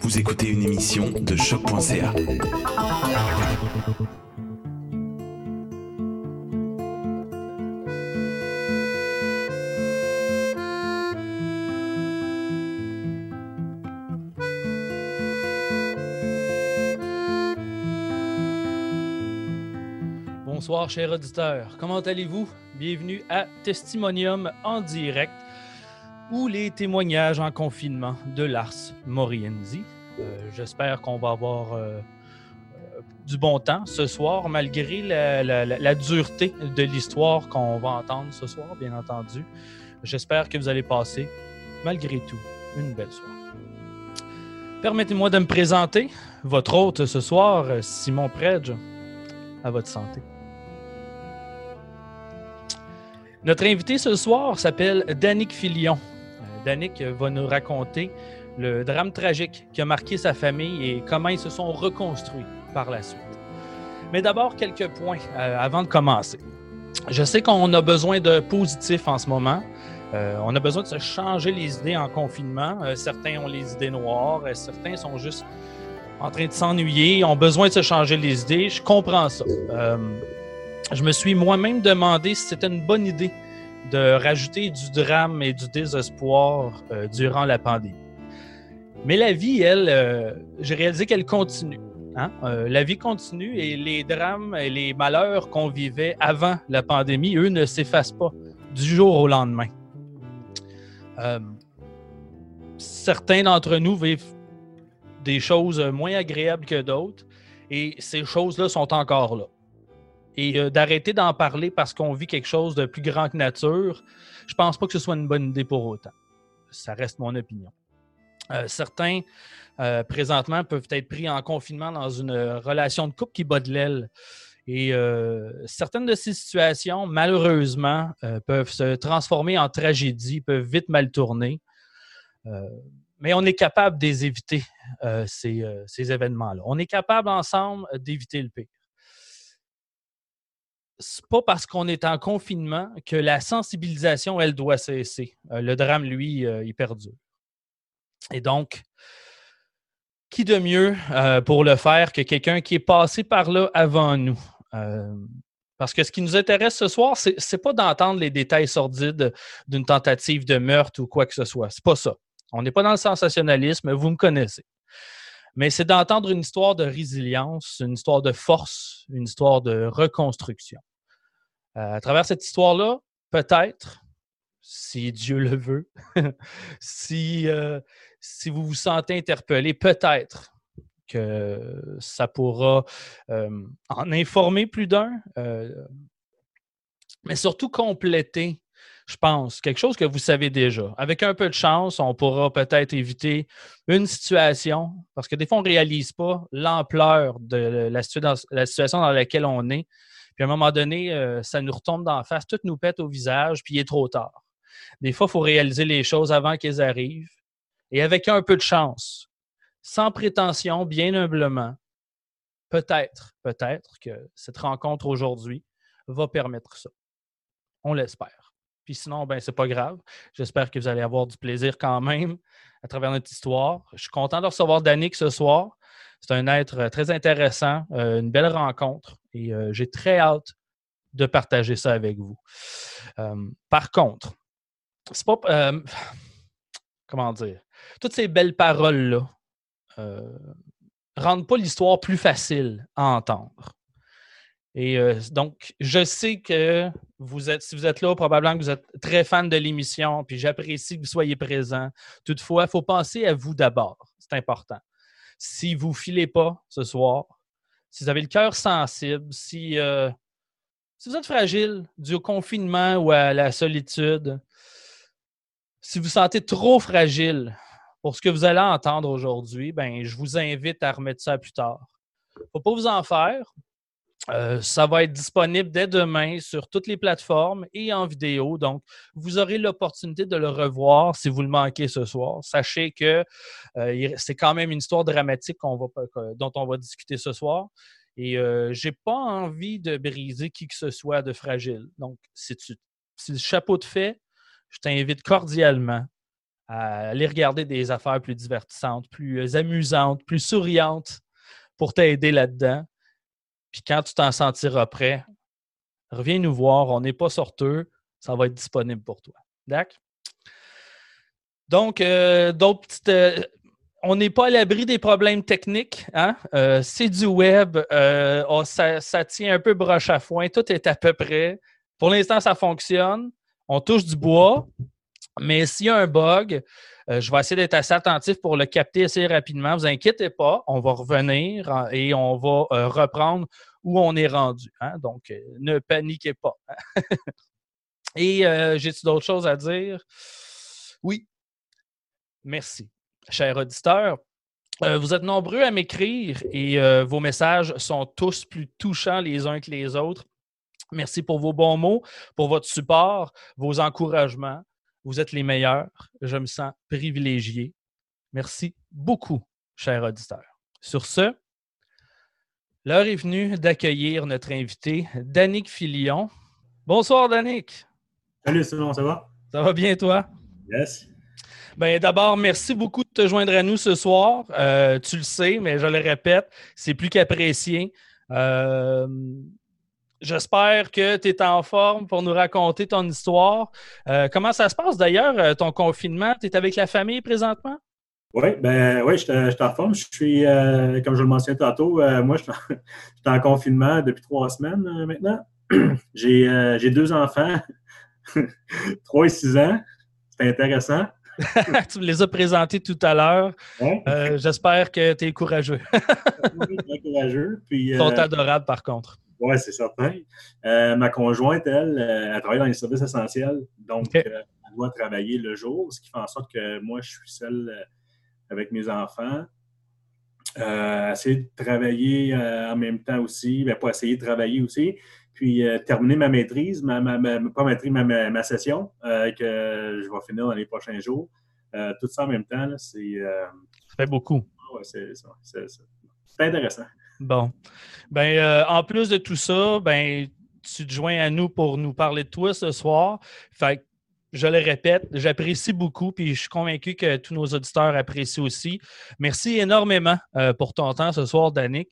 Vous écoutez une émission de choc.ca. Bonsoir, chers auditeurs. Comment allez-vous? Bienvenue à Testimonium en direct ou les témoignages en confinement de Lars Morienzi. Euh, J'espère qu'on va avoir euh, euh, du bon temps ce soir, malgré la, dureté de l'histoire qu'on va entendre ce soir, bien entendu. J'espère que vous allez passer, malgré tout, une belle soirée. Permettez-moi de me présenter. Votre hôte ce soir, Simon Predge. À votre santé. Notre invité ce soir s'appelle Danick Filion. Danick va nous raconter le drame tragique qui a marqué sa famille et comment ils se sont reconstruits par la suite. Mais d'abord, quelques points euh, avant de commencer. Je sais qu'on a besoin de positif en ce moment. Euh, on a besoin de se changer les idées en confinement. Euh, certains ont les idées noires, certains sont juste en train de s'ennuyer, ont besoin de se changer les idées. Je comprends ça. Je me suis moi-même demandé si c'était une bonne idée de rajouter du drame et du désespoir euh, durant la pandémie. Mais la vie, elle, euh, j'ai réalisé qu'elle continue. hein. Euh, la vie continue et les drames et les malheurs qu'on vivait avant la pandémie, eux, ne s'effacent pas du jour au lendemain. Euh, certains d'entre nous vivent des choses moins agréables que d'autres et ces choses-là sont encore là et euh, d'arrêter d'en parler parce qu'on vit quelque chose de plus grand que nature, je pense pas que ce soit une bonne idée pour autant. Ça reste mon opinion. Euh, certains, euh, présentement, peuvent être pris en confinement dans une relation de couple qui bat de l'aile. Et certaines de ces situations, malheureusement, peuvent se transformer en tragédie, peuvent vite mal tourner. Mais on est capable de les éviter, euh, ces, ces événements-là. On est capable ensemble d'éviter le pire c'est pas parce qu'on est en confinement que la sensibilisation, elle, doit cesser. Euh, le drame, lui, euh, il perdure. Et donc, qui de mieux euh, pour le faire que quelqu'un qui est passé par là avant nous? Parce que ce qui nous intéresse ce soir, c'est c'est pas d'entendre les détails sordides d'une tentative de meurtre ou quoi que ce soit. C'est pas ça. On n'est pas dans le sensationnalisme, vous me connaissez. Mais c'est d'entendre une histoire de résilience, une histoire de force, une histoire de reconstruction. Euh, à travers cette histoire-là, peut-être, si Dieu le veut, si, euh, si vous vous sentez interpellé, peut-être que ça pourra euh, en informer plus d'un, mais surtout compléter, je pense, quelque chose que vous savez déjà. Avec un peu de chance, on pourra peut-être éviter une situation, parce que des fois, on ne réalise pas l'ampleur de la, situ- dans- la situation dans laquelle on est. Puis à un moment donné, euh, ça nous retombe d'en face, tout nous pète au visage, puis il est trop tard. Des fois, il faut réaliser les choses avant qu'elles arrivent. Et avec un peu de chance, sans prétention, bien humblement, peut-être, peut-être que cette rencontre aujourd'hui va permettre ça. On l'espère. Puis sinon, ben, c'est pas grave. J'espère que vous allez avoir du plaisir quand même à travers notre histoire. Je suis content de recevoir Danick ce soir. C'est un être euh, très intéressant, euh, une belle rencontre et euh, j'ai très hâte de partager ça avec vous. Par contre, c'est pas. comment dire? Toutes ces belles paroles-là rendent pas l'histoire plus facile à entendre. Et euh, donc, je sais que si vous êtes là, probablement que vous êtes très fan de l'émission, puis j'apprécie que vous soyez présent. Toutefois, il faut penser à vous d'abord. C'est important. Si vous ne filez pas ce soir, si vous avez le cœur sensible, si, euh, si vous êtes fragile dû au confinement ou à la solitude, si vous vous sentez trop fragile pour ce que vous allez entendre aujourd'hui, ben, je vous invite à remettre ça plus tard. Il ne faut pas vous en faire. Euh, ça va être disponible dès demain sur toutes les plateformes et en vidéo. Donc, vous aurez l'opportunité de le revoir si vous le manquez ce soir. Sachez que euh, c'est quand même une histoire dramatique dont on va discuter ce soir. Et euh, j'ai pas envie de briser qui que ce soit de fragile. Donc, si, tu, si le chapeau te fait, je t'invite cordialement à aller regarder des affaires plus divertissantes, plus amusantes, plus souriantes pour t'aider là-dedans. Puis quand tu t'en sentiras prêt, reviens nous voir. On n'est pas sorteux. Ça va être disponible pour toi. D'accord? Donc, euh, d'autres petites. Euh, on n'est pas à l'abri des problèmes techniques. Hein? Euh, c'est du web. Oh, ça, ça, tient un peu broche à foin. Tout est à peu près. Pour l'instant, ça fonctionne. On touche du bois. Mais s'il y a un bug, je vais essayer d'être assez attentif pour le capter assez rapidement. Ne vous inquiétez pas. On va revenir et on va reprendre où on est rendu. Hein? Donc, ne paniquez pas. et j'ai-tu d'autres choses à dire? Oui, Merci. Cher auditeur, euh, vous êtes nombreux à m'écrire et euh, vos messages sont tous plus touchants les uns que les autres. Merci pour vos bons mots, pour votre support, vos encouragements. Vous êtes les meilleurs. Je me sens privilégié. Merci beaucoup, cher auditeur. Sur ce, l'heure est venue d'accueillir notre invité, Danick Filion. Bonsoir, Danick. Salut, Simon, ça va? Ça va bien, toi? Yes. Ben, D'abord, merci beaucoup de te joindre à nous ce soir. Euh, tu le sais, mais je le répète, c'est plus qu'apprécié. Euh, j'espère que tu es en forme pour nous raconter ton histoire. Euh, comment ça se passe d'ailleurs, ton confinement? Tu es avec la famille présentement? Oui, ben oui, je suis en forme. Je suis, comme je le mentionnais tantôt, moi, je suis en, confinement depuis trois semaines maintenant. J'ai deux enfants, trois et six ans. C'est intéressant. tu me les as présentés tout à l'heure. Euh, j'espère que tu es courageux. oui, très courageux. Puis, Ils sont euh, adorables, par contre. Oui, c'est certain. Euh, ma conjointe, elle, elle travaille dans les services essentiels. Donc, elle doit travailler le jour, ce qui fait en sorte que moi, je suis seul avec mes enfants. essayer de travailler en même temps aussi, mais ben, pas essayer de travailler aussi, puis euh, terminer ma maîtrise, ma, pas maîtrise, ma, ma session euh, que je vais finir dans les prochains jours. Euh, tout ça en même temps, c'est. ça fait beaucoup. Ah c'est intéressant. Bon. Ben, en plus de tout ça, ben, tu te joins à nous pour nous parler de toi ce soir. Fait je le répète, j'apprécie beaucoup, puis je suis convaincu que tous nos auditeurs apprécient aussi. Merci énormément euh, pour ton temps ce soir, Danick.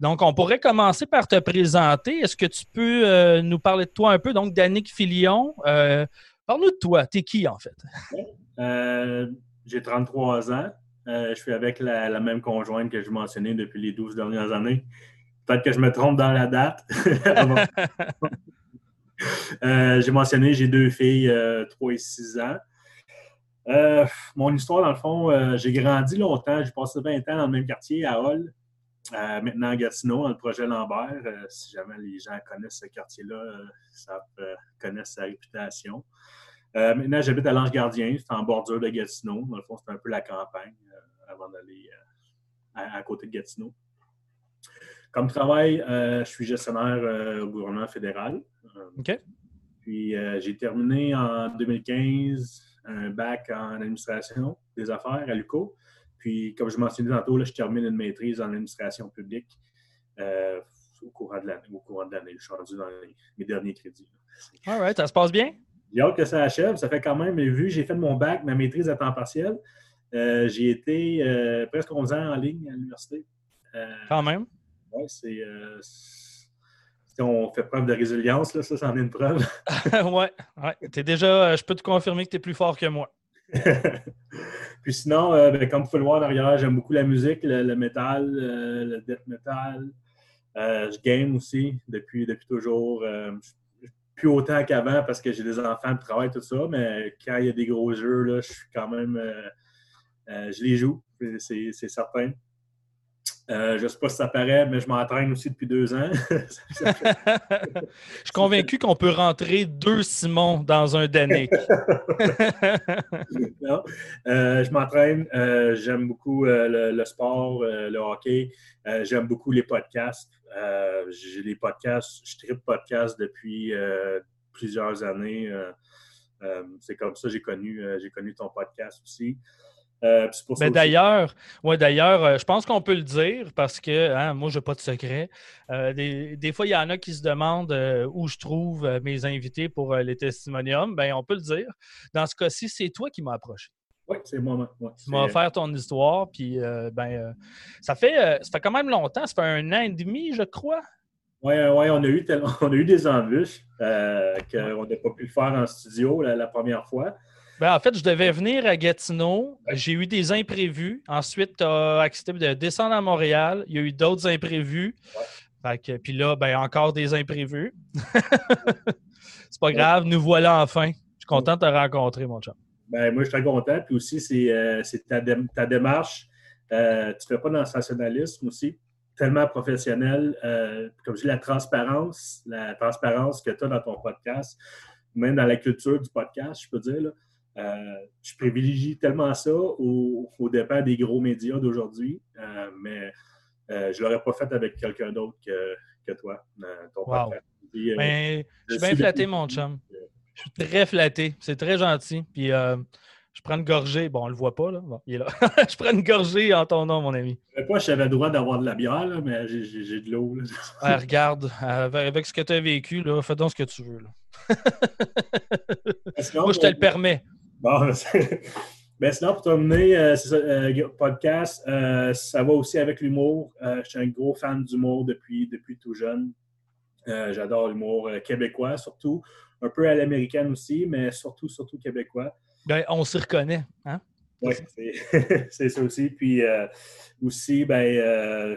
Donc, on pourrait commencer par te présenter. Est-ce que tu peux euh, nous parler de toi un peu? Donc, Danick Filion, euh, parle-nous de toi. T'es qui, en fait? J'ai 33 ans. Je suis avec la, même conjointe que je mentionnais depuis les 12 dernières années. Peut-être que je me trompe dans la date. Euh, j'ai mentionné, j'ai deux filles, 3 euh, et 6 ans. Euh, mon histoire, dans le fond, j'ai grandi longtemps. J'ai passé 20 ans dans le même quartier, à Hall. maintenant à Gatineau, dans le projet Lambert. si jamais les gens connaissent ce quartier-là, ça connaissent sa réputation. maintenant, j'habite à l'Ange Gardien, c'est en bordure de Gatineau. Dans le fond, c'est un peu la campagne avant d'aller à, côté de Gatineau. Comme travail, je suis gestionnaire au gouvernement fédéral. Euh, OK. Puis euh, j'ai terminé en 2015 un bac en administration des affaires à l'UCO. Puis, comme je mentionnais tantôt, là, je termine une maîtrise en administration publique euh, au courant de l'année. Au courant de l'année, je suis rendu dans mes derniers crédits. All right, ça se passe bien? J'ai hâte que ça achève. Ça fait quand même, vu j'ai fait mon bac, ma maîtrise à temps partiel, j'ai été presque 11 ans en ligne à l'université. quand même? Oui, c'est on fait preuve de résilience, là, ça, c'en est une preuve. ouais, ouais. déjà, euh, je peux te confirmer que tu es plus fort que moi. Puis sinon, euh, ben, comme vous pouvez le voir derrière, j'aime beaucoup la musique, le, métal, euh, le death metal. je game aussi depuis, depuis toujours. plus autant qu'avant parce que j'ai des enfants de travail, tout ça, mais quand il y a des gros jeux, là, je suis quand même. Je les joue, c'est certain. Euh, je ne sais pas si ça paraît, mais je m'entraîne aussi depuis deux ans. je suis convaincu qu'on peut rentrer deux Simon dans un Danick. Euh, je m'entraîne. Euh, j'aime beaucoup le, sport, le hockey. J'aime beaucoup les podcasts. J'ai les podcasts. Je tripe podcasts depuis plusieurs années. C'est comme ça que j'ai connu, j'ai connu ton podcast aussi. Euh, ben, d'ailleurs, ouais, d'ailleurs, euh, je pense qu'on peut le dire parce que hein, moi, je n'ai pas de secret. Euh, des, fois, il y en a qui se demandent où je trouve mes invités pour les testimoniums. Ben, on peut le dire. Dans ce cas-ci, c'est toi qui m'as approché. Oui, c'est moi. Ouais, tu m'as offert ton histoire, puis ben, ça, fait, ça fait quand même longtemps, ça fait un an et demi, je crois. Oui, ouais, on, a eu on a eu des embûches qu'on n'a pas pu le faire en studio la, première fois. Ben, en fait, je devais venir à Gatineau. J'ai eu des imprévus. Ensuite, tu as accepté de descendre à Montréal. Il y a eu d'autres imprévus. puis là, ben, encore des imprévus. c'est pas grave, nous voilà enfin. Je suis content de te rencontrer, mon chum. Ben, moi, je suis très content. Puis aussi, c'est euh, ta, démarche. Euh, tu ne fais pas dans le sensationnalisme aussi, tellement professionnel. Euh, comme je dis, la transparence, la transparence que tu as dans ton podcast, même dans la culture du podcast, je peux dire. Je privilégie tellement ça au, au dépend des gros médias d'aujourd'hui, mais je ne l'aurais pas fait avec quelqu'un d'autre que, toi, ton. Ben, je suis bien flatté, mon chum. Je suis très flatté. C'est très gentil. Puis euh, je prends une gorgée. Bon, on le voit pas, là. il est là. je prends une gorgée en ton nom, mon ami. Je pas j'avais le droit d'avoir de la bière, mais j'ai de l'eau. regarde, avec ce que tu as vécu, là, fais donc ce que tu veux. Là. Moi, je te le permets. Bon, ben sinon, pour terminer, euh, ça, euh, podcast, ça va aussi avec l'humour. je suis un gros fan d'humour depuis, depuis tout jeune. J'adore l'humour québécois, surtout un peu à l'américaine aussi, mais surtout, surtout québécois. Ben, on s'y reconnaît. Hein? Oui, c'est ça aussi. Puis euh, aussi, ben, il euh,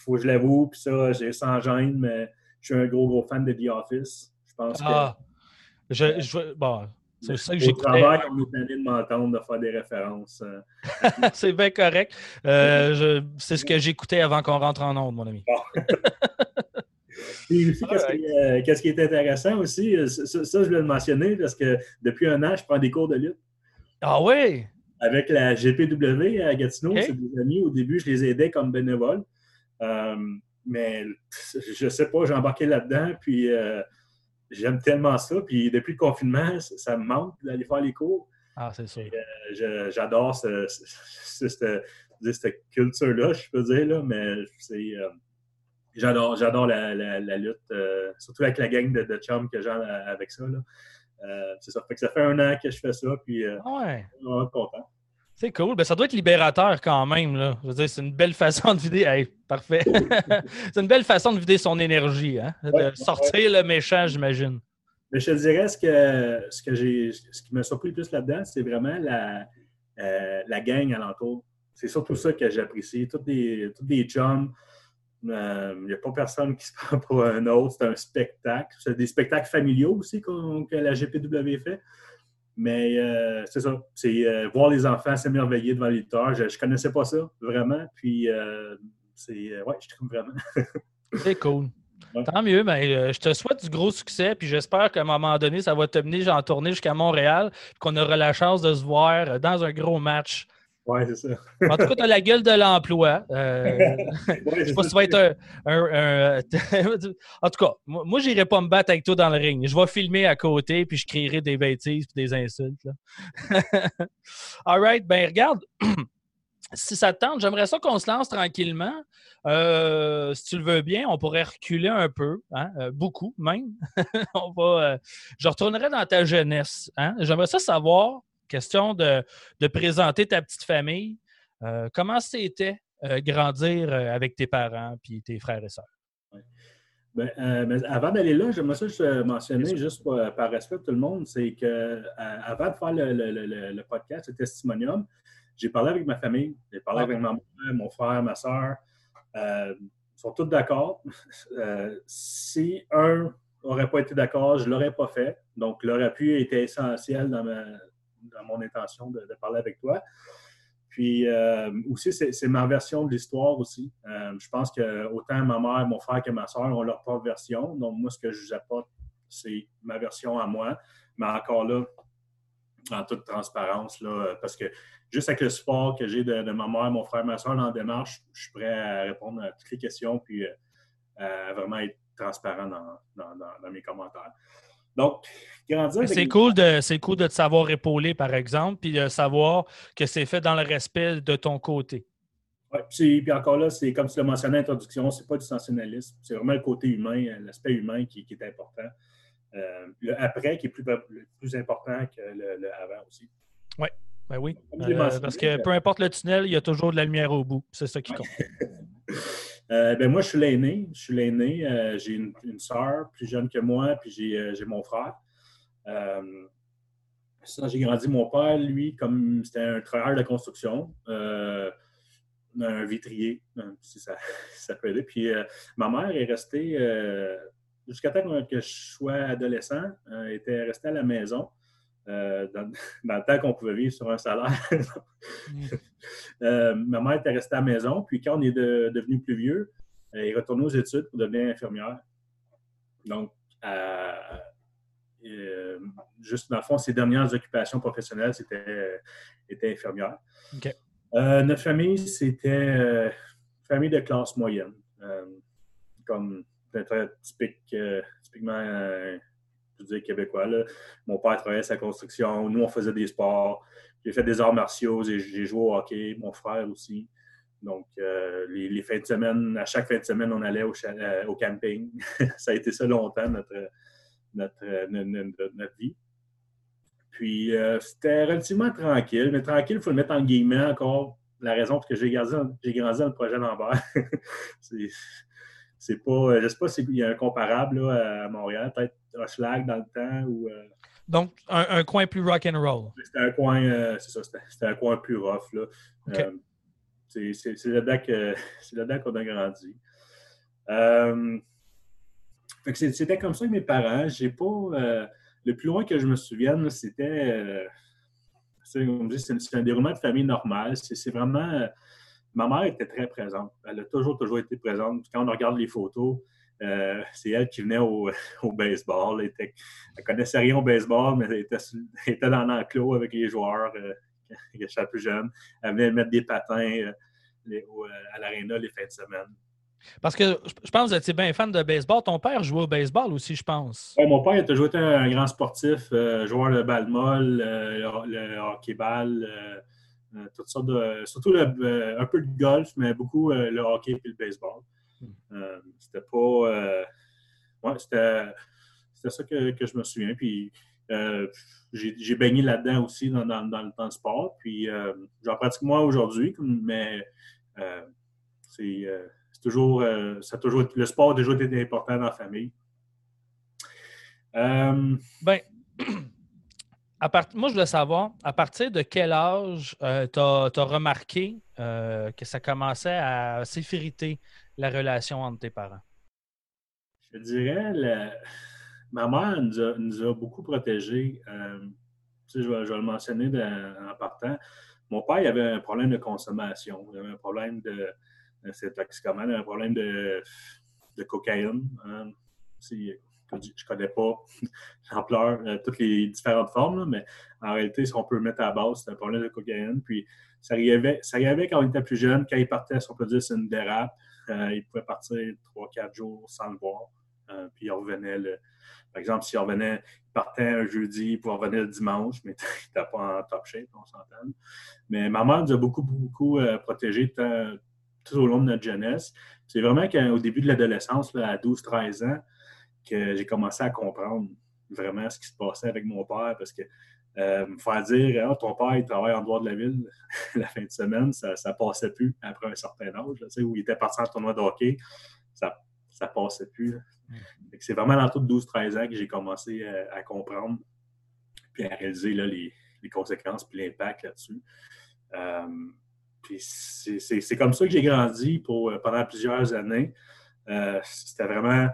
faut que je l'avoue, puis ça, j'ai sans gêne, mais je suis un gros, gros fan de The Office. Je pense ah, que. Je, je, bon, c'est ça que j'ai travail qu'on est de m'entendre, de faire des références. Euh. c'est bien correct. c'est ce que j'écoutais avant qu'on rentre en onde, mon ami. Euh, qu'est-ce qui, est intéressant aussi, euh, ça, je voulais le mentionner parce que depuis un an, je prends des cours de lutte. Ah oui? Avec la GPW à Gatineau, c'est des amis. Au début, je les aidais comme bénévole. Euh, mais je ne sais pas, j'ai embarqué là-dedans, puis j'aime tellement ça. Puis depuis le confinement, ça, me manque d'aller faire les cours. Ah, c'est sûr. J'adore cette, culture-là, je peux dire, là, mais c'est J'adore, j'adore la, lutte, euh, surtout avec la gang de, de chums que j'ai avec ça. Euh, c'est ça. Fait que ça fait un an que je fais ça, puis euh, ah ouais. on est content. C'est cool. Ben, ça doit être libérateur quand même. Là. Je veux dire, c'est une belle façon de vider. parfait. c'est une belle façon de vider son énergie, hein? de sortir le méchant, j'imagine. Mais je te dirais ce que, ce que j'ai ce qui m'a surpris le plus là-dedans, c'est vraiment la, la gang alentour. C'est surtout ça que j'apprécie. Tous des, tous des chums. Il euh, n'y a pas personne qui se prend pour un autre. C'est un spectacle. C'est des spectacles familiaux aussi que la GPW fait. Mais euh, c'est ça. C'est euh, voir les enfants s'émerveiller devant les Je ne connaissais pas ça, vraiment. Puis, c'est. ouais, je trouve vraiment. c'est cool. Tant mieux, mais je te souhaite du gros succès, puis j'espère qu'à un moment donné, ça va te mener en tournée jusqu'à Montréal, qu'on aura la chance de se voir dans un gros match oui, c'est ça. en tout cas, tu as la gueule de l'emploi. Euh, je sais pas si tu vas être un. en tout cas, moi, je n'irai pas me battre avec toi dans le ring. Je vais filmer à côté, puis je crierai des bêtises et des insultes. All right, ben regarde. si ça te tente, j'aimerais ça qu'on se lance tranquillement. Euh, si tu le veux bien, on pourrait reculer un peu, hein, euh, beaucoup même. on va, je retournerai dans ta jeunesse. Hein. J'aimerais ça savoir Question de, présenter ta petite famille. Euh, comment c'était euh, grandir euh, avec tes parents et tes frères et sœurs? Ben, avant d'aller là, j'aimerais ça juste mentionner, juste par respect pour tout le monde, c'est que avant de faire le, podcast, le testimonium, j'ai parlé avec ma famille, j'ai parlé ah. avec ma mère, mon frère, ma soeur. ils sont tous d'accord. si un n'aurait pas été d'accord, je ne l'aurais pas fait. Donc, leur appui était essentiel dans ma, dans mon intention de, parler avec toi. Puis euh, aussi, c'est ma version de l'histoire aussi. Euh, je pense que autant ma mère, mon frère que ma soeur ont leur propre version. Donc, moi, ce que je vous apporte, c'est ma version à moi. Mais encore là, en toute transparence, là, parce que juste avec le support que j'ai de, ma mère, mon frère, ma soeur dans la démarche, je suis prêt à répondre à toutes les questions puis euh, à vraiment être transparent dans mes commentaires. Donc, C'est cool, de, c'est cool de te savoir épauler, par exemple, puis de savoir que c'est fait dans le respect de ton côté. Oui, puis, encore là, c'est comme tu l'as mentionné en introduction, c'est pas du sensationnalisme, c'est vraiment le côté humain, l'aspect humain qui, est important. Euh, le après qui est plus, plus important que le, avant aussi. Oui, Ben oui. Euh, parce que peu importe le tunnel, il y a toujours de la lumière au bout. C'est ça qui compte. Euh, ben moi, je suis l'aîné. Je suis l'aîné. Euh, j'ai une, une sœur plus jeune que moi, puis j'ai euh, mon frère. Ça, j'ai grandi. Mon père, lui, comme c'était un travailleur de construction, un vitrier, euh, si ça, ça peut aider. Puis ma mère est restée, jusqu'à temps que je sois adolescent, était restée à la maison. Euh, dans, dans le temps qu'on pouvait vivre sur un salaire. Euh, ma mère était restée à la maison, puis quand on est de- devenu plus vieux, elle est retournée aux études pour devenir infirmière. Donc, euh, euh, juste dans le fond, ses dernières occupations professionnelles, c'était était infirmière. Euh, notre famille, c'était euh, une famille de classe moyenne. Euh, comme très, typique, euh, typiquement, veux dire, québécois. là. Mon père travaillait sa construction, nous, on faisait des sports. J'ai fait des arts martiaux, j'ai joué au hockey, mon frère aussi. Donc, euh, les, fins de semaine, à chaque fin de semaine, on allait au, euh, camping. ça a été ça longtemps, notre, notre, notre, notre- vie. Puis, euh, c'était relativement tranquille, mais tranquille, il faut le mettre en guillemets encore. La raison pour que j'ai grandi, grandi dans le projet Lambert. c'est pas, euh, je ne sais pas s'il y a un comparable là, à Montréal, peut-être Hochelag dans le temps ou. euh, Donc, un, un coin plus rock and roll. c'était un coin, euh, c'est ça, c'était un coin plus rough. Là. Euh, c'est là-dedans qu'on a grandi. C'était comme ça avec mes parents. J'ai pas. le plus loin que je me souvienne, c'était. c'est un déroulement de famille normal. C'est c'est vraiment. Ma mère était très présente. Elle a toujours, toujours été présente. Quand on regarde les photos, euh, c'est elle qui venait au, au baseball. Elle, était, elle connaissait rien au baseball, mais elle était, sur- elle était dans l'enclos avec les joueurs euh, quand j'étais plus jeune. Elle venait mettre des patins euh, les- euh, à l'aréna les fins de semaine. Parce que je pense que vous étiez bien fan de baseball. Ton père jouait au baseball aussi, je pense. Ouais, mon père il a toujours été un grand sportif, joueur de balle molle, le, le hockey-ball, toutes sortes de. Surtout le- euh, un peu de golf, mais beaucoup euh, le hockey et le baseball. Euh, c'était pas. euh, ouais, c'était, c'était ça que, que je me souviens. Puis euh, j'ai, j'ai baigné là-dedans aussi dans, dans- dans le temps de sport. Puis euh, j'en pratique moi aujourd'hui, mais euh, c'est, euh, c'est toujours, euh, ça a toujours, le sport a toujours été important dans la famille. Euh, Ben, moi, je voulais savoir, à partir de quel âge tu as, remarqué euh, que ça commençait à s'effriter la relation entre tes parents? Je dirais, la- ma mère nous a, nous a beaucoup protégés. Euh, tu sais, je, vais, le mentionner en partant. Mon père il avait un problème de consommation. Il avait un problème de. C'est toxicomane, un problème de, de cocaïne. hein. Je ne connais pas l'ampleur, euh, toutes les différentes formes, là, mais en réalité, si on peut mettre à la base, c'est un problème de cocaïne. Puis ça arrivait, ça arrivait quand on était plus jeune, quand il partait, si on peut dire, c'est une dérape. Euh, il pouvait partir 3-4 jours sans le voir. Euh, puis il revenait, le, par exemple, s'il revenait, il partait un jeudi, il pouvait revenir le dimanche, mais il n'était pas en top shape, on s'entend. Mais ma mère nous a beaucoup, beaucoup protégés tout au long de notre jeunesse. C'est vraiment qu'au début de l'adolescence, à 12-13 ans, que j'ai commencé à comprendre vraiment ce qui se passait avec mon père parce que euh, me faire dire Ah, ton père il travaille en dehors de la ville la fin de semaine, ça ne passait plus après un certain âge, là, tu sais, où il était parti en tournoi de hockey, ça ne passait plus. que C'est vraiment dans tout 12-13 ans que j'ai commencé à, à comprendre puis à réaliser là, les, les conséquences puis l'impact là-dessus. Euh, puis c'est comme ça que j'ai grandi pour, euh, pendant plusieurs années. Euh, C'était vraiment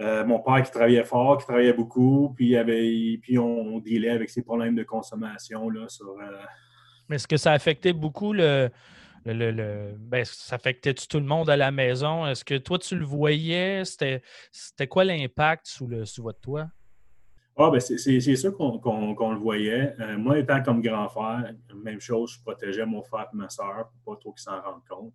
euh, mon père qui travaillait fort, qui travaillait beaucoup, puis, il avait, puis on, on dealait avec ses problèmes de consommation là, sur, euh, Mais est-ce que ça affectait beaucoup le. le, le- le- ben, ça affectait-tu tout le monde à la maison? Est-ce que toi, tu le voyais? C'était c'était quoi l'impact sous, le, sous votre toit? Ah, ben c'est c'est- c'est sûr qu'on qu'on- qu'on le voyait. Euh, moi, étant comme grand frère, même chose, je protégeais mon frère et ma soeur pour pas trop qu'ils s'en rendent compte.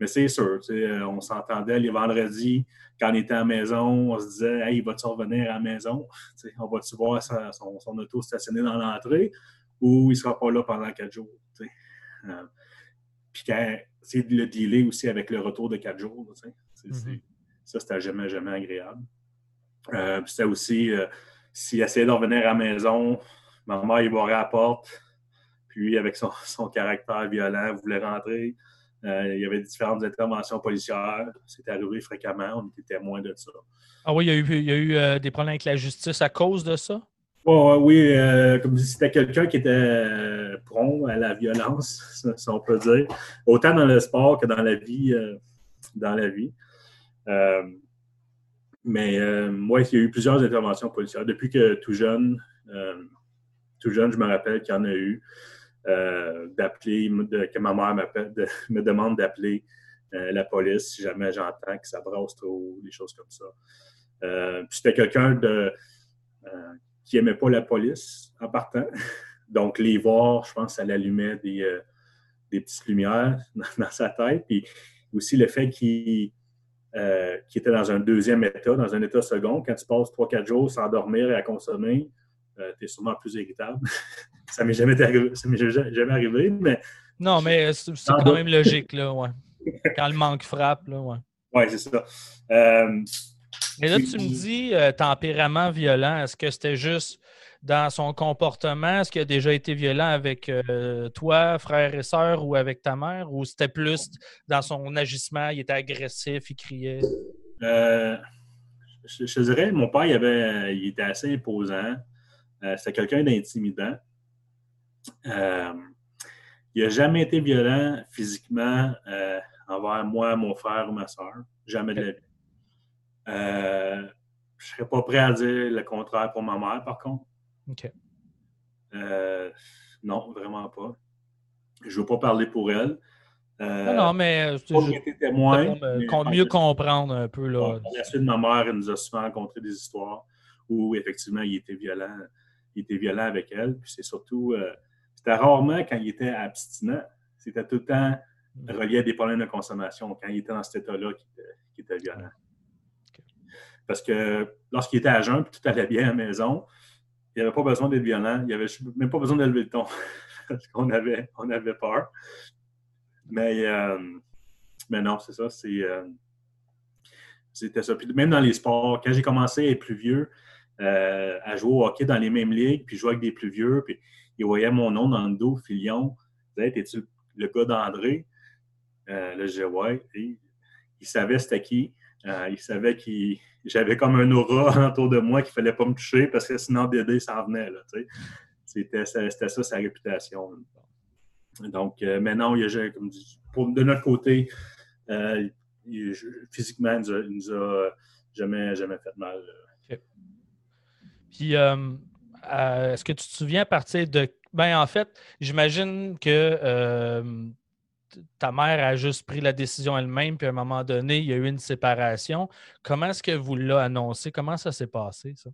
Mais c'est sûr, euh, on s'entendait les vendredis, quand on était à la maison, on se disait Hey, va-tu revenir à la maison? On va-tu voir sa- son, son auto stationné dans l'entrée ou il sera pas là pendant quatre jours? Euh, Puis quand c'est le dealer aussi avec le retour de quatre jours, Mhm. ça, c'était jamais, jamais agréable. Euh, puis c'était aussi, euh, s'il essayait de revenir à la maison, ma mère, il barrait à la porte. puis, avec son, son caractère violent, voulait rentrer. Euh, il y avait différentes interventions policières. C'était arrivé fréquemment. On était témoins de ça. Ah oui, il y a eu, il y a eu euh, des problèmes avec la justice à cause de ça? Oh, oui, euh, comme je dis, c'était quelqu'un qui était prompt à la violence, si on peut dire, autant dans le sport que dans la vie. dans la vie. mais moi, il y a eu plusieurs interventions policières. Depuis que tout jeune, tout jeune, je me rappelle qu'il y en a eu. Euh, d'appeler, que ma mère me demande d'appeler euh, la police si jamais j'entends que ça trop, des choses comme ça. Euh, puis c'était quelqu'un qui n'aimait pas la police en partant. Donc, les voir, je pense, ça l'allumait des, des petites lumières dans, sa tête. Puis aussi le fait qu'il était dans un deuxième état, dans un état second. Quand tu passes 3-4 jours sans dormir et à consommer, tu es sûrement plus irritable. ça m'est jamais, arrivé, jamais arrivé, mais. Non, mais c'est quand même logique, là, ouais. Quand le manque frappe, là, ouais. Oui, c'est ça. Euh, mais là, tu me dis euh, tempérament violent. Est-ce que c'était juste dans son comportement? Est-ce qu'il a déjà été violent avec euh, toi, frère et sœur, ou avec ta mère? Ou c'était plus dans son agissement, il était agressif, il criait? Je, je, dirais, mon père, il, avait, il était assez imposant. C'était quelqu'un d'intimidant. Euh, il n'a jamais été violent physiquement euh, envers moi, mon frère ou ma soeur. Jamais de la vie. Euh, je ne serais pas prêt à dire le contraire pour ma mère, par contre. OK. non, vraiment pas. Je ne veux pas parler pour elle. non, non, mais c'est témoin, mieux comprendre un peu. Là. la suite, ma mère elle nous a souvent raconté des histoires où effectivement il était violent, il était violent avec elle. Puis c'est surtout c'était rarement quand il était abstinent. C'était tout le temps relié à des problèmes de consommation quand il était dans cet état-là qui était, violent. Parce que lorsqu'il était à jeun et tout allait bien à la maison, il n'avait pas besoin d'être violent. Il n'avait même pas besoin d'élever le ton. parce qu'on avait, on avait peur. Mais, euh, non, c'est ça. Euh, c'était ça. Puis même dans les sports, quand j'ai commencé à être plus vieux, euh, à jouer au hockey dans les mêmes ligues, puis jouer avec des plus vieux, puis il voyait mon nom dans le dos, Filion. Il disait T'es-tu le gars d'André? Euh, Là, je disais Ouais. il savait c'était qui. Euh, il savait que j'avais comme un aura autour de moi qu'il ne fallait pas me toucher parce que sinon Dédé s'en venait. C'était ça sa réputation. Donc, euh, maintenant, il a, comme de notre côté, physiquement, il ne nous, a, jamais, jamais fait mal. Puis, euh, est-ce que tu te souviens à partir de. Ben, en fait, j'imagine que euh, ta mère a juste pris la décision elle-même, puis à un moment donné, il y a eu une séparation. Comment est-ce que vous l'avez annoncé? Comment ça s'est passé, ça?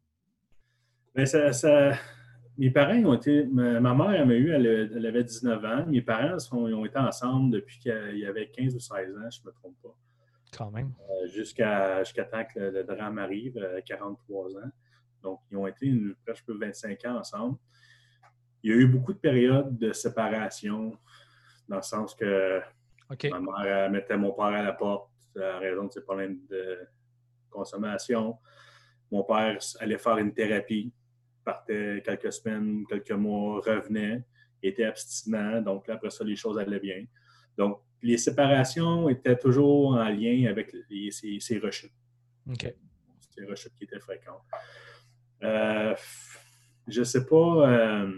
Bien, ça, Mes parents ont été. Ma, mère, elle m'a eu, elle, avait 19 ans. Mes parents ont été ensemble depuis qu'il y avait 15 ou 16 ans, je ne me trompe pas. Quand même. Euh, jusqu'à temps que le, drame arrive, à 43 ans. Donc, ils ont été presque 25 ans ensemble. Il y a eu beaucoup de périodes de séparation, dans le sens que ma mère mettait mon père à la porte à raison de ses problèmes de consommation. Mon père allait faire une thérapie, partait quelques semaines, quelques mois, revenait, était abstinent. Donc, après ça, les choses allaient bien. Donc, les séparations étaient toujours en lien avec ces, rechutes. OK. Ces rechutes qui étaient fréquentes. Euh, je ne sais pas. Euh,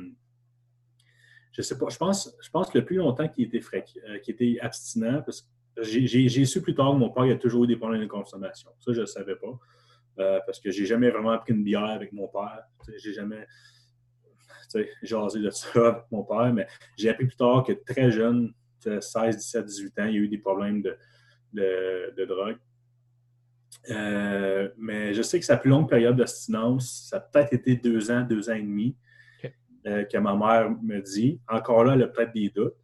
je sais pas. Je pense, je pense que le plus longtemps qu'il était, euh, était abstinent, parce que j'ai su plus tard que mon père a toujours eu des problèmes de consommation. Ça, je ne savais pas. parce que j'ai jamais vraiment pris une bière avec mon père. J'ai jamais jasé de ça avec mon père, mais j'ai appris plus tard que très jeune, 16, 17, 18 ans, il y a eu des problèmes de, de drogue. Euh, mais je sais que sa plus longue période d'abstinence, ça a peut-être été deux ans, deux ans et demi, euh, que ma mère me dit. Encore là, elle a peut-être des doutes.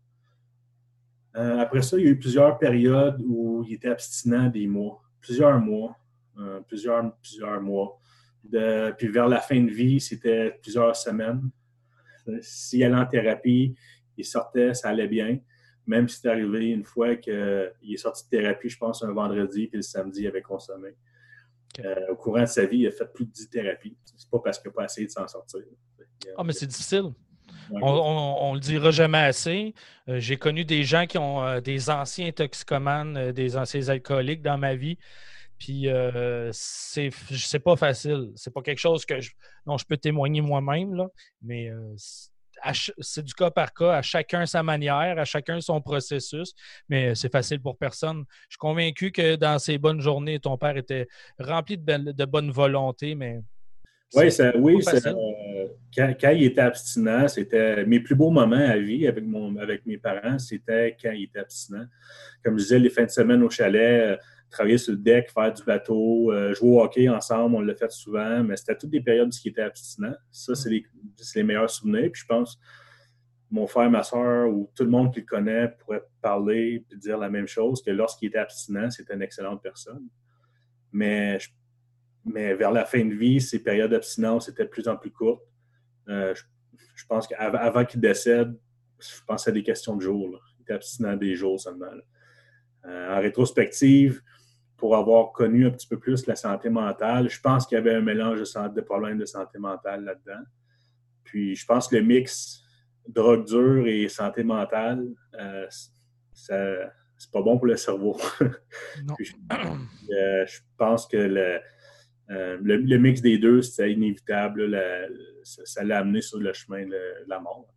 Euh, après ça, il y a eu plusieurs périodes où il était abstinent des mois, plusieurs mois, plusieurs, plusieurs mois. puis vers la fin de vie, c'était plusieurs semaines. S'il allait en thérapie, il sortait, ça allait bien. Même si c'est arrivé une fois qu'il est sorti de thérapie, je pense, un vendredi, puis le samedi, il avait consommé. Euh, au courant de sa vie, il a fait plus de 10 thérapies. C'est pas parce qu'il n'a pas essayé de s'en sortir. Ah, mais c'est difficile. On, ne le dira jamais assez. Euh, j'ai connu des gens qui ont euh, des anciens toxicomanes, des anciens alcooliques dans ma vie. Puis c'est pas facile. C'est pas quelque chose que je, dont je peux témoigner moi-même, mais c'est du cas par cas, à chacun sa manière, à chacun son processus, mais c'est facile pour personne. Je suis convaincu que dans ces bonnes journées, ton père était rempli de, de bonne volonté, mais oui, oui euh, quand, il était abstinent, c'était mes plus beaux moments à vie avec, mon, avec mes parents, c'était quand il était abstinent. Comme je disais, les fins de semaine au chalet, euh, travailler sur le deck, faire du bateau, euh, jouer au hockey ensemble, on l'a fait souvent, mais c'était toutes des périodes qui étaient abstinents. Ça, c'est les, les, meilleurs souvenirs. Puis je pense mon frère, ma soeur ou tout le monde qui le connaît pourrait parler et dire la même chose, que lorsqu'il était abstinent, c'était une excellente personne. Mais je mais vers la fin de vie, ces périodes d'abstinence étaient de plus en plus courtes. Euh, je, pense qu'avant qu'il décède, je pensais à des questions de jours. Il était abstinent des jours seulement. Euh, en rétrospective, pour avoir connu un petit peu plus la santé mentale, je pense qu'il y avait un mélange de, de problèmes de santé mentale là-dedans. Puis je pense que le mix drogue dure et santé mentale, euh, c'est pas bon pour le cerveau. je, je, pense que le, euh, le, mix des deux, c'était inévitable. ça, l'a amené sur le chemin de, la mort.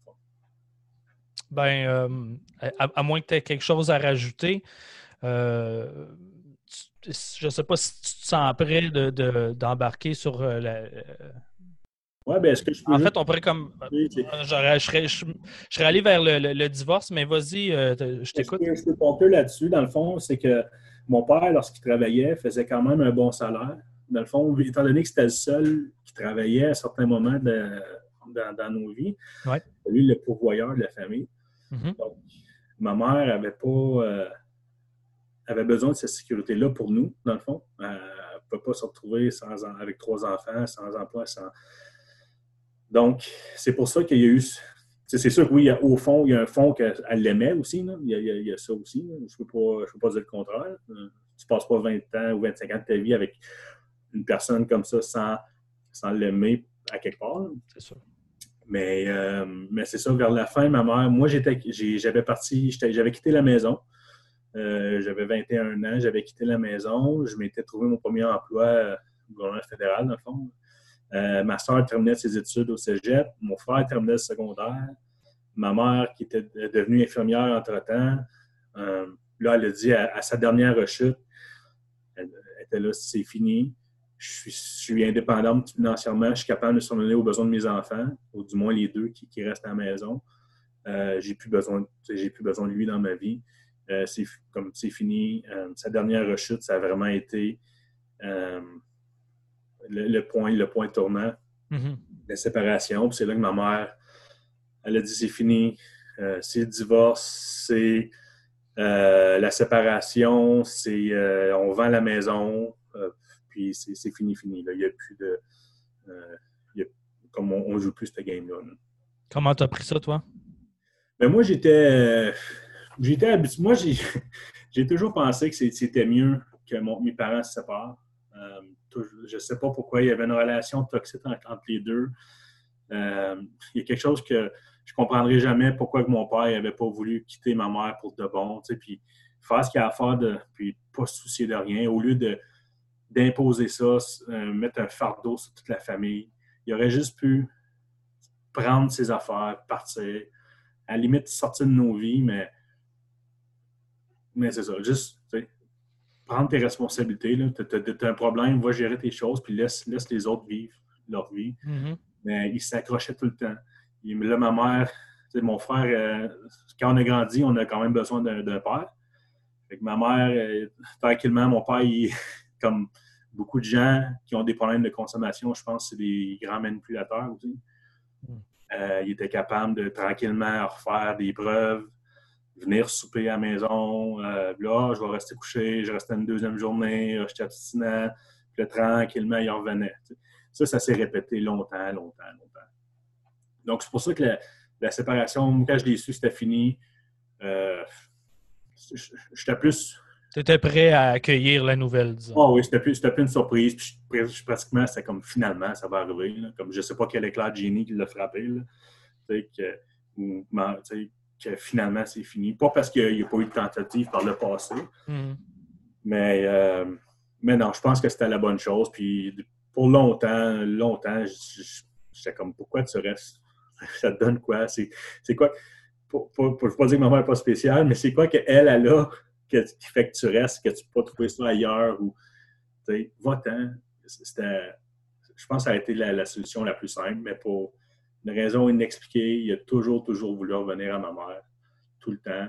Ben, euh, à, moins que tu aies quelque chose à rajouter, euh, je ne sais pas si tu te sens prêt d'embarquer sur la. Ouais, ben, est-ce que je En fait, on pourrait comme. je, serais, allé vers le, divorce, mais vas-y, je t'écoute. Ce que je peux peu là-dessus, dans le fond, c'est que mon père, lorsqu'il travaillait, faisait quand même un bon salaire dans le fond, étant donné que c'était le seul qui travaillait à certains moments dans, nos vies, lui, le pourvoyeur de la famille. Mm-hmm. Donc, ma mère avait pas euh, avait besoin de cette sécurité-là pour nous, dans le fond. Elle ne peut pas se retrouver sans, avec trois enfants, sans emploi, sans. Donc, c'est pour ça qu'il y a eu. C'est sûr que oui, au fond, il y a un fond qu'elle l'aimait aussi. Il, y a, ça aussi. Je ne peux, peux, pas dire le contraire. Tu ne passes pas 20 ans ou 25 ans de ta vie avec une personne comme ça sans, sans l'aimer à quelque part. C'est sûr. Mais, euh, mais c'est ça, vers la fin, ma mère, moi, j'étais, j'avais parti, j'avais quitté la maison. Euh, j'avais 21 ans, j'avais quitté la maison. Je m'étais trouvé mon premier emploi euh, au gouvernement fédéral, dans le fond. ma soeur terminait ses études au cégep. Mon frère terminait le secondaire. Ma mère, qui était devenue infirmière entre-temps, là, elle a dit à, sa dernière rechute, elle était là, c'est fini je suis, indépendante financièrement, je suis capable de surmonter aux besoins de mes enfants, ou du moins les deux qui, restent à la maison. Euh, j'ai plus besoin, j'ai plus besoin de lui dans ma vie. Euh, c'est comme c'est fini. Euh, sa dernière rechute, ça a vraiment été le, point, le point tournant, mm-hmm. la séparation. c'est là que ma mère, elle a dit c'est fini, c'est le divorce, c'est la séparation, c'est on vend la maison puis c'est fini, fini. Là. Il n'y a plus de. Euh, comme on ne joue plus cette game-là. Comment tu as pris ça, toi? Ben moi, j'étais. J'étais habitué. Moi, j'ai toujours pensé que c'était mieux que mes parents se séparent. Euh, je ne sais pas pourquoi il y avait une relation toxique entre, les deux. Euh, il y a quelque chose que je ne comprendrai jamais pourquoi mon père n'avait pas voulu quitter ma mère pour de bon, puis faire ce qu'il a à faire, de, puis pas se soucier de rien, au lieu d'imposer ça, euh, mettre un fardeau sur toute la famille. Il aurait juste pu prendre ses affaires, partir, à la limite sortir de nos vies, mais, mais c'est ça, juste prendre tes responsabilités. Tu as, un problème, va gérer tes choses, puis laisse, laisse les autres vivre leur vie. Mm-hmm. Mais il s'accrochait tout le temps. là, ma mère, mon frère, euh, quand on a grandi, on a quand même besoin d'un père. Fait ma mère, euh, tranquillement, mon père, il, comme beaucoup de gens qui ont des problèmes de consommation, je pense que c'est des grands manipulateurs aussi. Hmm. Euh, ils étaient capables de tranquillement refaire des preuves, venir souper à la maison. Euh, là, je vais rester couché, je restais une deuxième journée, je suis abstinent. Puis là, tranquillement, ils revenaient. Ça, ça s'est répété longtemps, longtemps, longtemps. Donc, c'est pour ça que la, séparation, quand je l'ai su, c'était fini. Euh, j'étais plus tu étais prêt à accueillir la nouvelle, disons. Oh oui, c'était plus, plus, une surprise. Puis, pratiquement, c'était comme finalement, ça va arriver. Comme je ne sais pas quel éclat de génie qui l'a frappé. que, que finalement c'est fini. Pas parce qu'il n'y a pas eu de tentative par le passé, Mhm. mais, euh, mais non, je pense que c'était la bonne chose. Puis pour longtemps, longtemps, j'étais comme pourquoi tu restes? Ça te donne quoi? C'est quoi? Pour, pour, pour- je ne veux pas dire que ma mère n'est pas spéciale, mais c'est quoi qu'elle, elle a que, qui fait que tu restes, que tu peux pas trouver ça ailleurs ou va-t'en. C'était. Je pense que ça a été la, la solution la plus simple, mais pour une raison inexpliquée, il a toujours, toujours voulu revenir à ma mère, tout le temps.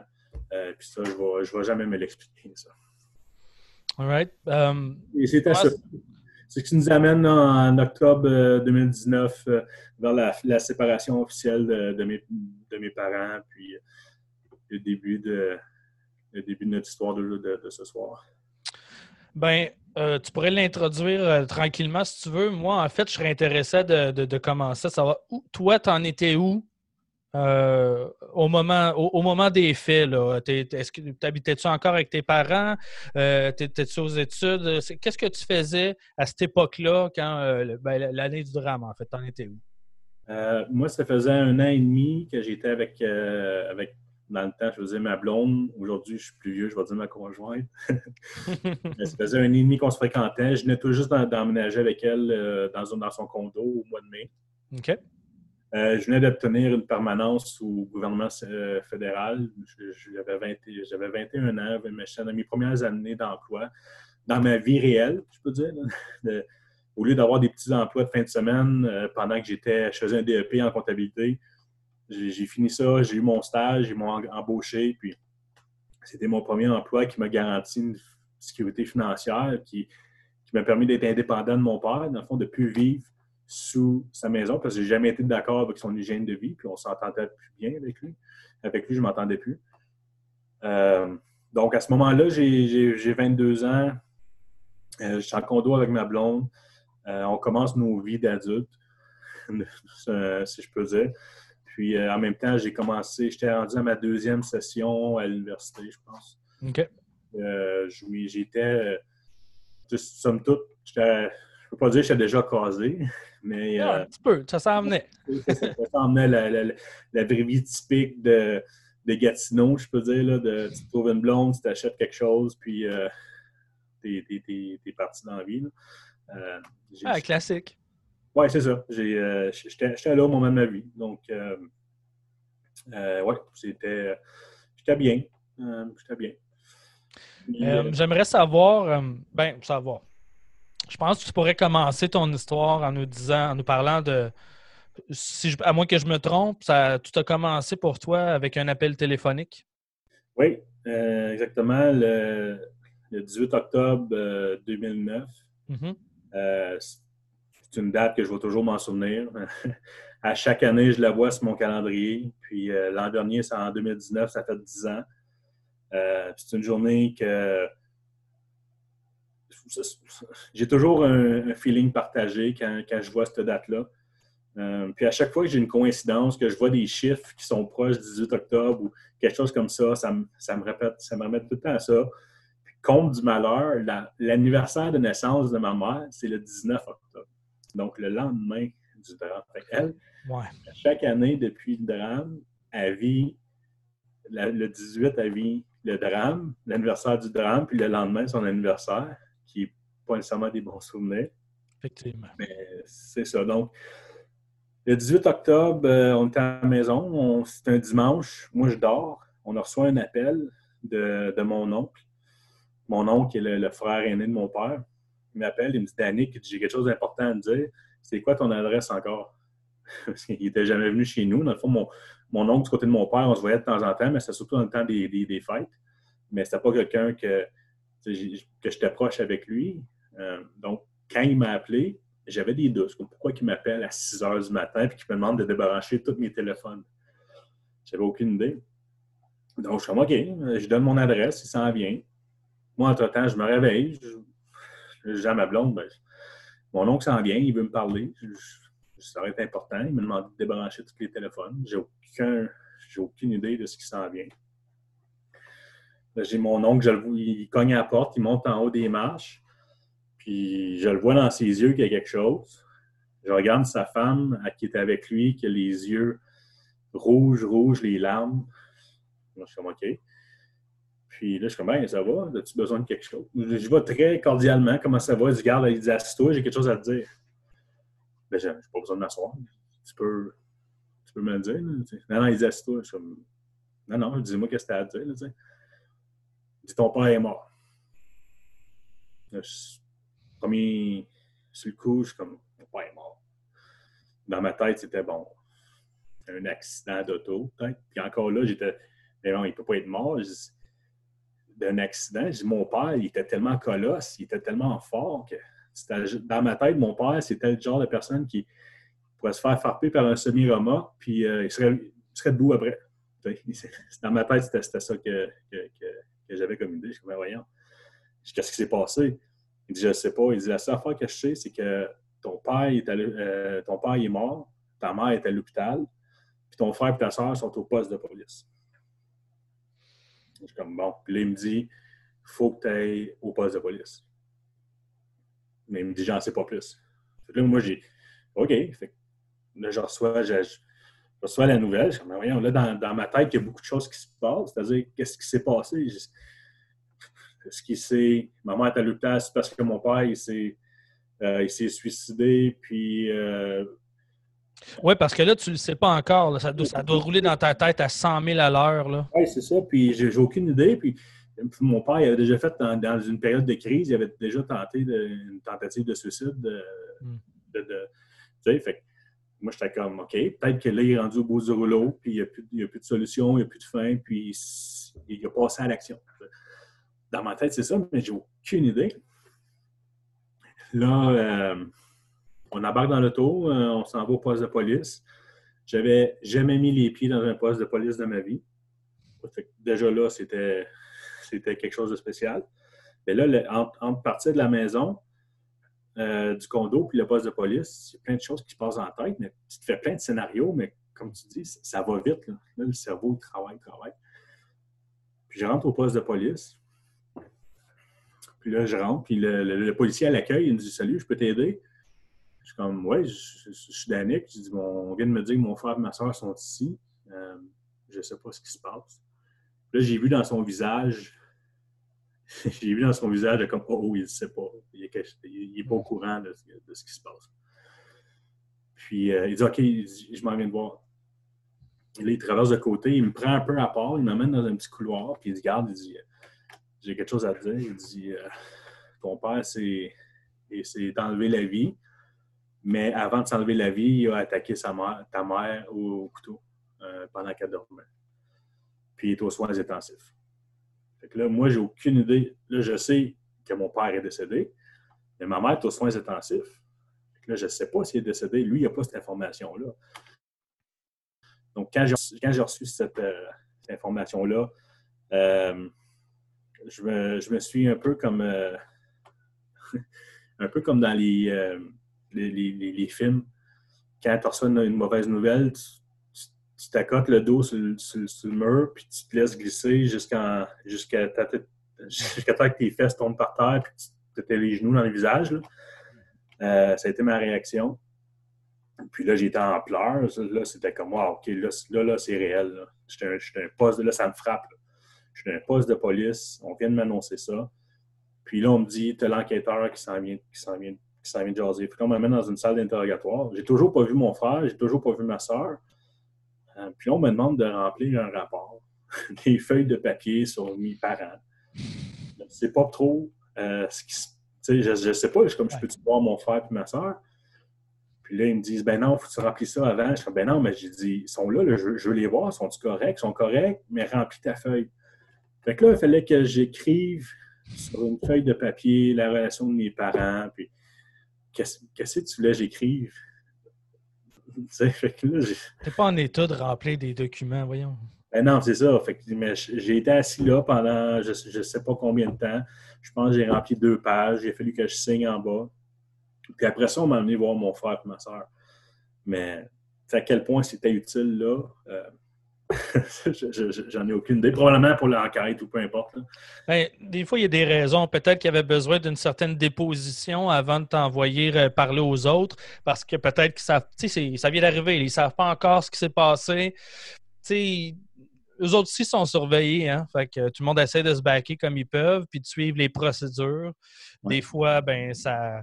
Euh, puis ça, je ne vais, je vais jamais me l'expliquer, ça. All right. Um, Et c'était ça. ce qui nous amène en octobre euh, 2019 euh, vers la, la séparation officielle de, de mes, de mes parents, puis euh, le début de, le début de notre histoire de ce soir. Ben, euh, tu pourrais l'introduire euh, tranquillement si tu veux. Moi, en fait, je serais intéressé de, commencer à savoir où, toi, t'en étais où euh, au, moment, au, moment des faits? Là? T'es- Est-ce que t'habitais-tu encore avec tes parents? T'étais-tu aux études? Qu'est-ce que tu faisais à cette époque-là, quand ben, l'année du drame, en fait? T'en étais où? Moi, ça faisait un an et demi que j'étais avec, avec, dans le temps, je faisais ma blonde. Aujourd'hui, je suis plus vieux, je vais dire ma conjointe. Mais ça faisait un an et demi qu'on se fréquentait. Je venais tout juste d'emménager avec elle euh, dans, son condo au mois de mai. OK. Euh, je venais d'obtenir une permanence au gouvernement euh, fédéral. J'avais 20 j'avais 21 ans, dans mes premières années d'emploi. Dans ma vie réelle, je peux dire. de- au lieu d'avoir des petits emplois de fin de semaine euh, pendant que j'étais, je faisais un DEP en comptabilité, j'ai fini ça, j'ai eu mon stage, ils m'ont embauché, puis c'était mon premier emploi qui m'a garanti une sécurité financière, qui, qui m'a permis d'être indépendant de mon père, dans le fond, de plus vivre sous sa maison, parce que j'ai jamais été d'accord avec son hygiène de vie, puis on s'entendait plus bien avec lui. Avec lui, je m'entendais plus. Euh, donc, à ce moment-là, j'ai j'ai- j'ai 22 ans. Euh, je suis en condo avec ma blonde. Euh, on commence nos vies d'adultes, si je peux dire. Puis, euh, en même temps, j'ai commencé, j'étais rendu à ma deuxième session à l'université, je pense. OK. Euh, j'étais, euh, juste, somme toute, j'étais- je peux pas dire que j'étais déjà casé, mais Ah, un petit peu, ça s'en venait. ça, ça ressemblait la, la, la, vie typique de, de Gatineau, je peux dire, là, de, tu trouves une blonde, tu t'achètes quelque chose, puis euh, t'es, parti dans la vie. là. Euh, Ah, classique. Ouais, c'est ça. J'ai, euh, j'étais, j'étais là au moment de ma vie. Donc, euh, euh, ouais, c'était, j'étais bien. J'étais bien. J'aimerais savoir, ben, savoir. Je pense que tu pourrais commencer ton histoire en nous disant, en nous parlant de. Si je- à moins que je me trompe, ça, tout a commencé pour toi avec un appel téléphonique? Oui, euh, exactement. Le, le 18 octobre euh, 2009, Mhm. euh, c'est une date que je vais toujours m'en souvenir. à chaque année, je la vois sur mon calendrier. Puis euh, l'an dernier, c'est en 2019, ça fait 10 ans. Euh, c'est une journée que j'ai toujours un, feeling partagé quand, quand je vois cette date-là. Euh, puis à chaque fois que j'ai une coïncidence, que je vois des chiffres qui sont proches du 18 octobre ou quelque chose comme ça, ça me, ça me répète, ça me remet tout le temps à ça. Puis, compte du malheur, la- l'anniversaire de naissance de ma mère, c'est le 19 octobre. Donc le lendemain du drame. Elle, Ouais. chaque année depuis le drame, elle vit la- le 18, elle vit le drame, l'anniversaire du drame, puis le lendemain, son anniversaire, qui n'est pas nécessairement des bons souvenirs. Effectivement. Mais c'est ça. Donc, le 18 octobre, euh, on était à la maison. on- C'est un dimanche. Moi, je dors. On a reçu un appel de, de mon oncle. Mon oncle est le, le frère aîné de mon père. Il m'appelle, il me dit Danick, j'ai quelque chose d'important à te dire. C'est quoi ton adresse encore? Parce qu'il n'était jamais venu chez nous. Dans le fond, mon, mon oncle du côté de mon père, on se voyait de temps en temps, mais c'était surtout dans le temps des, des- des fêtes. Mais c'était pas quelqu'un que, que j'étais proche avec lui. Euh, donc, quand il m'a appelé, j'avais des doutes. Pourquoi il m'appelle à 6 heures du matin et qu'il me demande de débrancher tous mes téléphones? J'avais aucune idée. Donc, je suis comme, OK, je donne mon adresse, il s'en vient. Moi, entre-temps, je me réveille. Je, je dis à ma blonde, ben, mon oncle s'en vient, il veut me parler. Je- ça va être important. Il me demande de débrancher tous les téléphones. J'ai aucun, aucune idée de ce qui s'en vient. Là, J'ai mon oncle, je le il cogne à la porte, il monte en haut des marches. Puis je le vois dans ses yeux qu'il y a quelque chose. Je regarde sa femme qui était avec lui, qui a les yeux rouge, rouge, les larmes. Moi, je suis comme. Puis là, je suis comme, ben, ça va, as-tu besoin de quelque chose? Je vais très cordialement, comment ça va? Il dit, garde, il dit, assis-toi, j'ai quelque chose à te dire. Ben, j'ai pas besoin de m'asseoir. Tu peux, tu peux me le dire. non, non, il dit, assis-toi. Je suis comme, non, non, dis-moi qu'est-ce que tu as à dire. il dit, ton père est mort. Là, je, premier, sur le coup, je suis comme, mon père est mort. Dans ma tête, c'était bon. Un accident d'auto, peut-être. Puis encore là, j'étais, mais non, il peut pas être mort. D'un accident, je dis, mon père, il était tellement colosse, il était tellement fort que dans ma tête, mon père, c'était le genre de personne qui pourrait se faire frapper par un semi-roma, puis euh, il, serait, il, serait, debout après. Dans ma tête, c'était ça que, que, j'avais comme idée. Je suis comme, voyons, qu'est-ce qui s'est passé? Il dit, je ne sais pas. Il dit, la seule affaire que je sais, c'est que ton père, est euh, ton père est mort, ta mère est à l'hôpital, puis ton frère et ta soeur sont au poste de police. Je suis comme, bon. Puis là, il me dit, faut que tu ailles au poste de police. Mais il me dit, j'en sais pas plus. là, moi, j'ai, OK. Fait là, je reçois, je, reçois la nouvelle. Je suis comme, voyons, là, dans, dans, ma tête, il y a beaucoup de choses qui se passent. C'est-à-dire, qu'est-ce qui s'est passé? ce qui s'est. Maman est à l'hôpital, c'est parce que mon père, il s'est, euh, suicidé, puis. Euh, oui, parce que là, tu ne le sais pas encore. Ça, doit, ça, doit, rouler dans ta tête à 100 000 à l'heure. Oui, c'est ça. Puis, j'ai, aucune idée. Puis, mon père, il avait déjà fait, dans, une période de crise, il avait déjà tenté une tentative de suicide. De, hmm. tu sais, fait moi, j'étais comme, OK, peut-être que là, il est rendu au bout du rouleau, puis il n'y a, a, plus de solution, il n'y a plus de fin, puis il a passé à l'action dans ma tête, c'est ça, mais j'ai aucune idée. Là, euh, on embarque dans l'auto, euh, on s'en va au poste de police. J'avais jamais mis les pieds dans un poste de police de ma vie. déjà là, c'était, quelque chose de spécial. Mais là, entre, partir de la maison, euh, du condo puis le poste de police, il y a plein de choses qui se passent en tête, mais tu te fais plein de scénarios, mais comme tu dis, ça va vite. Là, le cerveau travaille, travaille. Puis je rentre au poste de police. Puis là, je rentre, puis le, policier à l'accueil, il me dit Salut, je peux t'aider Je suis comme Ouais, je, suis Danick. Je dis bon, On vient de me dire que mon frère et ma soeur sont ici. Euh, je ne sais pas ce qui se passe. Là, j'ai vu dans son visage, j'ai vu dans son visage comme Oh, oh il ne sait pas. Il n'est pas au courant de, ce qui se passe. Puis euh, il dit OK, je m'en viens de voir. Là, il traverse de côté, il me prend un peu à part, il m'amène dans un petit couloir, puis il dit Garde, il dit j'ai quelque chose à te dire. Il dit euh, Ton père s'est enlevé la vie, mais avant de s'enlever la vie, il a attaqué sa mère, ta mère au, couteau euh, pendant qu'elle dormait. Puis il est aux soins intensifs. Fait que là, moi, j'ai aucune idée. Là, je sais que mon père est décédé, mais ma mère est aux soins intensifs. là, je ne sais pas s'il est décédé. Lui, il n'a pas cette information-là. Donc, quand j'ai reçu cette, euh, cette information-là, je me, suis un peu comme euh, un peu comme dans les, les, films. Quand tu reçois une, mauvaise nouvelle, tu t'accotes le dos sur, le mur, puis tu te laisses glisser jusqu'à jusqu'à jusqu'à temps que tes fesses tombent par terre, puis tu te les genoux dans le visage. Euh, ça a été ma réaction. Puis là, j'étais en pleurs. Là, c'était comme, wow, OK, là, là, c'est réel. J'étais un, poste, là, ça me frappe. Je suis un poste de police, on vient de m'annoncer ça. Puis là, on me dit, tu as l'enquêteur qui s'en vient, qui vient, qui s'en vient de jaser. Puis là, on m'amène dans une salle d'interrogatoire. J'ai toujours pas vu mon frère, j'ai toujours pas vu ma soeur. Euh, puis on me demande de remplir un rapport, des feuilles de papier sur mes parents. C'est pas trop euh, ce qui se. Je ne sais pas, comme je peux-tu voir mon frère et ma soeur? Puis là, ils me disent, ben non, il faut que tu remplisses ça avant. Je dis, ben non, mais j'ai dit, ils sont là, je, je, veux les voir, sont-ils corrects? Ils sont corrects, mais remplis ta feuille. Fait que là, il fallait que j'écrive sur une feuille de papier la relation de mes parents, puis qu'est-ce que tu voulais que j'écrive? T'es pas en état de remplir des documents, voyons. Ben non, c'est ça. Fait j'ai été assis là pendant je ne sais pas combien de temps. Je pense que j'ai rempli deux pages. Il a fallu que je signe en bas. Puis après ça, on m'a amené voir mon frère et ma soeur. Mais à quel point c'était utile là, euh, J'en ai aucune idée. Probablement pour l'enquête ou peu importe. Ben, des fois, il y a des raisons. Peut-être qu'il y avait besoin d'une certaine déposition avant de t'envoyer euh, parler aux autres parce que peut-être que ça, ça vient d'arriver. Ils ne savent pas encore ce qui s'est passé. T'sais, eux autres aussi sont surveillés. Hein? Fait que tout le monde essaie de se baquer comme ils peuvent puis de suivre les procédures. Des fois, ben, ça,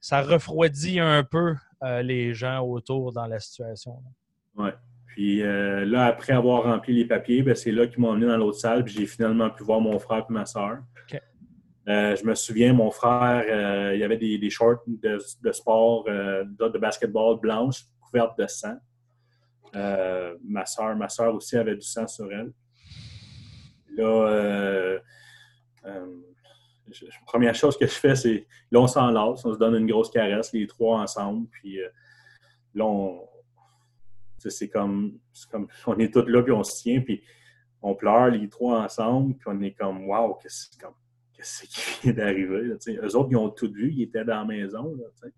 ça refroidit un peu euh, les gens autour dans la situation. Oui. Puis euh, là, après avoir rempli les papiers, ben, c'est là qu'ils m'ont emmené dans l'autre salle, puis j'ai finalement pu voir mon frère et ma soeur. Euh, je me souviens, mon frère, il y avait des, shorts de, sport, de, basketball blanches couvertes de sang. ma soeur, ma soeur aussi avait du sang sur elle. Là, la première chose que je fais, c'est là, on s'enlace, on se donne une grosse caresse, les trois ensemble, puis euh, là, on, c'est comme, on est tous là, puis on se tient, puis on pleure les trois ensemble, puis on est comme, waouh, qu'est-ce qui vient d'arriver? Eux autres, ils ont tout vu, ils étaient dans la maison. Là,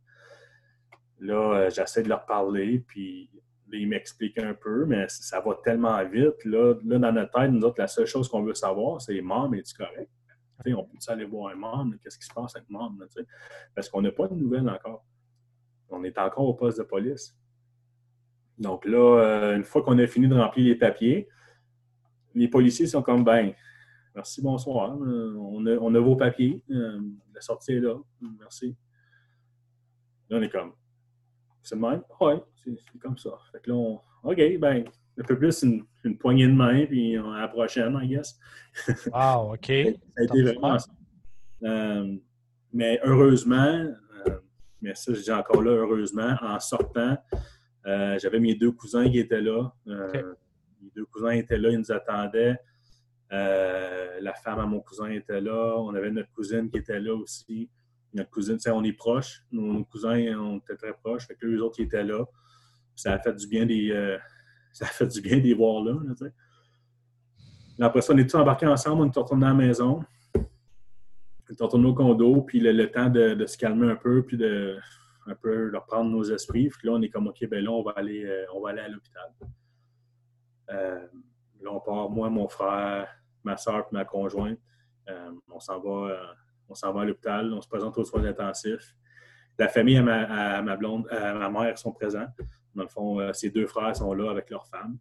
là euh, j'essaie de leur parler, puis ils m'expliquent un peu, mais ça va tellement vite. Là, là, dans notre tête, nous autres, la seule chose qu'on veut savoir, c'est Maman, es-tu correct? on peut aller voir un membre, qu'est-ce qui se passe avec le membre? Parce qu'on n'a pas de nouvelles encore. On est encore au poste de police. Donc là, euh, une fois qu'on a fini de remplir les papiers, les policiers sont comme ben, merci, bonsoir. Euh, on, a, vos papiers. Euh, la sortie est là. Merci. Là, on est comme. C'est le même? Oui, c'est comme ça. Fait que là, on, OK, ben, un peu plus une, poignée de main, puis à la prochaine, I guess. Wow, OK. ça a été vraiment ça. Euh, mais heureusement, euh, mais ça, je dis encore là, heureusement, en sortant, euh, j'avais mes deux cousins qui étaient là. Mes deux cousins étaient là, ils nous attendaient. la femme à mon cousin était là. On avait notre cousine qui était là aussi. Notre cousine, on est proches. Nos, cousins, on était très proches. Fait que eux autres, qui étaient là. Ça a fait du bien des, ça fait du bien d'y voir là. après ça, on est tous embarqués ensemble, on est retournés à la maison? On est retournés au condo, puis le, temps de, se calmer un peu, puis de un peu reprendre nos esprits. Puis là, on est comme OK, ben là, on va aller, euh, on va aller à l'hôpital. Euh, là, on part, moi, mon frère, ma soeur et ma conjointe. Euh, on s'en va, on s'en va à l'hôpital, on se présente aux soins intensifs. La famille à ma, blonde, à ma mère sont présents. Dans le fond, ses deux frères sont là avec leur femme.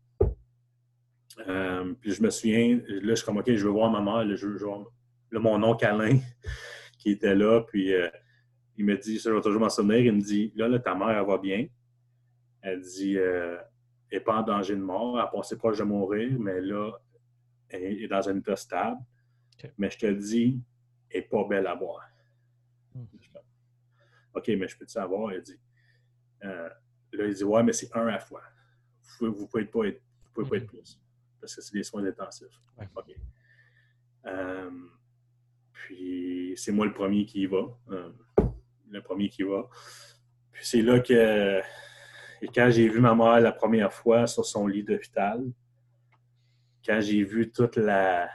Euh, puis je me souviens, là, je suis comme, OK, je veux voir ma mère, là, mon oncle Alain qui était là, puis il me dit, ça, je vais toujours m'en souvenir, il me dit, là, là, ta mère, elle va bien. Elle dit, elle n'est pas en danger de mort, elle pensait proche de mourir, mais là, elle est dans un état stable. Mais je te dis, elle n'est pas belle à voir. Hmm. OK, mais je peux te savoir, elle dit. Là, il dit Ouais, mais c'est un à la fois. Vous ne pouvez, pas être, pouvez pas être plus. Parce que c'est des soins intensifs. OK. Euh, puis c'est moi le premier qui y va. Euh, le premier qui va. Puis c'est là que et quand j'ai vu ma mère la première fois sur son lit d'hôpital, quand j'ai vu toute la,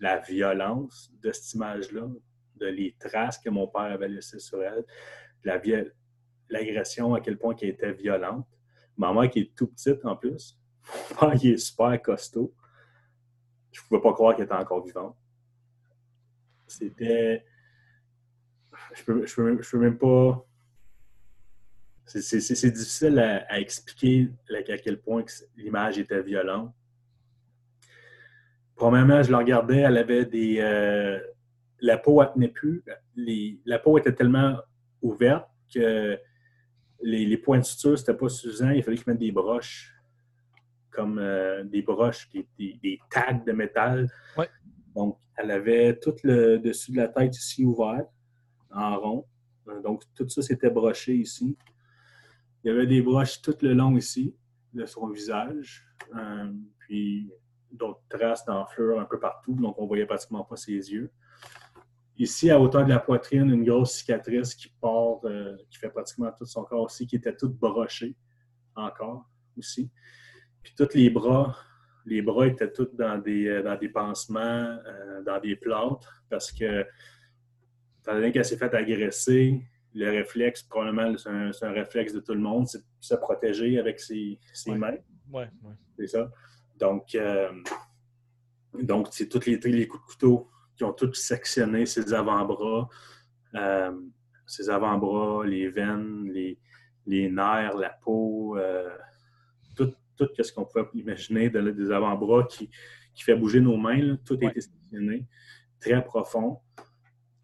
la violence de cette image-là, de les traces que mon père avait laissées sur elle, la, l'agression, à quel point elle était violente. Maman qui est tout petite en plus. Mon père qui est super costaud. Je ne pouvais pas croire qu'elle était encore vivante. C'était. Je peux, je peux, je peux même pas. C'est difficile à, expliquer à quel point l'image était violente. Premièrement, je la regardais, elle avait des. Euh, la peau, elle tenait plus. la peau était tellement ouverte que les, les points de suture, c'était pas suffisant. Il fallait qu'ils mettent des broches, comme euh, des broches, des, des, tags de métal. Donc, elle avait tout le dessus de la tête ici ouvert, en rond. Euh, donc, tout ça, c'était broché ici. Il y avait des broches tout le long ici de son visage. Euh, puis d'autres traces d'enflure un peu partout. Donc, on voyait pratiquement pas ses yeux. Ici, à hauteur de la poitrine, une grosse cicatrice qui part, euh, qui fait pratiquement tout son corps aussi, qui était toute brochée encore aussi. Puis tous les bras, les bras étaient tous dans des, dans des pansements, dans des plâtres, parce que, étant donné qu'elle s'est fait agresser, le réflexe, probablement, c'est un, réflexe de tout le monde, c'est de se protéger avec ses, mains. Ouais, C'est ça. Donc, euh, donc c'est tous les, les coups de couteau qui ont tous sectionné ses avant-bras, euh, ses avant-bras, les veines, les, les, nerfs, la peau, euh, tout, tout ce qu'on pouvait imaginer de, des avant-bras qui, qui, fait bouger nos mains. tout a été sectionné, très profond.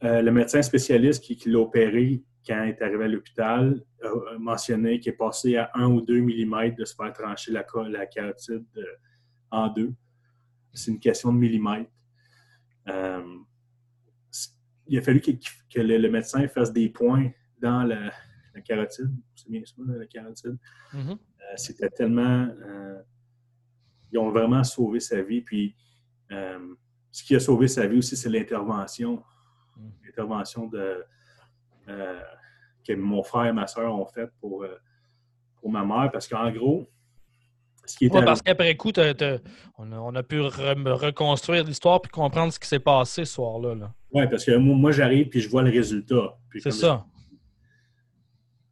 Le médecin spécialiste qui, qui l'a opéré quand il est arrivé à l'hôpital, a mentionné qu'il est passé à 1 ou 2 mm de se faire trancher la, la carotide euh, en deux. C'est une question de millimètres. Euh, il a fallu que, le, médecin fasse des points dans la, carotide. C'est bien ça, la carotide. Mm-hmm. Euh, c'était tellement. ils ont vraiment sauvé sa vie. Puis, ce qui a sauvé sa vie aussi, c'est l'intervention. De euh, que mon frère et ma soeur ont fait pour, euh, pour ma mère. Parce qu'en gros, ce qui était. parce qu'après coup, on, a, pu reconstruire l'histoire puis comprendre ce qui s'est passé ce soir-là. Oui, parce que moi, j'arrive puis je vois le résultat. C'est ça.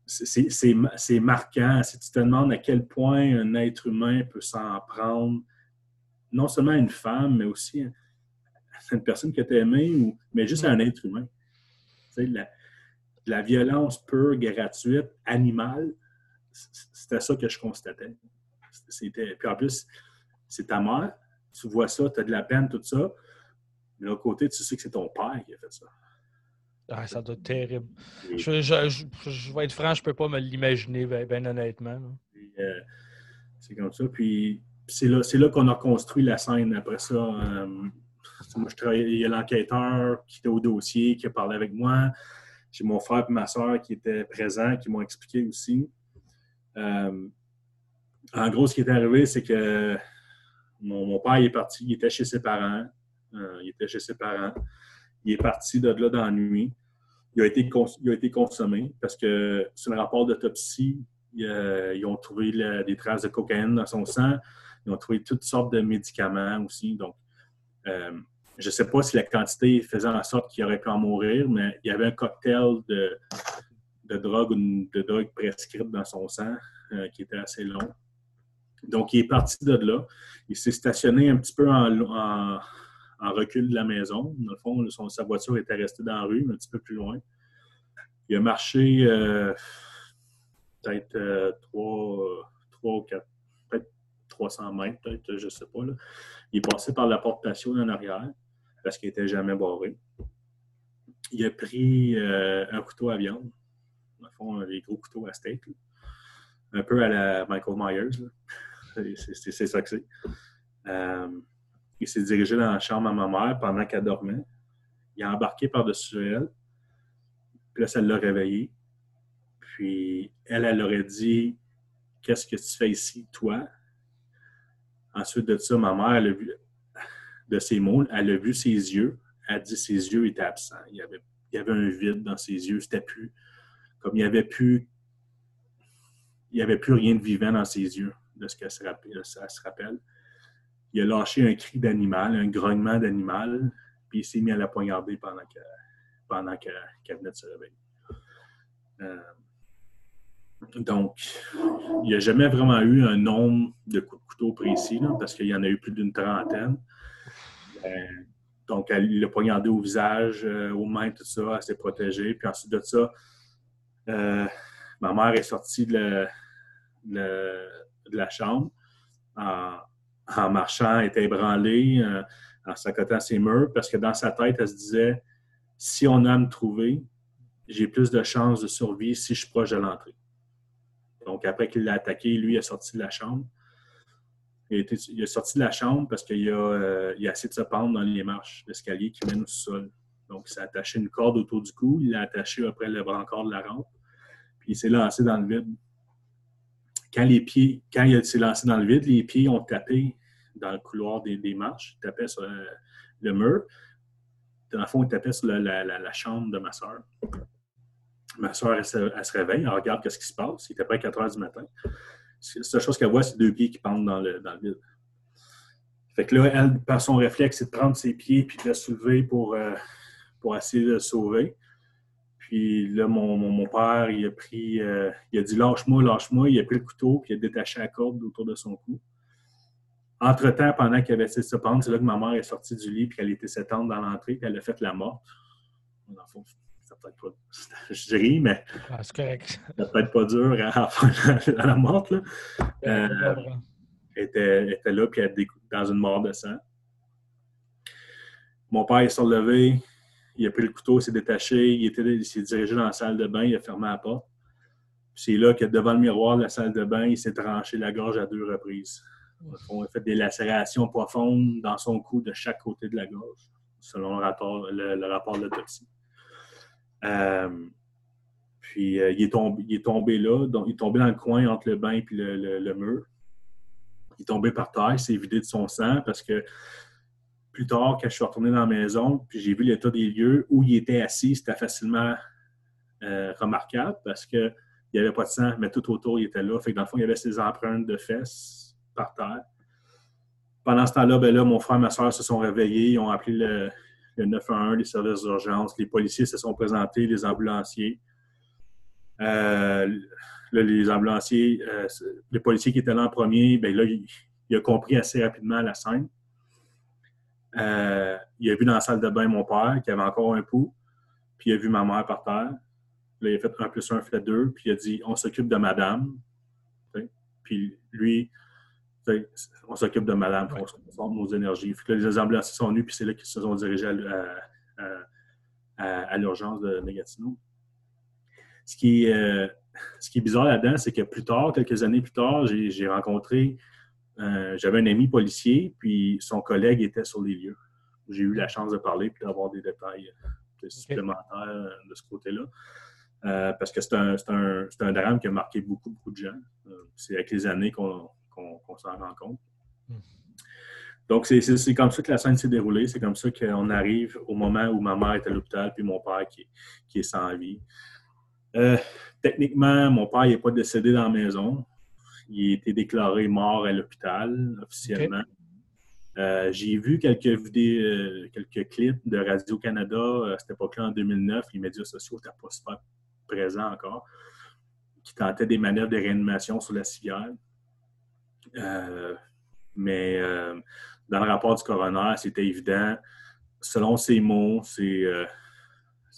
C'est marquant. Si tu te demandes à quel point un être humain peut s'en prendre, non seulement à une femme, mais aussi à une personne que tu as aimée, mais juste à un être humain. Tu sais, la, la violence pure, gratuite, animale, c'était ça que je constatais. C'était, puis en plus, c'est ta mère, tu vois ça, tu as de la peine, tout ça. Mais de l'autre côté, tu sais que c'est ton père qui a fait ça. Ah, ça doit être terrible. Je, vais être franc, je ne peux pas me l'imaginer, bien ben honnêtement. Euh, c'est comme ça. Puis c'est là, là qu'on a construit la scène après ça. Euh, il y a l'enquêteur qui était au dossier, qui a parlé avec moi. J'ai mon frère et ma soeur qui étaient présents, qui m'ont expliqué aussi. Euh, en gros, ce qui est arrivé, c'est que mon, père est parti, il était chez ses parents. Euh, il était chez ses parents. Il est parti de là dans la nuit. Il a été, a été consommé parce que sur le rapport d'autopsie, ils ont trouvé des traces de cocaïne dans son sang. Ils ont trouvé toutes sortes de médicaments aussi. Donc, euh, je ne sais pas si la quantité faisait en sorte qu'il aurait pu en mourir, mais il y avait un cocktail de, drogue ou de drogue prescrite dans son sang euh, qui était assez long. Donc, il est parti de là. Il s'est stationné un petit peu en, recul de la maison. Dans le fond, sa voiture était restée dans la rue, un petit peu plus loin. Il a marché euh, peut-être euh, trois, ou quatre, peut-être 300 mètres, peut-être, je ne sais pas. Il est passé par la porte patio en arrière parce qu'il n'était jamais barré. Il a pris euh, un couteau à viande, dans le fond, les gros couteaux à steak, un peu à la Michael Myers. C'est ça que c'est. Euh, il s'est dirigé dans la chambre à ma mère pendant qu'elle dormait. Il a embarqué par-dessus elle. Puis là, ça l'a réveillé. Puis elle, elle aurait dit Qu'est-ce que tu fais ici, toi? Ensuite de ça, ma mère, elle a vu, de ses mots. Elle a vu ses yeux. Elle a dit ses yeux étaient absents. Il y avait, il y avait un vide dans ses yeux. C'était plus comme il n'y avait plus. Il n'y avait plus rien de vivant dans ses yeux, de ce qu'elle se se rappelle. Il a lâché un cri d'animal, un grognement d'animal, puis il s'est mis à la poignarder pendant qu'elle pendant venait de se réveiller. Euh, donc, il n'y a jamais vraiment eu un nombre de coups de couteau précis, parce qu'il y en a eu plus d'une trentaine. Euh, donc, elle l'a poignardé au visage, euh, aux mains, tout ça. Elle s'est protégée. Puis ensuite de ça, euh, ma mère est sortie de, la chambre en, marchant, était ébranlée, en s'accotant ses murs, parce que dans sa tête, elle se disait si on a me trouver, j'ai plus de chances de survie si je suis proche de l'entrée. Donc, après qu'il l'a attaqué, lui est sorti de la chambre. Il, est sorti de la chambre parce qu'il a, euh, a essayé de se pendre dans les marches d'escalier qui mènent au sol. Donc, il s'est attaché une corde autour du cou, il l'a attaché après le brancard de la rampe, puis il s'est lancé dans le vide. Quand il s'est lancé dans le vide, les pieds ont tapé dans le couloir des, marches, il tapait sur le, mur. Dans le fond, il tapait sur la, chambre de ma soeur. Ma soeur, elle, se réveille, elle regarde ce qui se passe. Il était près 4 heures du matin. La seule chose qu'elle voit, c'est deux pieds qui pendent dans le, dans le vide. Fait que là, elle, par son réflexe, c'est de prendre ses pieds puis de la soulever pour, euh, pour essayer de le sauver. Puis là, mon, mon, père, il a pris, euh, il a dit lâche-moi, lâche-moi. Il a pris le couteau puis il a détaché la corde autour de son cou. entre-temps, pendant qu'il avait essayé de se pendre, c'est là que ma mère est sortie du lit, puis elle était s'étendre dans l'entrée, puis elle a fait la morte. Dans peut-être pas... Je ris, mais Ah, c'est correct. ça peut être pas dur à faire la, la morte. Là. Euh, elle était, elle était là, puis elle était dans une mort de sang. Mon père il s'est relevé, il a pris le couteau, il s'est détaché, il, était, il s'est dirigé dans la salle de bain, il a fermé la porte. Puis c'est là que devant le miroir de la salle de bain, il s'est tranché la gorge à deux reprises. Dans il a fait des lacérations profondes dans son cou de chaque côté de la gorge, selon le rapport, le, le rapport de l'autopsie. Euh, puis euh, il, est tombé, il est tombé là, donc il est tombé dans le coin entre le bain et le, mur. Il est tombé par terre, il s'est vidé de son sang parce que plus tard, quand je suis retourné dans la maison, puis j'ai vu l'état des lieux où il était assis, c'était facilement euh, remarquable parce qu'il n'y avait pas de sang, mais tout autour, il était là. Fait que dans le fond, il y avait ses empreintes de fesses par terre. Pendant ce temps-là, ben là, mon frère et ma soeur se sont réveillés, ils ont appelé le, le 911, les services d'urgence, les policiers se sont présentés, les ambulanciers. Euh, les ambulanciers, euh, les policiers qui étaient là en premier, ben là, il, a compris assez rapidement la scène. Euh, il a vu dans la salle de bain mon père qui avait encore un pouls, puis il a vu ma mère par terre. Là, il a fait 1 plus 1 fait 2, puis il a dit On s'occupe de madame. Puis lui, on s'occupe de madame, on se concentre nos énergies. Que là, les ambulanciers sont venus, puis c'est là qu'ils se sont dirigés à, l- à- à- à- à l'urgence de Mégatino. Ce qui, est, euh, ce qui est bizarre là-dedans, c'est que plus tard, quelques années plus tard, j'ai rencontré, euh, j'avais un ami policier, puis son collègue était sur les lieux. J'ai eu la chance de parler puis d'avoir des détails euh, supplémentaires de ce côté-là. Euh, parce que c'est un, un- un drame qui a marqué beaucoup, beaucoup de gens. C'est avec les années qu'on qu'on- s'en rend compte. Donc, c'est- comme ça que la scène s'est déroulée. C'est comme ça qu'on arrive au moment où ma mère est à l'hôpital puis mon père qui, qui est sans vie. Euh, techniquement, mon père n'est pas décédé dans la maison. Il a été déclaré mort à l'hôpital officiellement. Euh, J'ai vu quelques vidéos, euh, quelques clips de Radio-Canada à cette époque-là, en 2009. Les médias sociaux n'étaient pas super présents encore, qui tentaient des manœuvres de réanimation sur la civière. Euh, mais euh, dans le rapport du coroner, c'était évident. Selon ses mots, c'est euh,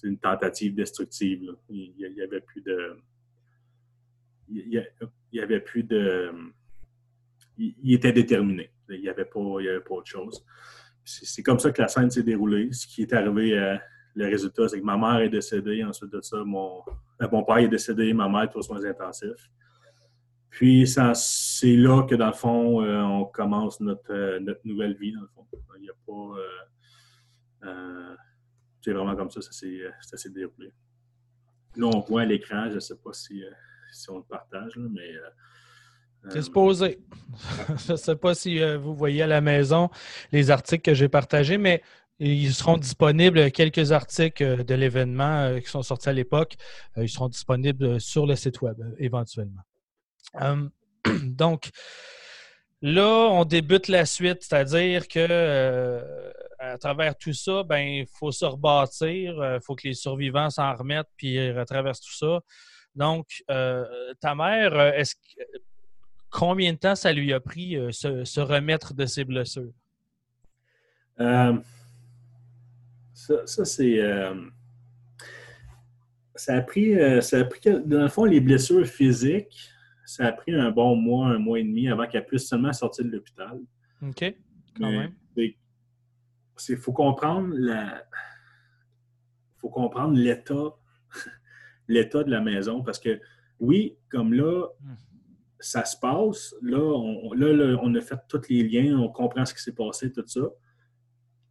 une tentative destructive. Il n'y avait plus de. Il n'y avait plus de. Il, était déterminé. Il n'y avait, pas- avait pas autre chose. C'est comme ça que la scène s'est déroulée. Ce qui est arrivé, euh, le résultat, c'est que ma mère est décédée. Ensuite de ça, mon, mon père est décédé, ma mère est aux soins intensifs. Puis c'est là que, dans le fond, euh, on commence notre, euh, notre nouvelle vie, dans le fond. Il n'y a pas. euh, c'est vraiment comme ça, ça s'est déroulé. Là, on voit à l'écran, je ne sais pas si, si on le partage, là, mais. C'est supposé. Je ne sais pas si vous voyez à la maison les articles que j'ai partagés, mais ils seront disponibles, quelques articles de l'événement qui sont sortis à l'époque, ils seront disponibles sur le site web éventuellement. Hum, donc, là, on débute la suite, c'est-à-dire que euh, à travers tout ça, ben, il faut se rebâtir, il faut que les survivants s'en remettent puis retraversent tout ça. Donc, euh, ta mère, euh, est-ce combien de temps ça lui a pris euh, se, se remettre de ses blessures? Euh, ça, ça, c'est. euh, ça a pris. euh, ça a pris dans le fond, les blessures physiques, ça a pris un bon mois, un mois et demi avant qu'elle puisse seulement sortir de l'hôpital. OK? Quand Mais même. c'est- faut comprendre la. faut comprendre l'état l'état de la maison parce que oui, comme là, Hmm. ça se passe. Là on, là, là, on a fait tous les liens, on comprend ce qui s'est passé, tout ça.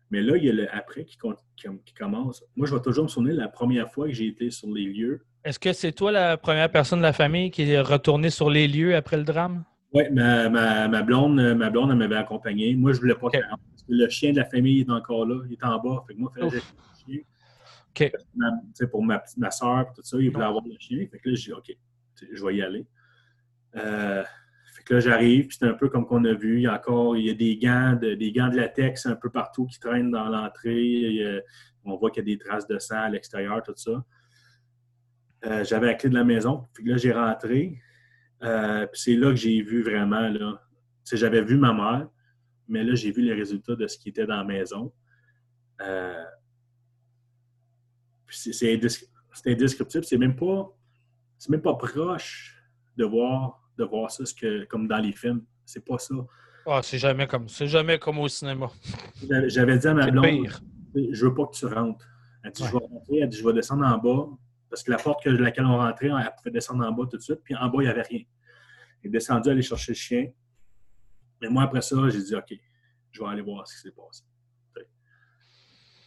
Mais là, il y a le après qui- qui commence. Moi, je vais toujours me souvenir la première fois que j'ai été sur les lieux. Est-ce que c'est toi la première personne de la famille qui est retournée sur les lieux après le drame? Oui, ma, ma, ma blonde, euh, ma blonde, elle m'avait accompagné. Moi, je voulais pas parce que le chien de la famille est encore là, il est en bas. Fait que moi, il fallait le chien. OK. Ma- pour ma, ma soeur et tout ça, il voulait avoir le chien. Fait que là, j'ai dit, OK, je vais y aller. Euh, fait que là, j'arrive, puis c'est un peu comme qu'on a vu. Il y a encore il y a des gants de, des gants de latex un peu partout qui traînent dans l'entrée. On voit qu'il y a des traces de sang à l'extérieur, tout ça. Euh, J'avais la clé de la maison. Puis là, j'ai rentré. Euh, puis c'est là que j'ai vu vraiment, là. J'avais vu ma mère. Mais là, j'ai vu les résultats de ce qui était dans la maison. Euh, c'est c'est indescri- c'est indescriptible. C'est même pas c'est même pas proche de voir de voir ça ce que, comme dans les films. C'est pas ça. Ah, c'est jamais comme c'est jamais comme au cinéma. J'avais- dit à ma blonde, pire. je veux pas que tu rentres. Elle dit, je vais rentrer, elle dit, je vais descendre en bas. Parce que la porte que laquelle on rentrait, elle pouvait descendre en bas tout de suite. Puis en bas, il n'y avait rien. Elle est descendue aller chercher le chien. Mais moi, après ça, j'ai dit, OK, je vais aller voir ce qui s'est passé.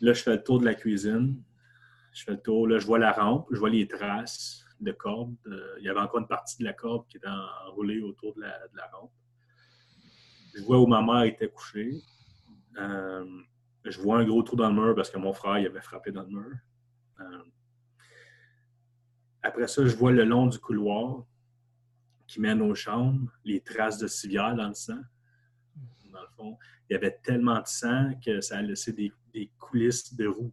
Là, je fais le tour de la cuisine. Je fais le tour. Là, je vois la rampe. Je vois les traces de corde. Euh, il y avait encore une partie de la corde qui était enroulée autour de la, de la rampe. Je vois où ma mère était couchée. Euh, je vois un gros trou dans le mur parce que mon frère il avait frappé dans le mur. Euh, après ça, je vois le long du couloir qui mène aux chambres, les traces de civière dans le sang. Dans le fond, il y avait tellement de sang que ça a laissé des, des coulisses de roues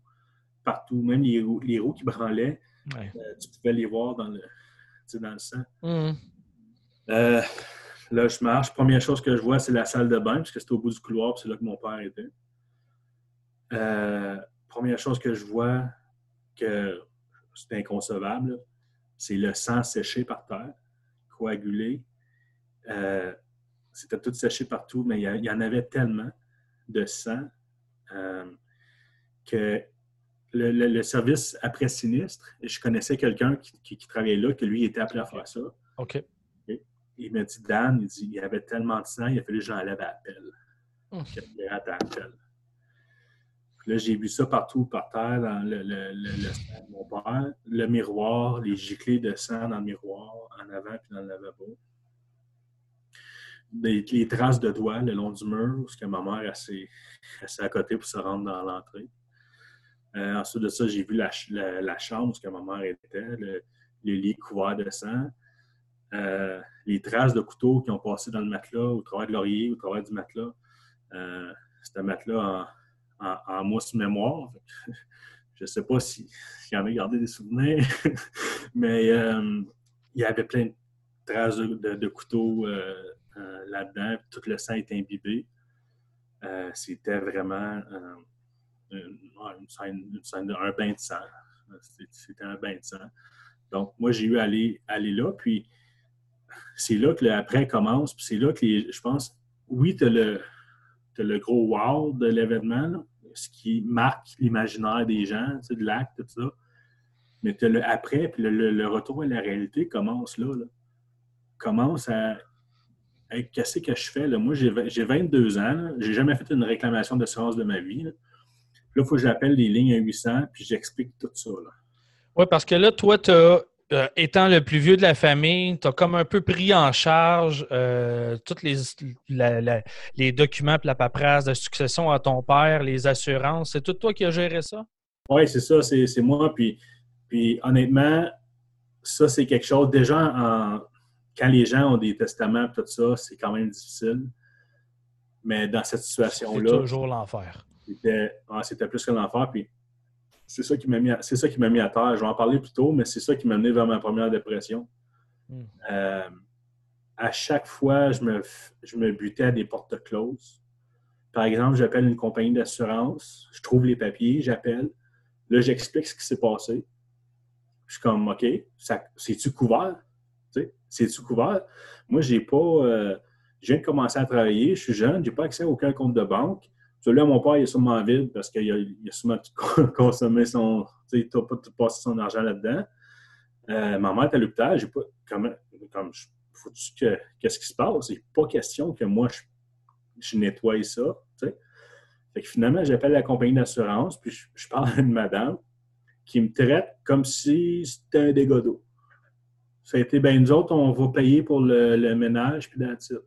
partout. Même les roues, les roues qui branlaient, Ouais. euh, tu pouvais les voir dans le, dans le sang. Mhm. Euh, là, je marche. Première chose que je vois, c'est la salle de bain, parce que c'était au bout du couloir, puis c'est là que mon père était. Euh, première chose que je vois, que c'est inconcevable, c'est le sang séché par terre, coagulé. Euh, c'était tout séché partout, mais il y, en avait tellement de sang euh, que le, le- le service après sinistre, je connaissais quelqu'un qui, qui- qui travaillait là, que lui était appelé à faire ça. OK. Il m'a dit, Dan, il dit, il y avait tellement de sang, il a fallu que j'enlève à. Qu'il y avait à pelle. Puis là, j'ai vu ça partout par terre, dans le, le, le, sang de mon père, le miroir, les giclées de sang dans le miroir, en avant puis dans le lavabo. Les, les traces de doigts le long du mur, parce que ma mère, s'est à côté pour se rendre dans l'entrée. Euh, ensuite de ça, j'ai vu la, la- la chambre où ma mère était, le, lit couvert de sang. Euh, les traces de couteaux qui ont passé dans le matelas, au travers de l'oreiller, au travers du matelas. Euh, C'était un matelas en, en, en mousse mémoire. Je ne sais pas si- s'il y en a gardé des souvenirs, mais euh, il y avait plein de traces de, couteaux euh, euh, là-dedans. Tout le sang était imbibé. C'était vraiment une, scène, une scène de- un bain de sang. C'était- un bain de sang. Donc, moi, j'ai eu à aller, là, puis c'est là que l'après commence, puis c'est là que je pense, oui, tu as le, le gros wow de l'événement, ce qui marque l'imaginaire des gens, tu sais, de l'acte, tout ça. Mais tu le après, puis le, le- retour à la réalité commence là. Commence à. Hey, Qu'est-ce que je fais? Là? Moi, j'ai vingt- j'ai 22 ans. J'ai jamais fait une réclamation d'assurance de ma vie. Là, il faut que j'appelle les lignes à 800, puis j'explique tout ça. Oui, parce que là, toi, tu as, étant le plus vieux de la famille, tu as comme un peu pris en charge euh, tous les, la- la- les documents et la paperasse de succession à ton père, les assurances. C'est tout toi qui as géré ça? Oui, c'est ça, c'est c'est moi. Puis, puis honnêtement, ça, c'est quelque chose. Déjà, en- quand les gens ont des testaments, tout ça, c'est quand même difficile. Mais dans cette C'est situation-là, toujours l'enfer. c'était ah, c'était plus que l'enfer. Puis c'est ça qui m'a mis, à- c'est ça qui m'a mis à terre. Je vais en parler plus tôt, mais c'est ça qui m'a mené vers ma première dépression. Hmm. Euh, à chaque fois, je me, je me butais à des portes closes. Par exemple, j'appelle une compagnie d'assurance, je trouve les papiers, j'appelle. Là, j'explique ce qui s'est passé. Je suis comme, OK, c'est-tu couvert? C'est-tu couvert? Moi, j'ai pas. euh, je viens de commencer à travailler, je suis jeune, j'ai pas accès à aucun compte de banque. Celui-là, mon père, il est sûrement vide parce qu'il a, il a sûrement consommé son. Tu sais, il n'a pas tout passé son argent là-dedans. Euh, ma mère est à l'hôpital, j'ai pas. Comme, je- faut-tu que. Qu'est-ce qui se passe? C'est pas question que moi, je, je nettoie ça. tu sais. Fait que finalement, j'appelle la compagnie d'assurance, puis je, je parle à une madame qui me traite comme si c'était un dégât d'eau. Ça a été, ben nous autres, on va payer pour le, le ménage, puis la titre.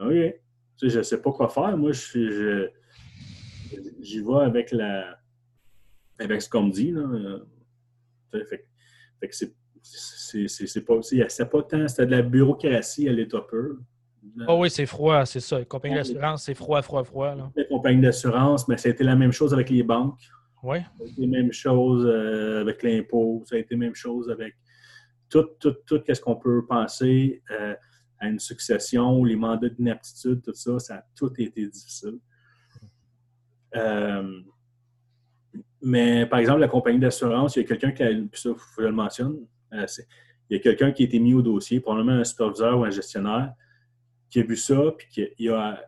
OK. Tu sais, je ne sais pas quoi faire. Moi, je suis- j'y vais avec la avec ce qu'on me dit. Là. Tu sais, Fait, que- fait que c'est c'est- pas, c'est c'est pas tant, c'était de la bureaucratie à l'état pur. Ah oui, c'est froid, c'est ça. Compagnie d'assurance, c'est froid, froid, froid. Là. Les compagnies d'assurance, mais ça a été la même chose avec les banques. Oui. Ça a été la même chose euh, avec l'impôt. Ça a été la même chose avec tout, tout, tout ce qu'on peut penser. Euh, à une succession, les mandats d'inaptitude, tout ça, ça a tout été difficile. Euh, mais par exemple, la compagnie d'assurance, il y a quelqu'un qui a, puis ça, je le mentionne, euh, il y a quelqu'un qui a été mis au dossier, probablement un superviseur ou un gestionnaire, qui a vu ça, puis qui il, a,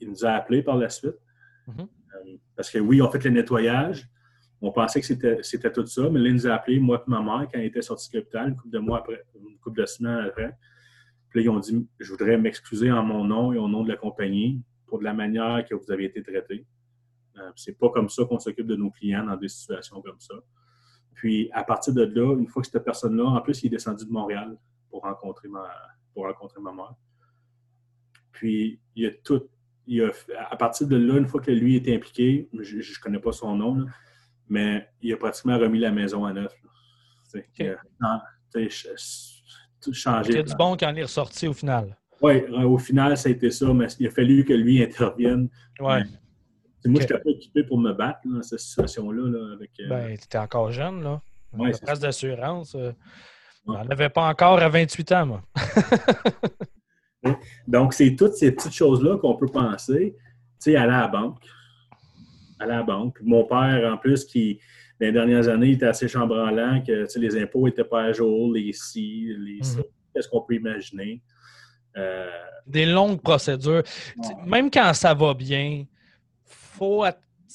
il nous a appelés par la suite. Mhm. Euh, parce que oui, on fait le nettoyage. On pensait que c'était tout ça, mais là, il nous a appelés, moi et ma mère, quand elle était sortie de l'hôpital, une couple de mois après, une couple de semaines après. Puis là, ils ont dit Je voudrais m'excuser en mon nom et au nom de la compagnie pour de la manière que vous avez été traité. Euh, c'est pas comme ça qu'on s'occupe de nos clients dans des situations comme ça. Puis, à partir de là, une fois que cette personne-là, en plus, il est descendu de Montréal pour rencontrer ma, pour rencontrer ma mère. Puis, il y a tout. Il a, à partir de là, une fois que lui était impliqué, je ne connais pas son nom, mais il a pratiquement remis la maison à neuf. Il y a du bon quand il est ressorti au final. Oui, au final, ça a été ça, mais il a fallu que lui intervienne. Ouais. Moi, je n'étais pas équipé pour me battre dans cette situation-là. Là, avec, euh, Ben, tu étais encore jeune, là. Ouais, la c'est presse d'assurance. euh, Ouais. J'en avais pas encore à 28 ans, moi. Donc, c'est toutes ces petites choses-là qu'on peut penser. Tu sais, aller à la banque. Aller à la banque. Mon père, en plus, qui, dans les dernières années, il était assez chambranlant, que les impôts n'étaient pas à jour, les ci, les ça. Mhm. Qu'est-ce qu'on peut imaginer? Euh, Des longues procédures. Même quand ça va bien, faut,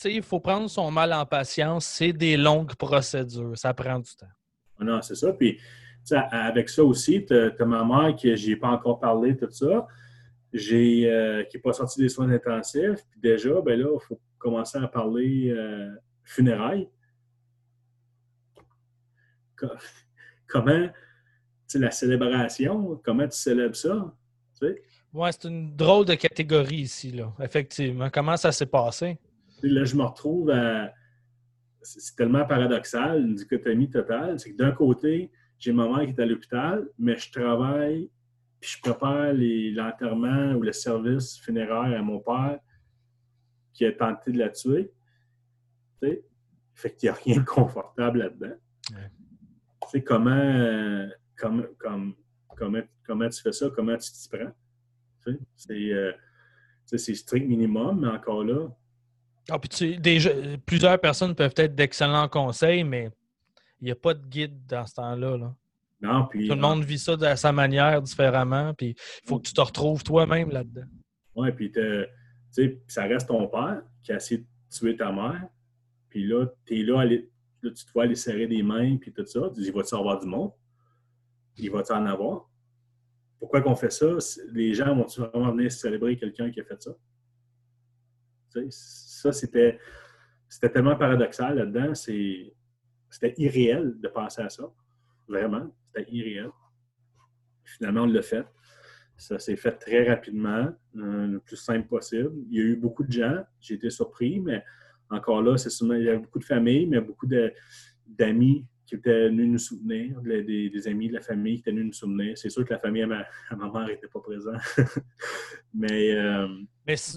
il faut prendre son mal en patience. C'est des longues procédures. Ça prend du temps. non, c'est ça. Puis, avec ça aussi, tu as, ma mère qui n'y ai pas encore parlé, tout ça, j'ai, euh, qui n'est pas sorti des soins intensifs. Puis déjà, ben là, il faut commencer à parler euh, funérailles. Co- Comment, la célébration, comment tu célèbres ça? Ouais, c'est une drôle de catégorie ici, là. Effectivement. Comment ça s'est passé? Là, je me retrouve à. C'est tellement paradoxal, une dichotomie totale. C'est que d'un côté, j'ai ma mère qui est à l'hôpital, mais je travaille, puis je prépare l'enterrement ou le service funéraire à mon père qui a tenté de la tuer. Tu sais? Fait qu'il n'y a rien de confortable là-dedans. Ouais. Sais, comment, euh, comment, comme- comment, comment tu fais ça? Comment tu t'y prends? Tu sais, C'est euh, c'est strict minimum, mais encore là, Ah, puis tu déjà, plusieurs personnes peuvent être d'excellents conseils, mais il n'y a pas de guide dans ce temps-là. là. non, puis... Tout le monde vit ça de sa manière, différemment, puis il faut que tu te retrouves toi-même là-dedans. Oui, puis tu sais, ça reste ton père qui a essayé de tuer ta mère. Puis là, tu es là, à tu te vois aller serrer des mains, puis tout ça. Tu dis, va-tu avoir du monde? Il va-tu en avoir? Pourquoi qu'on fait ça? Les gens vont-tu vraiment venir célébrer quelqu'un qui a fait ça? Ça, c'était tellement paradoxal là-dedans. C'était irréel de penser à ça. Vraiment, c'était irréel. Finalement, on l'a fait. Ça s'est fait très rapidement, le plus simple possible. Il y a eu beaucoup de gens, j'ai été surpris, mais encore là, c'est sûrement- il y a beaucoup de familles, mais beaucoup d'amis qui étaient venus nous soutenir, des, amis de la famille qui étaient venus nous soutenir. C'est sûr que la famille à ma, mère n'était pas présente. mais euh,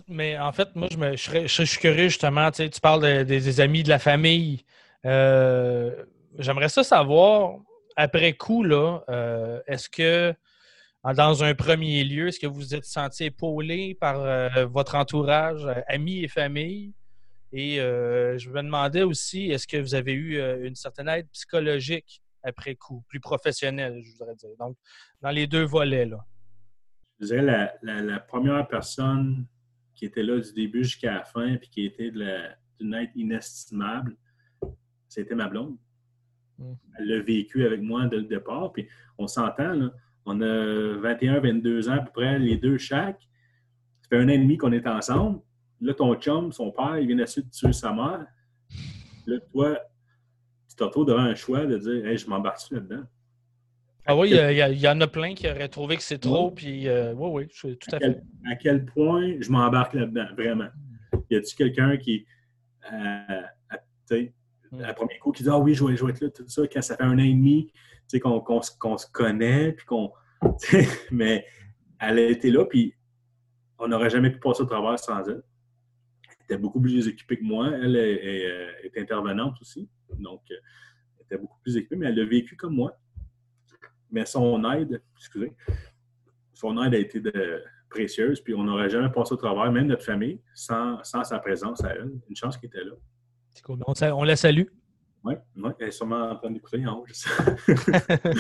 Mais, en fait, moi, je, me, je, suis curieux justement. Tu, parles de- des, amis de la famille. Euh, J'aimerais ça savoir, après coup, euh, est-ce que, dans un premier lieu, est-ce que vous vous êtes senti épaulé par votre entourage, amis et famille? Et euh, je me demandais aussi, est-ce que vous avez eu euh, une certaine aide psychologique après coup, plus professionnelle, je voudrais dire. Donc, dans les deux volets, là? je dirais la, la- la première personne qui était là du début jusqu'à la fin, puis qui était d'une aide inestimable, c'était ma blonde. Mm. Elle l'a vécu avec moi dès le départ, puis on s'entend, là, on a 21, 22 ans à peu près, les deux chaque. Ça fait un an et demi qu'on est ensemble. Là, ton chum, son père, il vient d'essayer de tuer sa mère. Là, toi, tu te retrouves devant un choix de dire Hey, je m'embarque là-dedans? Ah oui, il il y en a plein qui auraient trouvé que c'est trop, puis euh, oui, oui, je suis tout à à fait. quel, à quel point je m'embarque là-dedans, vraiment? Y a-tu quelqu'un qui, euh, à, tu Mm. à premier coup, qui dit Ah oui, je vais, je vais être là, tout ça, quand ça fait un an et demi tu sais, qu'on se- connaît, puis qu'on. Mais elle a été là, puis on n'aurait jamais pu passer au travers sans elle. Elle était beaucoup plus occupée que moi. Elle est, est, euh, est intervenante aussi. Donc, euh, elle était beaucoup plus équipée, mais elle l'a vécu comme moi. Mais son aide, excusez, son aide a été de, précieuse, puis on n'aurait jamais passé au travers, même notre famille, sans, sans sa présence à elle. Une chance qu'elle était là. C'est cool. On, on, la salue. Oui, ouais, elle est sûrement en train d'écouter en haut, je sais.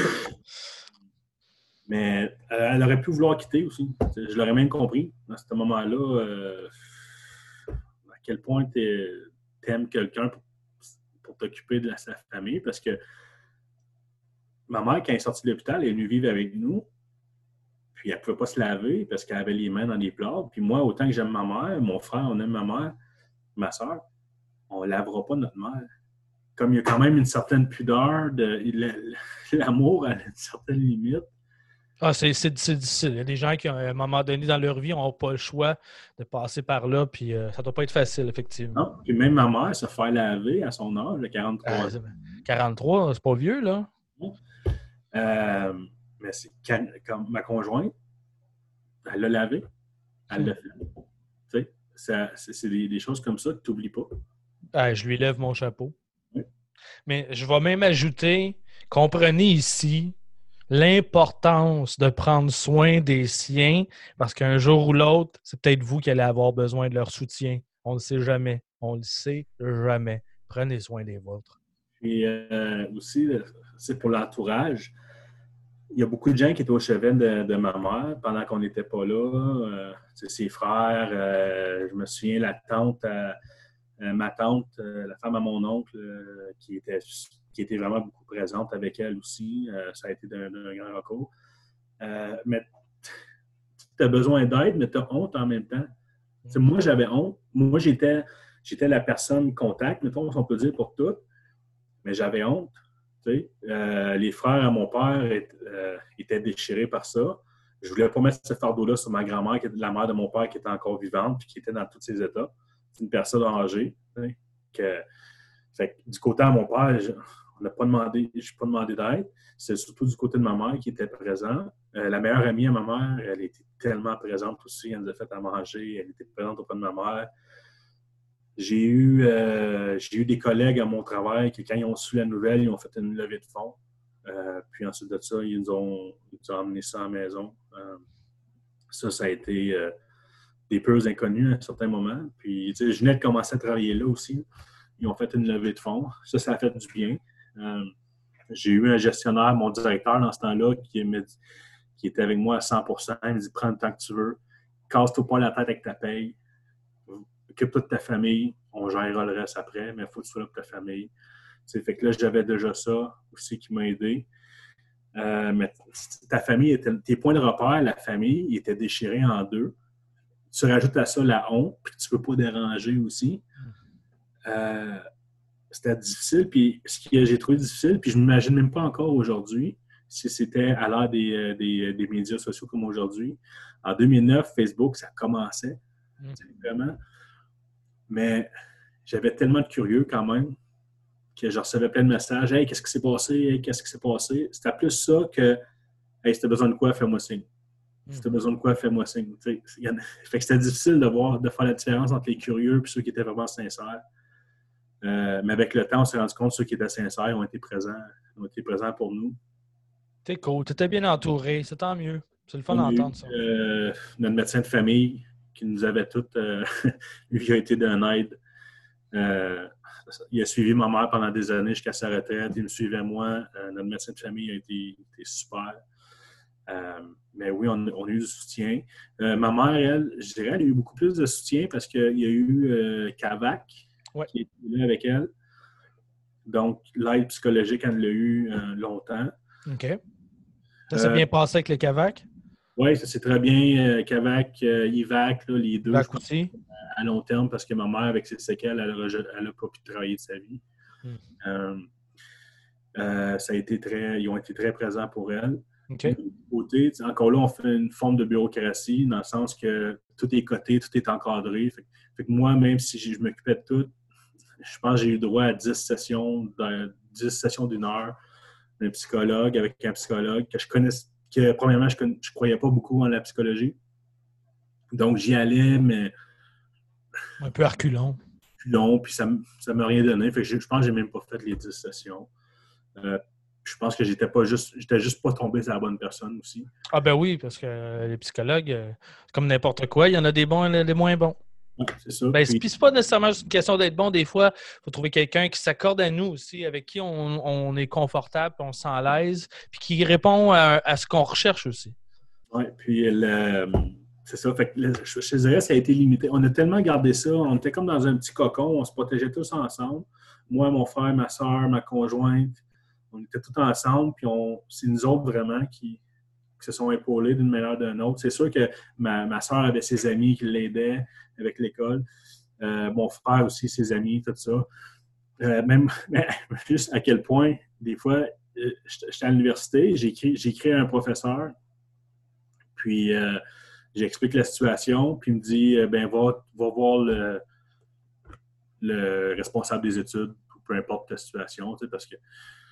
Mais euh, elle aurait pu vouloir quitter aussi. Je l'aurais même compris à ce moment-là. Euh, quel point tu aimes quelqu'un pour, pour t'occuper de sa famille. Parce que ma mère, quand elle est sortie de l'hôpital, elle est venue vivre avec nous. Puis elle ne pouvait pas se laver parce qu'elle avait les mains dans les plats. Puis moi, autant que j'aime ma mère, mon frère, on aime ma mère, ma soeur, on ne lavera pas notre mère. Comme il y a quand même une certaine pudeur, de, l'amour à une certaine limite. Ah, c'est difficile. Il y a des gens qui, à un moment donné dans leur vie, n'ont pas le choix de passer par là, puis euh, ça ne doit pas être facile, effectivement. Non, puis même ma mère se faire laver à son âge, de 43 ans. 43, c'est pas vieux, là. Euh, mais c'est comme ma conjointe, elle l'a lavé, elle l'a fait. c'est des, choses comme ça que tu n'oublies pas. Ah, je lui lève mon chapeau. Mais je vais même ajouter, comprenez ici l'importance de prendre soin des siens, parce qu'un jour ou l'autre, c'est peut-être vous qui allez avoir besoin de leur soutien. On ne le sait jamais. On ne le sait jamais. Prenez soin des vôtres. Et euh, aussi, c'est pour l'entourage il y a beaucoup de gens qui étaient au chevet de, ma mère pendant qu'on n'était pas là. Euh, ses frères, euh, je me souviens, la tante, ma tante, la femme à mon oncle, qui, était, qui était vraiment beaucoup présente avec elle aussi. ça a été d'un grand recours. mais tu as besoin d'aide, mais tu as honte en même temps. moi, j'avais honte. Moi, j'étais la personne contact, mettons, on peut dire pour tout, mais j'avais honte. Euh, les frères à mon père euh, étaient déchirés par ça. Je voulais pas mettre ce fardeau-là sur ma grand-mère, la mère de mon père, qui était encore vivante, puis qui était dans tous ses états. C'est une personne âgée. Du côté de mon père, pas demandé, je pas demandé d'aide. C'est surtout du côté de ma mère qui était présent. Euh, la meilleure amie à ma mère, elle était tellement présente aussi. Elle nous a fait à manger. Elle était présente auprès de ma mère. J'ai eu, euh, eu des collègues à mon travail qui, quand ils ont su la nouvelle, ils ont fait une levée de fonds. Euh, puis ensuite de ça, ils nous ont, ils emmené ça à la maison. Ça, ça a été des peurs inconnues à un certain moment. Puis, je venais de commencer à travailler là aussi. Ils ont fait une levée de fonds. Ça, ça a fait du bien. J'ai eu un gestionnaire, mon directeur dans ce temps-là, qui, qui était avec moi à 100% Il me dit Prends le temps que tu veux. Casse-toi pas la tête avec ta paye occupe-toi de ta famille, on gérera le reste après, mais il faut que tu sois là pour ta famille. fait que là, j'avais déjà ça aussi qui m'a aidé. Euh, mais ta famille, était, tes points de repère, la famille, ils étaient déchirés en deux. Tu rajoutes à ça la honte, puis tu ne peux pas déranger aussi. Euh, c'était difficile. Puis ce que j'ai trouvé difficile, puis je ne m'imagine même pas encore aujourd'hui, si c'était à l'heure des, euh, des, des, médias sociaux comme aujourd'hui. En 2009, Facebook, ça commençait. Mm. Vraiment. Mais j'avais tellement de curieux quand même que je recevais plein de messages. Hey, qu'est-ce qui s'est passé? Hey, qu'est-ce qui s'est passé? C'était plus ça que Hey, si t'as besoin de quoi, fais-moi signe. Si t'as hmm. besoin de quoi, fais-moi signe. fait que c'était difficile de voir, de faire la différence entre les curieux et ceux qui étaient vraiment sincères. Euh, mais avec le temps, on s'est rendu compte que ceux qui étaient sincères ont été présents, ont été présents pour nous. T'es cool, t'étais bien entouré, c'est tant mieux. C'est le fun d'entendre ça. Euh, notre médecin de famille, qui nous avait toutes. Euh, lui a été d'un aide. Euh, il a suivi ma mère pendant des années jusqu'à sa retraite. Il me suivait moi. Euh, notre médecin de famille a été, super. mais oui, on, a eu du soutien. ma mère, elle, je dirais, elle a eu beaucoup plus de soutien parce qu'il y a eu Qui est là avec elle. Donc, l'aide psychologique, elle l'a eu longtemps. OK. Ça s'est bien passé avec le Cavac? Oui, ça c'est très bien. Cavac, euh, Ivac, les deux. À long terme, parce que ma mère, avec ses séquelles, elle n'a pas pu travailler de sa vie. Hmm. Euh, euh, ça a été très, ils ont été très présents pour elle. Côté, encore là, on fait une forme de bureaucratie dans le sens que tout est coté, tout est encadré. Fait, que moi, même si je m'occupais de tout, je pense que j'ai eu droit à 10 sessions, 10 sessions d'une heure d'un psychologue avec un psychologue que je connais que premièrement, je ne croyais pas beaucoup en la psychologie. Donc, j'y allais, mais. Un peu reculon. Reculon, puis ça ne m'a rien donné. Fait je, pense que je n'ai même pas fait les 10 sessions. Euh, je pense que j'étais pas juste, j'étais juste pas tombé sur la bonne personne aussi. Ah ben oui, parce que les psychologues, euh, c'est comme n'importe quoi, il y en a des bons et des moins bons. C'est ça. Ben, Puis- c'est pas nécessairement juste une question d'être bon. Des fois, il faut trouver quelqu'un qui s'accorde à nous aussi, avec qui on, on est confortable, on se sent à l'aise, puis qui répond à, à ce qu'on recherche aussi. Oui, puis le- c'est ça. Fait que le- je, je te dirais, ça a été limité. On a tellement gardé ça. On était comme dans un petit cocon. On se protégeait tous ensemble. Moi, mon frère, ma soeur, ma conjointe. On était tous ensemble. Puis on, c'est nous autres vraiment qui, qui se sont épaulés d'une manière ou d'une autre. C'est sûr que ma, ma soeur avait ses amis qui l'aidaient avec l'école. Euh, mon frère aussi, ses amis, tout ça. Euh, même juste à quel point, des fois, euh, j'étais à l'université, écrit à un professeur, puis j'explique la situation, puis il me dit ben va, va voir le, le responsable des études, peu importe la situation, tu sais, parce que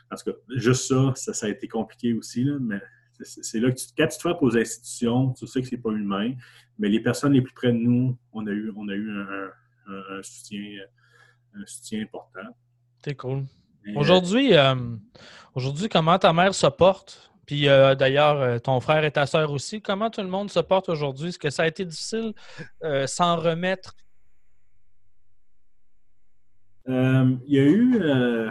parce que juste ça, ça, a été compliqué aussi, là, mais c'est c'est là que tu, quand tu te frappes aux institutions, tu sais que c'est pas humain, mais les personnes les plus près de nous, on a eu, on a eu un, un- un soutien, un soutien important. C'est cool. Aujourd'hui, euh, aujourd'hui, comment ta mère se porte? Puis euh, d'ailleurs, euh, ton frère et ta sœur aussi, comment tout le monde se porte aujourd'hui? Est-ce que ça a été difficile euh, s'en remettre? Euh, il y a eu, euh,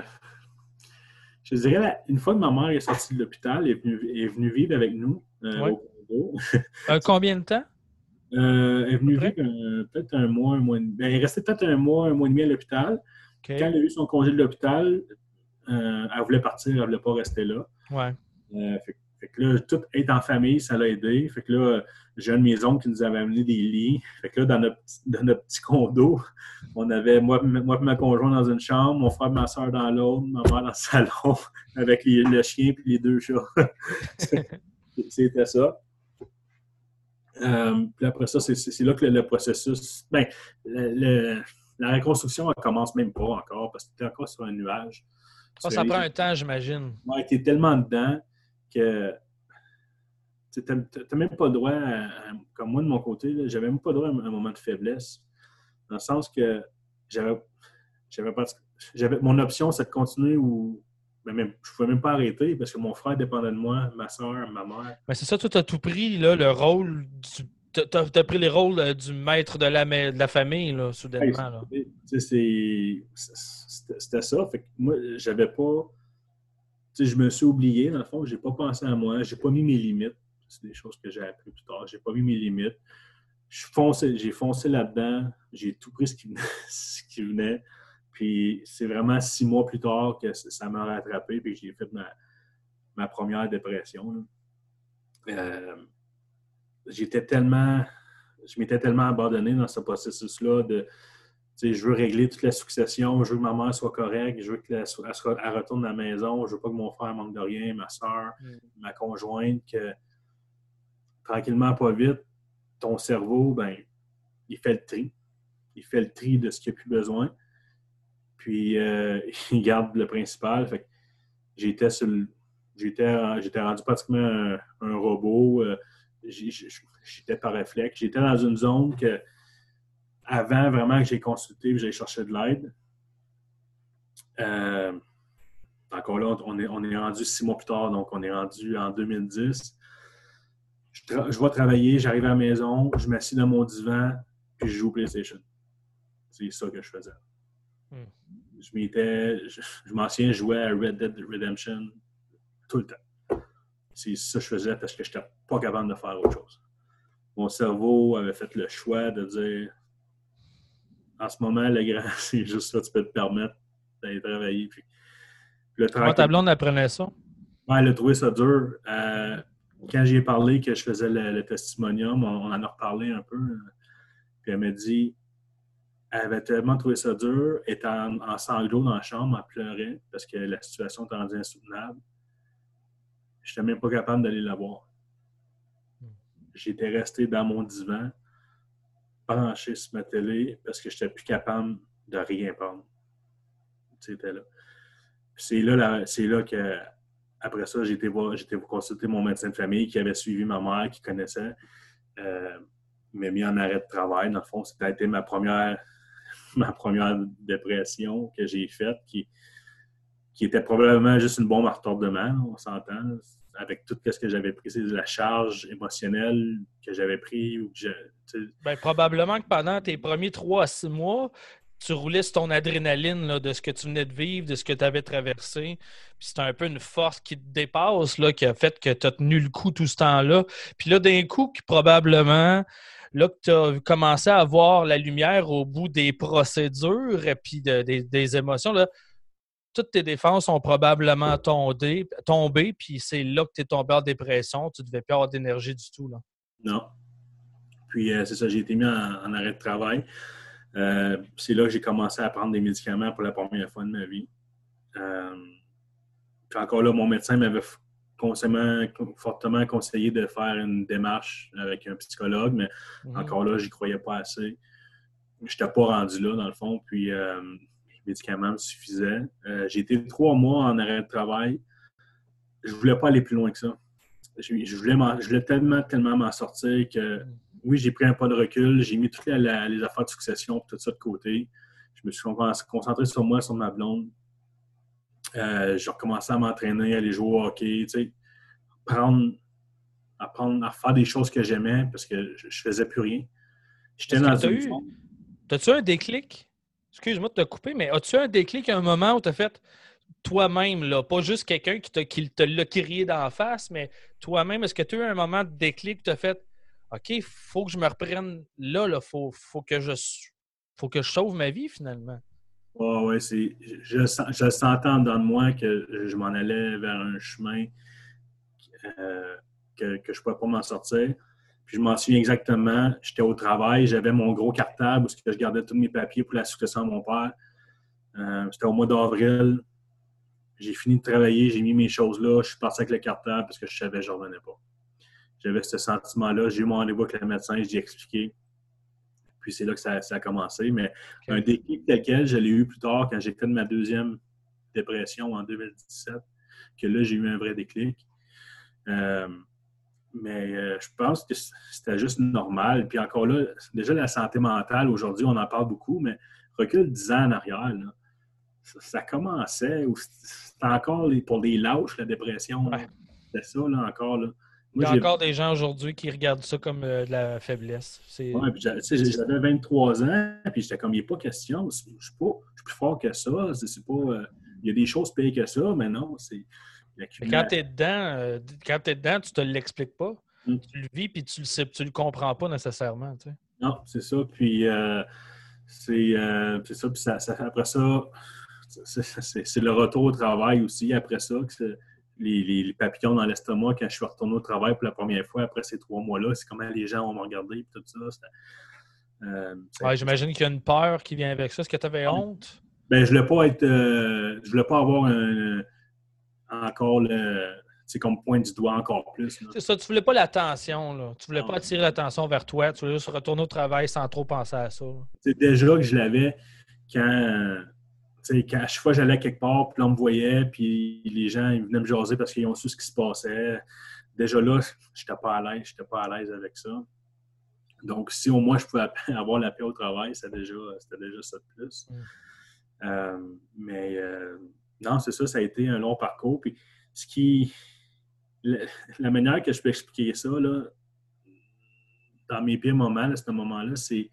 je dirais, la- une fois que ma mère est sortie de l'hôpital, elle est venue, est venue vivre avec nous euh, au condo. Euh, combien de temps? Euh, elle est venue vivre euh, peut-être un mois, un mois et demi. Ben, elle est restée peut-être un mois, un mois et demi à l'hôpital. Quand elle a eu son congé de l'hôpital, euh, elle voulait partir, elle ne voulait pas rester là. Ouais. Euh, fait, fait que là, tout est en famille, ça l'a aidé. Fait que là, j'ai un de mes oncles qui nous avait amené des lits. Fait que là, dans notre, petit- dans notre petit condo, on avait moi, moi et ma conjointe dans une chambre, mon frère et ma soeur dans l'autre, ma mère dans le salon, avec les- le chien et les deux chats. C'était ça. Euh, puis après ça, c'est- là que le, le processus. Ben, le- le- la reconstruction, elle commence même pas encore parce que tu es encore sur un nuage. Ça, Tu ça prend un temps, j'imagine. Ouais, t'es tellement dedans que tu n'as même pas le droit, à- comme moi de mon côté, j'avais même pas le droit à un, moment de faiblesse. Dans le sens que j'avais, mon option, c'est de continuer ou ben même, je ne pouvais même pas arrêter parce que mon frère dépendait de moi, ma soeur, ma mère. Mais c'est ça, toi, tu as tout pris, là, le rôle du. Tu as, pris les rôles euh, du maître de la, de la famille, là, soudainement. C'était ça. Fait que moi, j'avais pas. Je me suis oublié, dans le fond. J'ai pas pensé à moi. J'ai pas mis mes limites. C'est des choses que j'ai appris plus tard. J'ai pas mis mes limites. Foncé- J'ai foncé là-dedans. J'ai tout pris ce qui, venait- ce qui venait. Puis c'est vraiment six mois plus tard que ça m'a rattrapé. Puis j'ai fait ma, ma première dépression. Euh, J'étais tellement. Je m'étais tellement abandonné dans ce processus-là de tu sais, je veux régler toute la succession, je veux que ma mère soit correcte, je veux qu'elle retourne à la maison, je veux pas que mon frère manque de rien, ma soeur, Mm. ma conjointe, que tranquillement, pas vite, ton cerveau, ben, il fait le tri. Il fait le tri de ce qu'il n'y a plus besoin. Puis, euh, il garde le principal. J'étais J'étais, j'étais rendu pratiquement un, robot. euh, J'étais par réflexe. J'étais dans une zone que, avant vraiment que j'ai consulté que j'ai cherché de l'aide, euh, encore là, on est, on est rendu six mois plus tard, donc on est rendu en 2010. Je, tra- vais travailler, j'arrive à la maison, je m'assieds dans mon divan, puis je joue PlayStation. C'est ça que je faisais. Hmm. Je m'étais, je, je m'en souviens, je jouais à Red Dead Redemption tout le temps. C'est ça que je faisais parce que je n'étais pas capable de faire autre chose. Mon cerveau avait fait le choix de dire en ce moment, le grand, c'est juste ça, tu peux te permettre d'aller travailler. Puis, le ta blonde apprenait ça? Ouais, elle a trouvé ça dur. Euh, quand j'ai parlé que je faisais le, le testimonium, on, on en a reparlé un peu. euh, Puis elle m'a dit, elle avait tellement trouvé ça dur, était en, en sanglots dans la chambre, elle pleurait parce que la situation était rendue insoutenable. Je n'étais même pas capable d'aller la voir. J'étais resté dans mon divan, branché sur ma télé parce que je n'étais plus capable de rien prendre. C'était là. C'est là, c'est là que après ça, j'ai été, voir, j'ai été consulter mon médecin de famille qui avait suivi ma mère, qui connaissait. Euh, m'a mis en arrêt de travail. Dans le fond, c'était été ma première, ma première dépression que j'ai faite qui, qui était probablement juste une bombe à retardement, on s'entend, avec tout ce que j'avais pris, c'est la charge émotionnelle que j'avais pris. Ou ben, probablement que pendant tes premiers trois à six mois, tu roulais sur ton adrénaline de ce que tu venais de vivre, de ce que tu avais traversé. Puis c'était un peu une force qui te dépasse, là, qui a fait que tu as tenu le coup tout ce temps-là. Puis là, d'un coup, probablement, là que tu as commencé à voir la lumière au bout des procédures et puis des, émotions, toutes tes défenses ont probablement tombé, tombé puis c'est là que tu es tombé en dépression. Tu ne devais plus avoir d'énergie du tout. Non. Puis euh, c'est ça, j'ai été mis en arrêt de travail. Euh, c'est là que j'ai commencé à prendre des médicaments pour la première fois de ma vie. Euh, puis encore là, mon médecin m'avait fortement conseillé de faire une démarche avec un psychologue, mais mhm. encore là, j'y croyais pas assez. Je n'étais pas rendu là, dans le fond, puis euh, les médicaments me suffisaient. j'ai été trois mois en arrêt de travail. Je voulais pas aller plus loin que ça. Je, voulais, je voulais tellement, tellement m'en sortir que mhm oui, j'ai pris un pas de recul, j'ai mis toutes les, affaires de succession, tout ça de côté. Je me suis concentré sur moi, sur ma blonde. Euh, j'ai recommencé à m'entraîner, à aller jouer au hockey, tu sais, apprendre, apprendre à faire des choses que j'aimais parce que je, ne faisais plus rien. J'étais dans une... As-tu un déclic? Excuse-moi de te couper, mais as-tu un déclic à un moment où tu as fait toi-même, là, pas juste quelqu'un qui, qui te l'a crié d'en face, mais toi-même, est-ce que tu as eu un moment de déclic où tu as fait OK, il faut que je me reprenne là, il faut, faut, que je, faut que je sauve ma vie finalement. Oui, ouais, c'est. Je, je en dedans de moi que je m'en allais vers un chemin euh, que, je ne pouvais pas m'en sortir. Puis je m'en souviens exactement. J'étais au travail, j'avais mon gros cartable où je gardais tous mes papiers pour la succession de mon père. Euh, c'était au mois d'avril. J'ai fini de travailler, j'ai mis mes choses là, je suis parti avec le cartable parce que je savais que je ne revenais pas j'avais ce sentiment-là. J'ai eu mon rendez-vous avec le médecin, j'ai expliqué. Puis c'est là que ça, a commencé. Mais un déclic tel quel, je l'ai eu plus tard quand j'ai fait ma deuxième dépression en 2017, que là, j'ai eu un vrai déclic. Euh, mais euh, je pense que c'était juste normal. Puis encore là, déjà la santé mentale, aujourd'hui, on en parle beaucoup, mais recule 10 ans en arrière, ça, commençait, c'était encore pour les lâches, la dépression. C'était ça, là, encore. Là. Il y a encore des gens aujourd'hui qui regardent ça comme euh, de la faiblesse. Oui, puis j'avais 23 ans, puis j'étais comme, il n'y a pas question. Je ne suis, plus fort que ça. C'est pas, euh, il y a des choses pires que ça, mais non. c'est quand tu es dedans, euh, quand es dedans, tu te l'expliques pas. Mm. Tu le vis, puis tu le sais, tu le comprends pas nécessairement. Tu sais. Non, c'est ça. Puis c'est ça. Puis ça, après ça, c'est le retour au travail aussi. Après ça, que les, papillons dans l'estomac quand je suis retourné au travail pour la première fois après ces trois mois-là. C'est comment les gens vont me regarder et tout ça. Euh, j'imagine qu'il y a une peur qui vient avec ça. Est-ce que tu avais honte? Ben, je ne voulais pas être. Euh, je voulais pas avoir encore le. C'est comme point du doigt encore plus. C'est ça, tu voulais pas l'attention. Tu voulais pas attirer l'attention vers toi. Tu voulais juste retourner au travail sans trop penser à ça. C'est déjà que je l'avais quand quand à chaque fois j'allais quelque part, puis là, on me voyait, puis les gens ils venaient me jaser parce qu'ils ont su ce qui se passait. Déjà là, je n'étais pas à l'aise, j'étais pas à l'aise avec ça. Donc, si au moins je pouvais avoir la paix au travail, c'était déjà, déjà ça de plus. Mm. Euh, mais euh, non, c'est ça, ça a été un long parcours. Puis ce qui. La, manière que je peux expliquer ça, là, dans mes pires moments, à ce moment-là, c'est.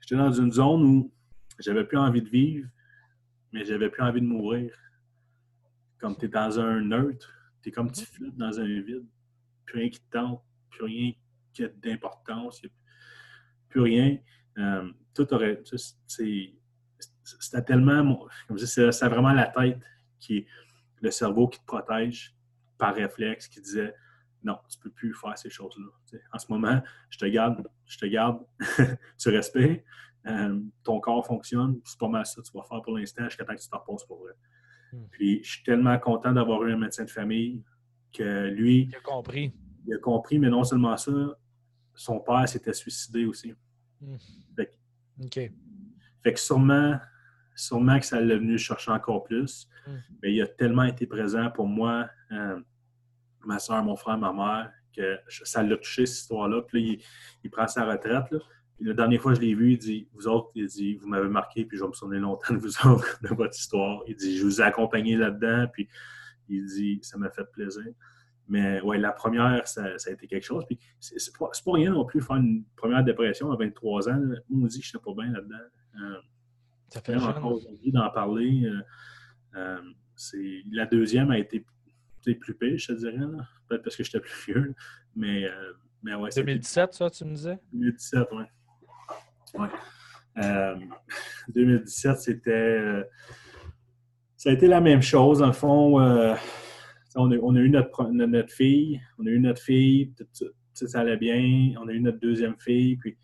J'étais dans une zone où j'avais plus envie de vivre, mais j'avais plus envie de mourir. Comme tu es dans un neutre, tu es comme tu flottes dans un vide. Plus rien qui te tente, plus rien qui a d'importance, plus rien. Euh, tout aurait. C'était tellement. Comme je c'est vraiment la tête qui est le cerveau qui te protège par réflexe, qui disait non, tu ne peux plus faire ces choses-là. En ce moment, je te garde, je te garde, tu respires, euh, ton corps fonctionne, c'est pas mal ça que tu vas faire pour l'instant jusqu'à temps que tu t'en reposes pour vrai. Hmm. Puis je suis tellement content d'avoir eu un médecin de famille que lui. Il a compris. Il a compris, mais non seulement ça, son père s'était suicidé aussi. Hmm. Fait, OK. Fait que sûrement, sûrement que ça l'a venu chercher encore plus. Hmm. Mais il a tellement été présent pour moi, euh, ma soeur, mon frère, ma mère, que ça l'a touché cette histoire-là. Puis là, il, prend sa retraite. Là. La dernière fois que je l'ai vu, il dit Vous autres, il dit, vous m'avez marqué, puis je vais me souvenir longtemps de vous autres, de votre histoire. Il dit Je vous ai accompagné là-dedans, puis il dit Ça m'a fait plaisir. Mais ouais, la première, ça, a été quelque chose. Puis c'est pas, pas, rien non plus faire une première dépression à 23 ans. On me dit que je n'étais pas bien là-dedans. Euh, ça fait encore aujourd'hui d'en parler. Euh, euh, la deuxième a été plus pire, je te dirais. Peut-être parce que j'étais plus vieux. Mais, mais ouais, 2017, ça, tu me disais? 2017, oui. Ouais. 2017, c'était. ça a été la même chose. Dans le fond, on a, eu notre, fille, on a eu notre fille, ça allait bien. On a eu notre deuxième fille, puis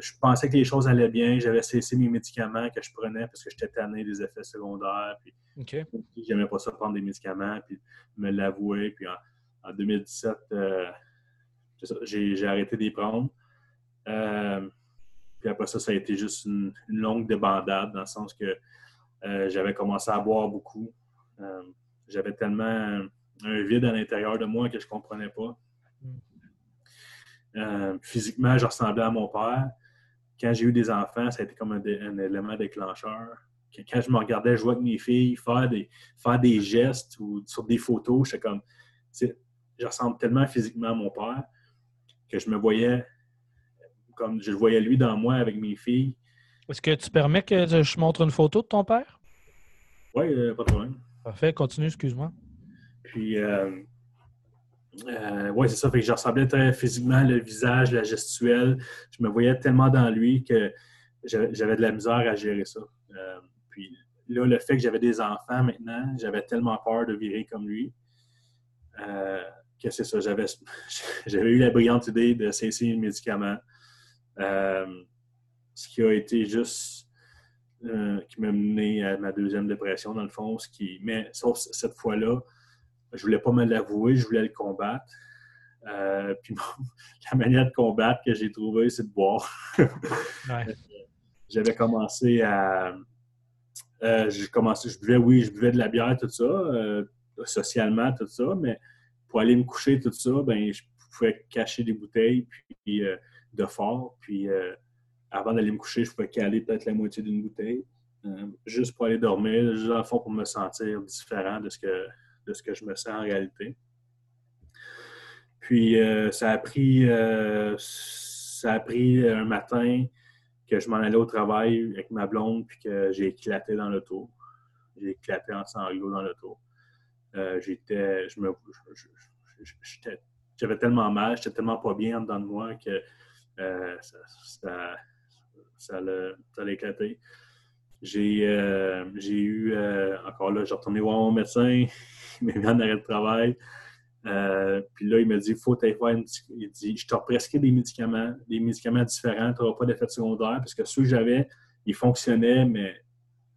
je pensais que les choses allaient bien. J'avais cessé mes médicaments que je prenais parce que j'étais tanné des effets secondaires. Puis, okay. j'aimais pas ça prendre des médicaments, puis me l'avouer. Puis en, 2017, euh, j'ai arrêté d'y prendre. Euh, puis après ça, ça a été juste une, longue débandade dans le sens que euh, j'avais commencé à boire beaucoup. j'avais tellement un vide à l'intérieur de moi que je ne comprenais pas. Euh, physiquement, je ressemblais à mon père. Quand j'ai eu des enfants, ça a été comme un, élément déclencheur. Quand je me regardais jouer avec mes filles, faire des, faire des gestes ou sur des photos, j'étais comme. Je ressemble tellement physiquement à mon père que je me voyais comme je le voyais lui dans moi avec mes filles. Est-ce que tu permets que je montre une photo de ton père? Oui, euh, pas de problème. Parfait, continue, excuse-moi. Puis, euh, euh, oui, c'est ça. Fait que je ressemblais très physiquement, le visage, la gestuelle. Je me voyais tellement dans lui que j'avais de la misère à gérer ça. Puis là, le fait que j'avais des enfants maintenant, j'avais tellement peur de virer comme lui que c'est ça. J'avais, j'avais eu la brillante idée de cesser les médicaments. Ce qui a été juste qui m'a mené à ma deuxième dépression, dans le fond. Ce qui, mais sauf cette fois-là, je voulais pas me l'avouer, je voulais le combattre. Euh, puis la manière de combattre que j'ai trouvée, c'est de boire. J'avais commencé à. Euh, j'ai commencé, je buvais, oui, je buvais de la bière, tout ça, euh, socialement, tout ça, mais pour aller me coucher, tout ça, ben, je pouvais cacher des bouteilles puis, de fort. Puis avant d'aller me coucher, je pouvais caler peut-être la moitié d'une bouteille, juste pour aller dormir, juste le fond pour me sentir différent de ce que de ce que je me sens en réalité. Puis euh, ça a pris euh, ça a pris un matin que je m'en allais au travail avec ma blonde puis que j'ai éclaté dans l'auto. J'ai éclaté en sanglots dans l'auto. Euh, j'étais je me j'avais tellement mal, j'étais tellement pas bien dedans de moi que ça, ça, ça, l'a éclaté. J'ai eu, encore là, j'ai retourné voir mon médecin il m'a mis en arrêt de travail. Euh, puis là, il m'a dit, il faut faire une... Il dit, je t'ai prescrit des médicaments, des médicaments différents, tu n'auras pas d'effet secondaire, parce que ceux que j'avais, ils fonctionnaient, mais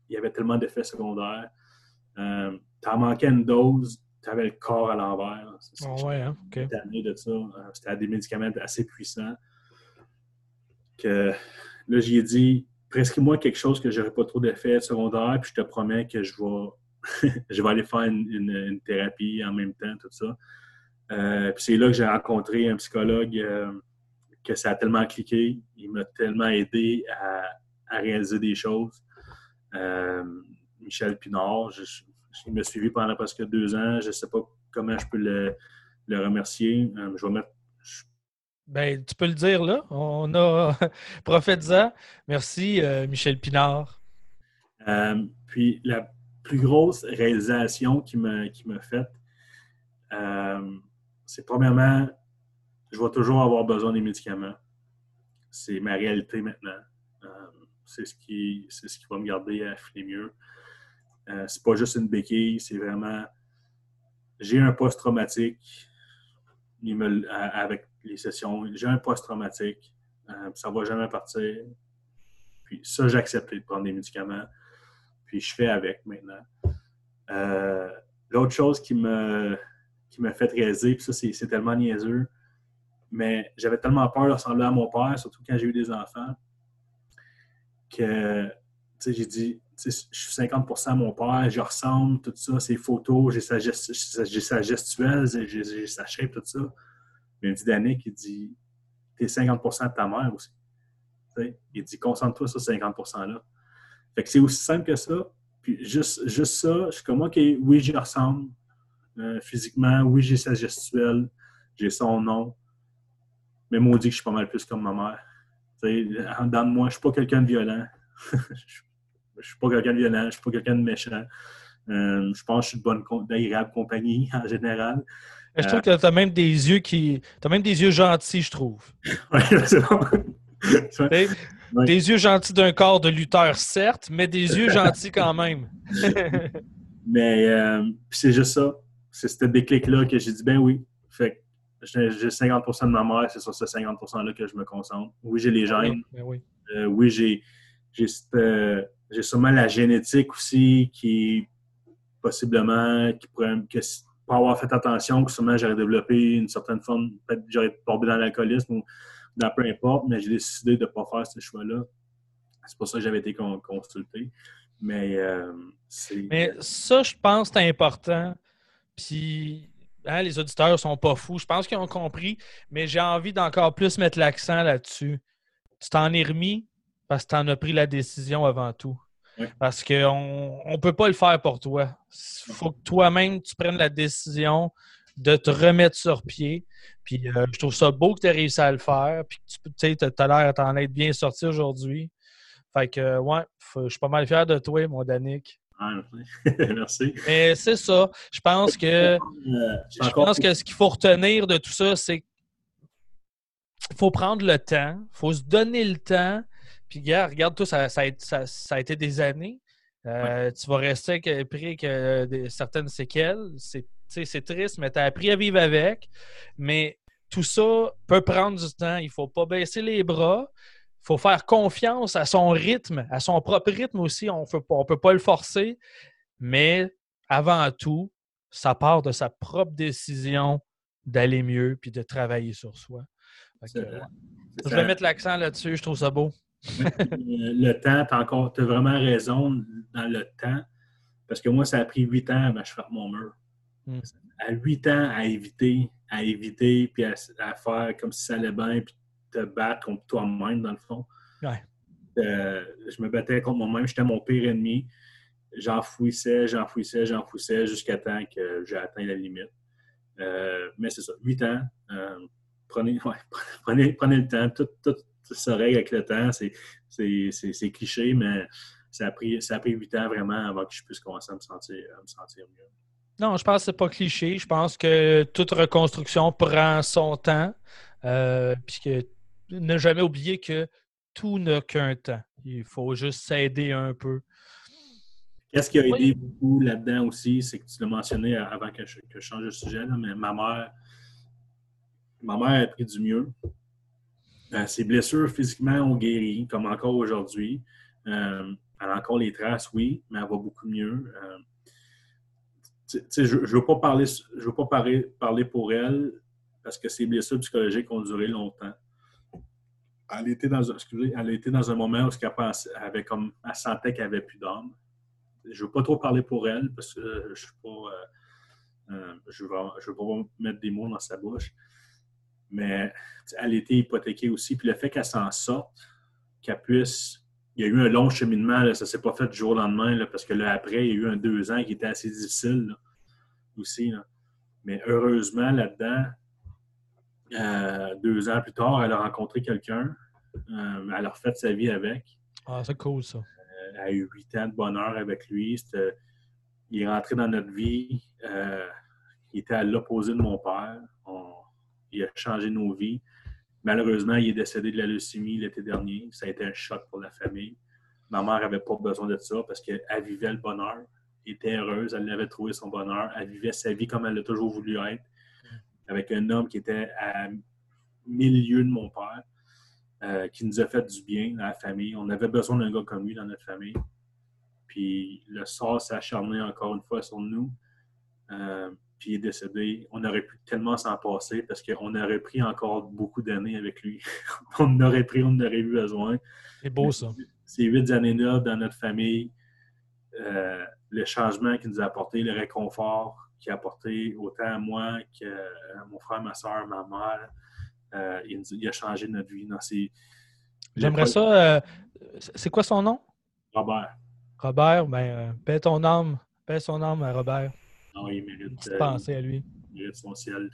il y avait tellement d'effets secondaires. Euh, tu en manquais une dose, tu avais le corps à l'envers. Oh ouais, hein? de ça. Euh, c'était des médicaments assez puissants. Que là, j'ai dit, prescris-moi quelque chose que j'aurais pas trop d'effets secondaires, puis je te promets que je vais je vais aller faire une, thérapie en même temps, tout ça. Euh, puis c'est là que j'ai rencontré un psychologue euh, que ça a tellement cliqué. Il m'a tellement aidé à, réaliser des choses. Euh, Michel Pinard, il m'a suivi pendant presque deux ans. Je ne sais pas comment je peux le, remercier. je vais mettre. Ben, tu peux le dire là. On a prophète Merci, Michel Pinard. puis la plus grosse réalisation qui m'a qui faite, euh, c'est premièrement, je vais toujours avoir besoin des médicaments. C'est ma réalité maintenant. Euh, c'est ce qui ce qui va me garder à filer mieux. Euh, c'est pas juste une béquille, c'est vraiment j'ai un post-traumatique avec les sessions, j'ai un post-traumatique, ça va jamais partir. Puis ça, j'ai accepté de prendre des médicaments puis je fais avec maintenant. Euh, l'autre chose qui me, qui m'a fait réaliser, puis ça, c'est tellement niaiseux, mais j'avais tellement peur de ressembler à mon père, surtout quand j'ai eu des enfants, que j'ai dit, je suis 50 à mon père, je ressemble, tout ça, ses photos, j'ai sa, sa, gestuelle, j'ai sa shape, tout ça. Mais il me dit Danick, il dit, t'es 50% de ta mère aussi. Il dit concentre-toi sur 50 %-là. Fait que c'est aussi simple que ça. Puis juste, juste ça, je suis comme OK, oui, j'y ressemble euh, physiquement, oui, j'ai sa gestuelle, j'ai son nom. Mais maudit que je suis pas mal plus comme ma mère. en dedans de moi, je suis pas quelqu'un de violent. je suis pas quelqu'un de violent, je suis pas quelqu'un de méchant. Euh, je pense que je suis de bonne, d'agréable compagnie en général. Je trouve que tu as même des yeux qui. Tu même des yeux gentils, je trouve. oui, c'est bon. Des yeux gentils d'un corps de lutteur, certes, mais des yeux gentils quand même. mais euh, c'est juste ça. C'est ce déclic-là que j'ai dit, ben oui. Fait j'ai 50% de ma mère, c'est sur ce 50 %-là que je me concentre. Oui, j'ai les gènes. Ben oui, euh, oui j'ai j'ai sûrement la génétique aussi qui possiblement qui pourrait que pour avoir fait attention que sûrement j'aurais développé une certaine forme peut-être j'aurais tombé dans l'alcoolisme ou dans peu importe mais j'ai décidé de ne pas faire ce choix-là. C'est pour ça que j'avais été consulté. Mais euh, mais ça je pense c'est important. Puis hein, les auditeurs sont pas fous. Je pense qu'ils ont compris mais j'ai envie d'encore plus mettre l'accent là-dessus. Tu t'en es remis parce que tu en as pris la décision avant tout. Parce qu'on ne peut pas le faire pour toi. Il faut que toi-même, tu prennes la décision de te remettre sur pied. Puis euh, je trouve ça beau que tu aies réussi à le faire. Puis tu as l'air d'en être bien sorti aujourd'hui. Fait que, ouais, je suis pas mal fier de toi, mon Danick. merci. Mais c'est ça. Je pense que, euh, je pense que ce qu'il faut retenir de tout ça, c'est qu'il faut prendre le temps, il faut se donner le temps, puis, gars, regarde, toi, ça, ça, a été des années. Euh, tu vas rester pris que certaines séquelles. C'est triste, mais tu as appris à vivre avec. Mais tout ça peut prendre du temps. Il ne faut pas baisser les bras. Il faut faire confiance à son rythme, à son propre rythme aussi. On ne peut pas le forcer. Mais avant tout, ça part de sa propre décision d'aller mieux puis de travailler sur soi. je vais mettre l'accent là-dessus. Je trouve ça beau le temps, tu as, vraiment raison dans le temps. Parce que moi, ça a pris huit ans avant que je mon mur. Hmm. À huit ans, à éviter, à éviter, puis à, faire comme si ça allait bien, puis te battre contre toi-même, dans le fond. Euh, je me battais contre moi-même, j'étais mon pire ennemi. J'enfouissais, j'enfouissais, j'enfouissais jusqu'à temps que j'ai atteint la limite. Euh, mais c'est ça, huit ans. Euh, prenez, prenez, prenez, le temps. Tout, tout, ça règle avec le temps. C'est cliché, mais ça a, pris, ça a pris huit ans vraiment avant que je puisse commencer à me sentir, me sentir mieux. Non, je pense que ce n'est pas cliché. Je pense que toute reconstruction prend son temps. Euh, puisque ne jamais oublier que tout n'a qu'un temps. Il faut juste s'aider un peu. Qu'est-ce qui a aidé beaucoup là-dedans aussi, c'est que tu l'as mentionné avant que je, change de sujet, mais ma mère, ma mère a pris du mieux. Euh, ses blessures physiquement ont guéri, comme encore aujourd'hui. Euh, elle a encore les traces, oui, mais elle va beaucoup mieux. Euh, je ne veux pas, parler, je veux pas parler, parler pour elle parce que ses blessures psychologiques ont duré longtemps. Elle était dans un, elle été dans un moment où elle, avait comme, elle sentait qu'elle n'avait plus d'âme. Je ne veux pas trop parler pour elle parce que je ne je veux, pas mettre des mots dans sa bouche mais elle était hypothéquée aussi. Puis le fait qu'elle s'en sorte, qu'elle puisse. Il y a eu un long cheminement, ça ne s'est pas fait du jour au lendemain, parce que là, après, il y a eu un deux ans qui était assez difficile aussi. Mais heureusement, là-dedans, euh, deux ans plus tard, elle a rencontré quelqu'un. Euh, elle a refait sa vie avec. Ah, c'est cool ça. elle a eu huit ans de bonheur avec lui. il est rentré dans notre vie. Euh, il était à l'opposé de mon père il a changé nos vies. Malheureusement, il est décédé de la leucémie l'été dernier. Ça a été un choc pour la famille. Ma mère n'avait pas besoin de ça parce qu'elle vivait le bonheur, elle était heureuse, elle avait trouvé son bonheur, elle vivait sa vie comme elle a toujours voulu être, avec un homme qui était à milieu de mon père, euh, qui nous a fait du bien dans la famille. On avait besoin d'un gars comme lui dans notre famille. Puis le sort s'est acharné encore une fois sur nous. Euh, puis il est décédé. On aurait pu tellement s'en passer parce qu'on aurait pris encore beaucoup d'années avec lui. on aurait pris, on aurait eu besoin. C'est beau ça. Ces huit années-là dans notre famille, euh, le changement qu'il nous a apporté, le réconfort qu'il a apporté autant à moi qu'à mon frère, ma soeur, ma mère, euh, il, a changé notre vie. J'aimerais ça. euh, c'est quoi son nom? Robert. Robert, ben, paix ton âme. Paix son âme à Robert. Non, il Une mérite, euh, pensée à lui. il mérite son ciel.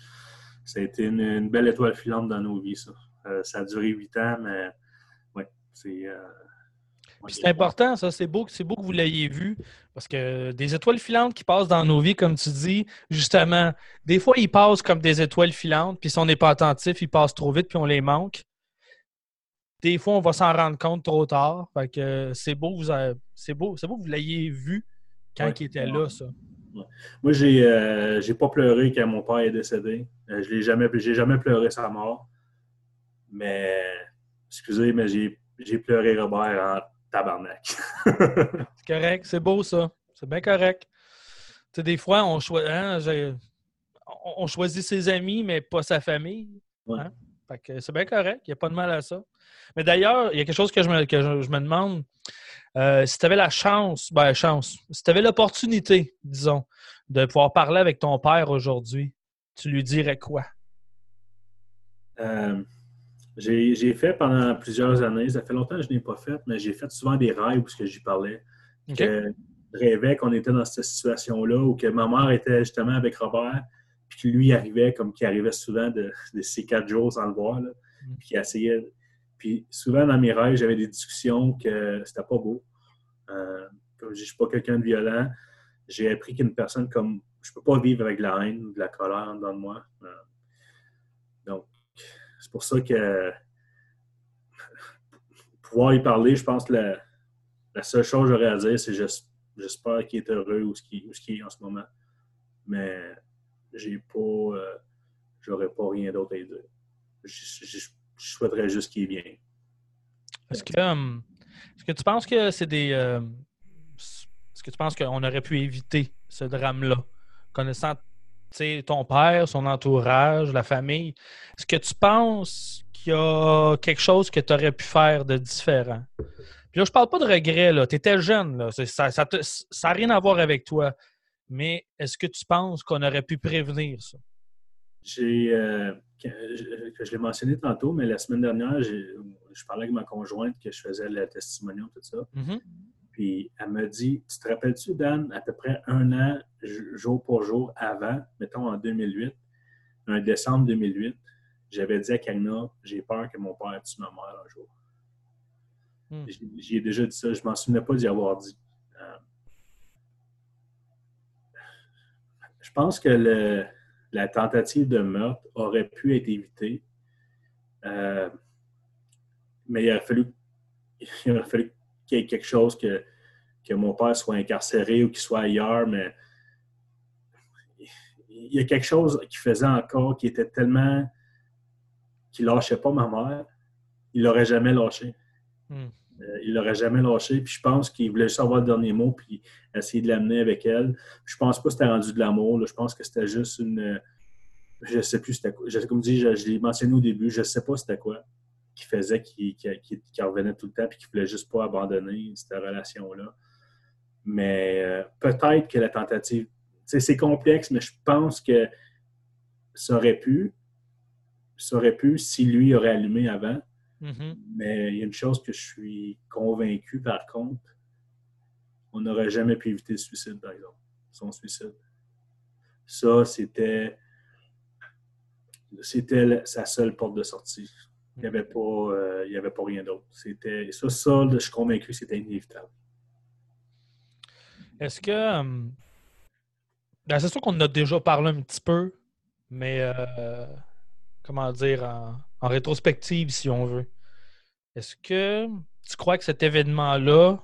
Ça a été une, une belle étoile filante dans nos vies, ça. Euh, ça a duré huit ans, mais ouais, c'est. euh, Puis c'est important, ça. C'est beau, beau que vous l'ayez vu. Parce que des étoiles filantes qui passent dans nos vies, comme tu dis, justement, des fois, ils passent comme des étoiles filantes. Puis si on n'est pas attentif, ils passent trop vite, puis on les manque. Des fois, on va s'en rendre compte trop tard. Fait que euh, c'est beau, que vous avez- c'est beau, c'est beau que vous l'ayez vu quand Ouais. il était là, ça. Moi, j'ai euh, j'ai pas pleuré quand mon père est décédé. Euh, je l'ai jamais, j'ai jamais pleuré sa mort. Mais, excusez, mais j'ai pleuré Robert en tabarnak. C'est correct, c'est beau, ça. C'est bien correct. Des fois, on, hein, on- choisit ses amis, mais pas sa famille. Ouais. Hein? C'est bien correct, il n'y a pas de mal à ça. Mais d'ailleurs, il y a quelque chose que je me, que je, je me demande. Euh, si tu avais la chance, ben chance, si tu avais l'opportunité, disons, de pouvoir parler avec ton père aujourd'hui, tu lui dirais quoi? Euh, j'ai fait pendant plusieurs années, ça fait longtemps que je n'ai pas fait, mais j'ai fait souvent des rêves où j'y parlais. Que je rêvais qu'on était dans cette situation-là où que ma mère était justement avec Robert, puis que lui arrivait comme qu'il arrivait souvent de, de ces quatre jours sans le voir, là, Mm. puis qu'il essayait. Puis souvent dans mes rêves, j'avais des discussions que c'était pas beau. Euh, comme je je suis pas quelqu'un de violent, j'ai appris qu'une personne comme je peux pas vivre avec de la haine, de la colère dans moi. Euh, donc, c'est pour ça que pouvoir y parler, je pense que la, seule chose que j'aurais à dire, c'est j'es- j'espère qu'il est heureux ou ce qu'il est en ce moment. Mais j'ai pas euh, j'aurais pas rien d'autre à dire. Je- souhaiterais juste qu'il est bien. Est-ce que, hum, est-ce que tu penses que c'est des. euh, est-ce que tu penses qu'on aurait pu éviter ce drame-là? Connaissant ton père, son entourage, la famille, est-ce que tu penses qu'il y a quelque chose que tu aurais pu faire de différent? Puis là, je parle pas de regret, là. Tu étais jeune, là. Ça n'a rien à voir avec toi. Mais est-ce que tu penses qu'on aurait pu prévenir ça? J'ai, euh, que, je, que je l'ai mentionné tantôt, mais la semaine dernière, je parlais avec ma conjointe que je faisais le testimonial, tout ça. Mhm. Puis elle m'a dit Tu te rappelles-tu, Dan, à peu près un an, jour pour jour avant, mettons en 2008, un décembre 2008, j'avais dit à Karina J'ai peur que mon père tue ma mère un jour. J- J'y ai déjà dit ça, je m'en souvenais pas d'y avoir dit. Euh, je pense que le- la tentative de meurtre aurait pu être évitée. Euh, mais il aurait fallu, qu'il y ait quelque chose que, que mon père soit incarcéré ou qu'il soit ailleurs, mais il y a quelque chose qui faisait encore qui était tellement qui lâchait pas ma mère, il l'aurait jamais lâché. Hmm. Euh, il l'aurait jamais lâché. Puis je pense qu'il voulait juste avoir le dernier mot puis essayer de l'amener avec elle. Je pense pas que c'était rendu de l'amour. Je pense que c'était juste une. Je sais plus c'était quoi. Comme dis, je, je l'ai mentionné au début, je sais pas c'était quoi qui faisait qu'il revenait tout le temps puis qu'il voulait juste pas abandonner cette relation-là. Mais euh, peut-être que la tentative. C'est complexe, mais je pense que ça aurait pu. Ça aurait pu si lui aurait allumé avant. Mhm. Mais il y a une chose que je suis convaincu, par contre, on n'aurait jamais pu éviter le suicide, par exemple, son suicide. Ça, c'était c'était sa seule porte de sortie. Il n'y avait, pas, euh, il y avait pas rien d'autre. C'était ça, ça, je suis convaincu que c'était inévitable. Est-ce que. hum, ben, c'est sûr qu'on en a déjà parlé un petit peu, mais euh, comment dire, en, rétrospective, si on veut. Est-ce que tu crois que cet événement-là,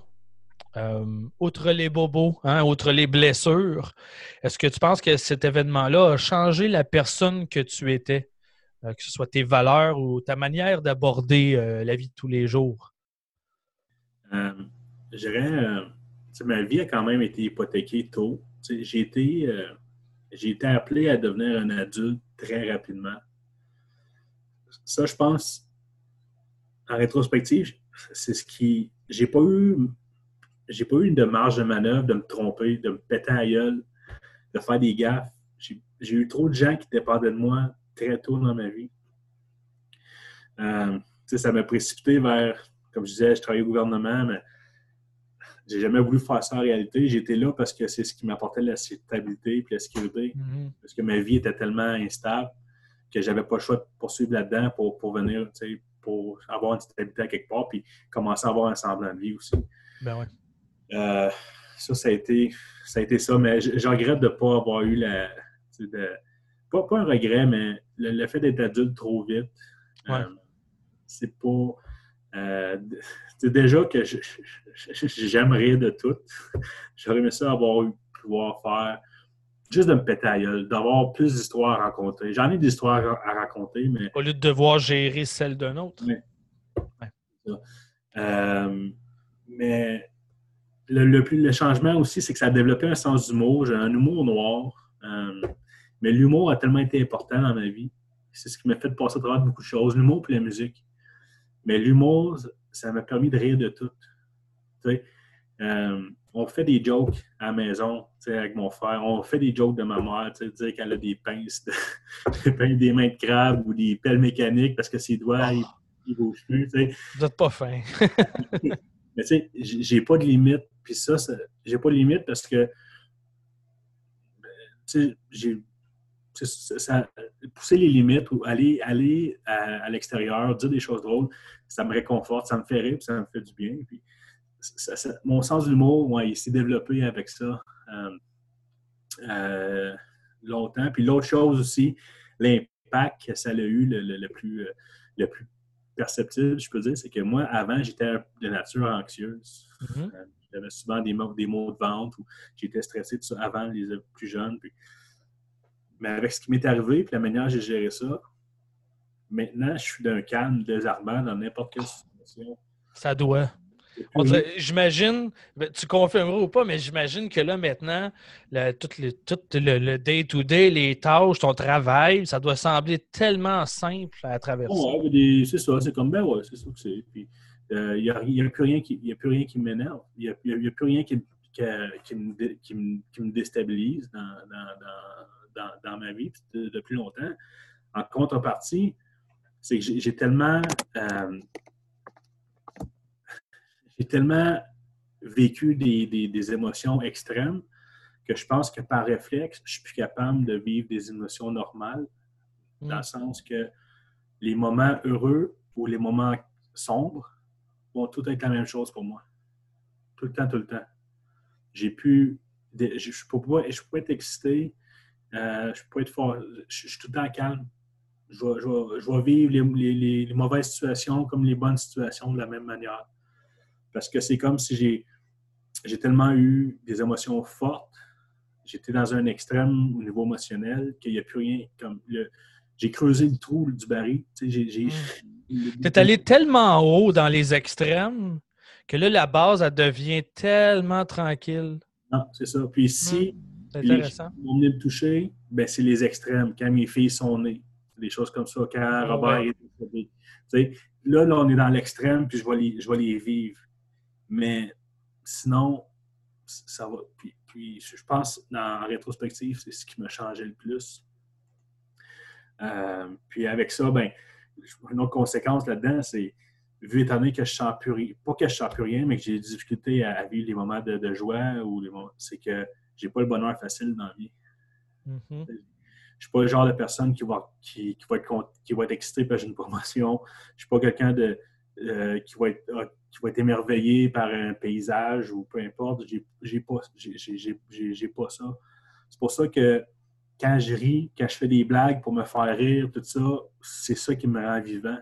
euh, outre les bobos, hein, outre les blessures, est-ce que tu penses que cet événement-là a changé la personne que tu étais, Euh, que ce soit tes valeurs ou ta manière d'aborder euh, la vie de tous les jours? Je dirais, ma vie a quand même été hypothéquée tôt. J'ai été, j'ai été appelé à devenir un adulte très rapidement. Ça, je pense, en rétrospective, c'est ce qui. J'ai pas eu. J'ai pas eu de marge de manœuvre de me tromper, de me péter à la gueule, de faire des gaffes. J'ai eu trop de gens qui dépendaient de moi très tôt dans ma vie. Euh, ça m'a précipité vers, comme je disais, je travaillais au gouvernement, mais j'ai jamais voulu faire ça en réalité. J'étais là parce que c'est ce qui m'apportait la stabilité et la sécurité. Mhm. Parce que ma vie était tellement instable que j'avais pas le choix de poursuivre là-dedans pour, pour venir, tu sais, pour avoir une stabilité à quelque part, puis commencer à avoir un semblant de vie aussi. Ben ouais. Euh, ça, ça a été ça, a été ça mais je, je regrette de ne pas avoir eu la. de- pas, pas un regret, mais le, le fait d'être adulte trop vite, Ouais. euh, c'est pas. euh, c'est déjà que je- je- je- j'aime rire de tout. J'aurais aimé ça avoir eu pouvoir faire juste de me péter à gueule, d'avoir plus d'histoires à raconter. J'en ai d'histoires à à raconter, mais Au lieu de devoir gérer celle d'un autre. Euh, mais le, le le changement aussi, c'est que ça a développé un sens d'humour. J'ai un humour noir. Euh, mais l'humour a tellement été important dans ma vie. C'est ce qui m'a fait passer à travers beaucoup de choses. L'humour et la musique. Mais l'humour, ça m'a permis de rire de tout. Tu sais, euh, on fait des jokes à la maison avec mon frère. On fait des jokes de ma mère, tu sais, dire qu'elle a des pinces, de- des pinces- des mains de crabe ou des pelles mécaniques parce que ses doigts, ils, ils bougent plus. tu sais. Vous n'êtes pas fin. Mais tu sais, j'ai pas de limite. Puis ça, ça- j'ai pas de limite parce que, ben, tu sais, j'ai. ça- ça- pousser les limites ou aller, aller à, à l'extérieur, dire des choses drôles, ça me réconforte, ça me fait rire, puis ça me fait du bien. Puis ça- ça- mon sens de l'humour, ouais, il s'est développé avec ça euh, euh, longtemps. Puis l'autre chose aussi, l'impact que ça a eu le, le- le plus, euh, le plus perceptible, je peux dire, c'est que moi, avant, j'étais de nature anxieuse. Mhm. Euh, J'avais souvent des mots, des mots de vente ou j'étais stressé tout ça avant les plus jeunes. puis- Mais avec ce qui m'est arrivé puis la manière dont j'ai géré ça, maintenant, je suis d'un calme désarmant dans n'importe quelle situation. Ça doit. J'imagine, ben, tu confirmeras ou pas, mais j'imagine que là, maintenant, le- tout le tout le- le day-to-day, les tâches, ton travail, ça doit sembler tellement simple à traverser. Ouais, des- c'est ça, c'est comme ben ouais, c'est ça que c'est. Puis il n'y a, y a plus rien qui, y a plus rien qui m'énerve. Il n'y a, y a- plus rien qui, qui, qui me, dé- qui, me, qui me déstabilise dans, dans, dans, dans, dans ma vie de- depuis longtemps. En contrepartie, c'est que j'ai j'ai tellement euh, j'ai tellement vécu des, des, des émotions extrêmes que je pense que par réflexe, je suis plus capable de vivre des émotions normales dans Mm. le sens que les moments heureux ou les moments sombres vont tout être la même chose pour moi. Tout le temps, tout le temps. J'ai pu. Je je peux pas, je peux pas être excité, euh, je peux pas être fort. Je, je suis tout le temps calme. Je vais, je vais- je vais vivre les- les mauvaises situations comme les bonnes situations de la même manière. Parce que c'est comme si j'ai j'ai tellement eu des émotions fortes, j'étais dans un extrême au niveau émotionnel qu'il n'y a plus rien comme le, j'ai creusé le trou du baril. Tu j'ai, j'ai- Mm. T'es allé tellement haut dans les extrêmes que là, la base, elle devient tellement tranquille. Non, c'est ça. Puis si C'est les gens me toucher, ben, c'est les extrêmes. Quand mes filles sont nées, des choses comme ça. Quand Robert Ouais. est là, là, on est dans l'extrême, puis je vais les, je vais les vivre. Mais sinon, ça va. Puis, puis je pense, en rétrospective, c'est ce qui m'a changé le plus. Euh, puis avec ça, ben, une autre conséquence là-dedans, c'est vu étant donné que je sens plus rien, pas que je sens plus rien, mais que j'ai des difficultés à, à vivre les moments de, de joie ou les c'est que j'ai pas le bonheur facile dans la vie. Mhm. Je suis pas le genre de personne qui va, qui, qui va, être, qui va être excité par une promotion. Je suis pas quelqu'un de, euh, qui, va être, qui va être émerveillé par un paysage ou peu importe. J'ai pas, j'ai- pas ça. C'est pour ça que quand je ris, quand je fais des blagues pour me faire rire, tout ça, c'est ça qui me rend vivant.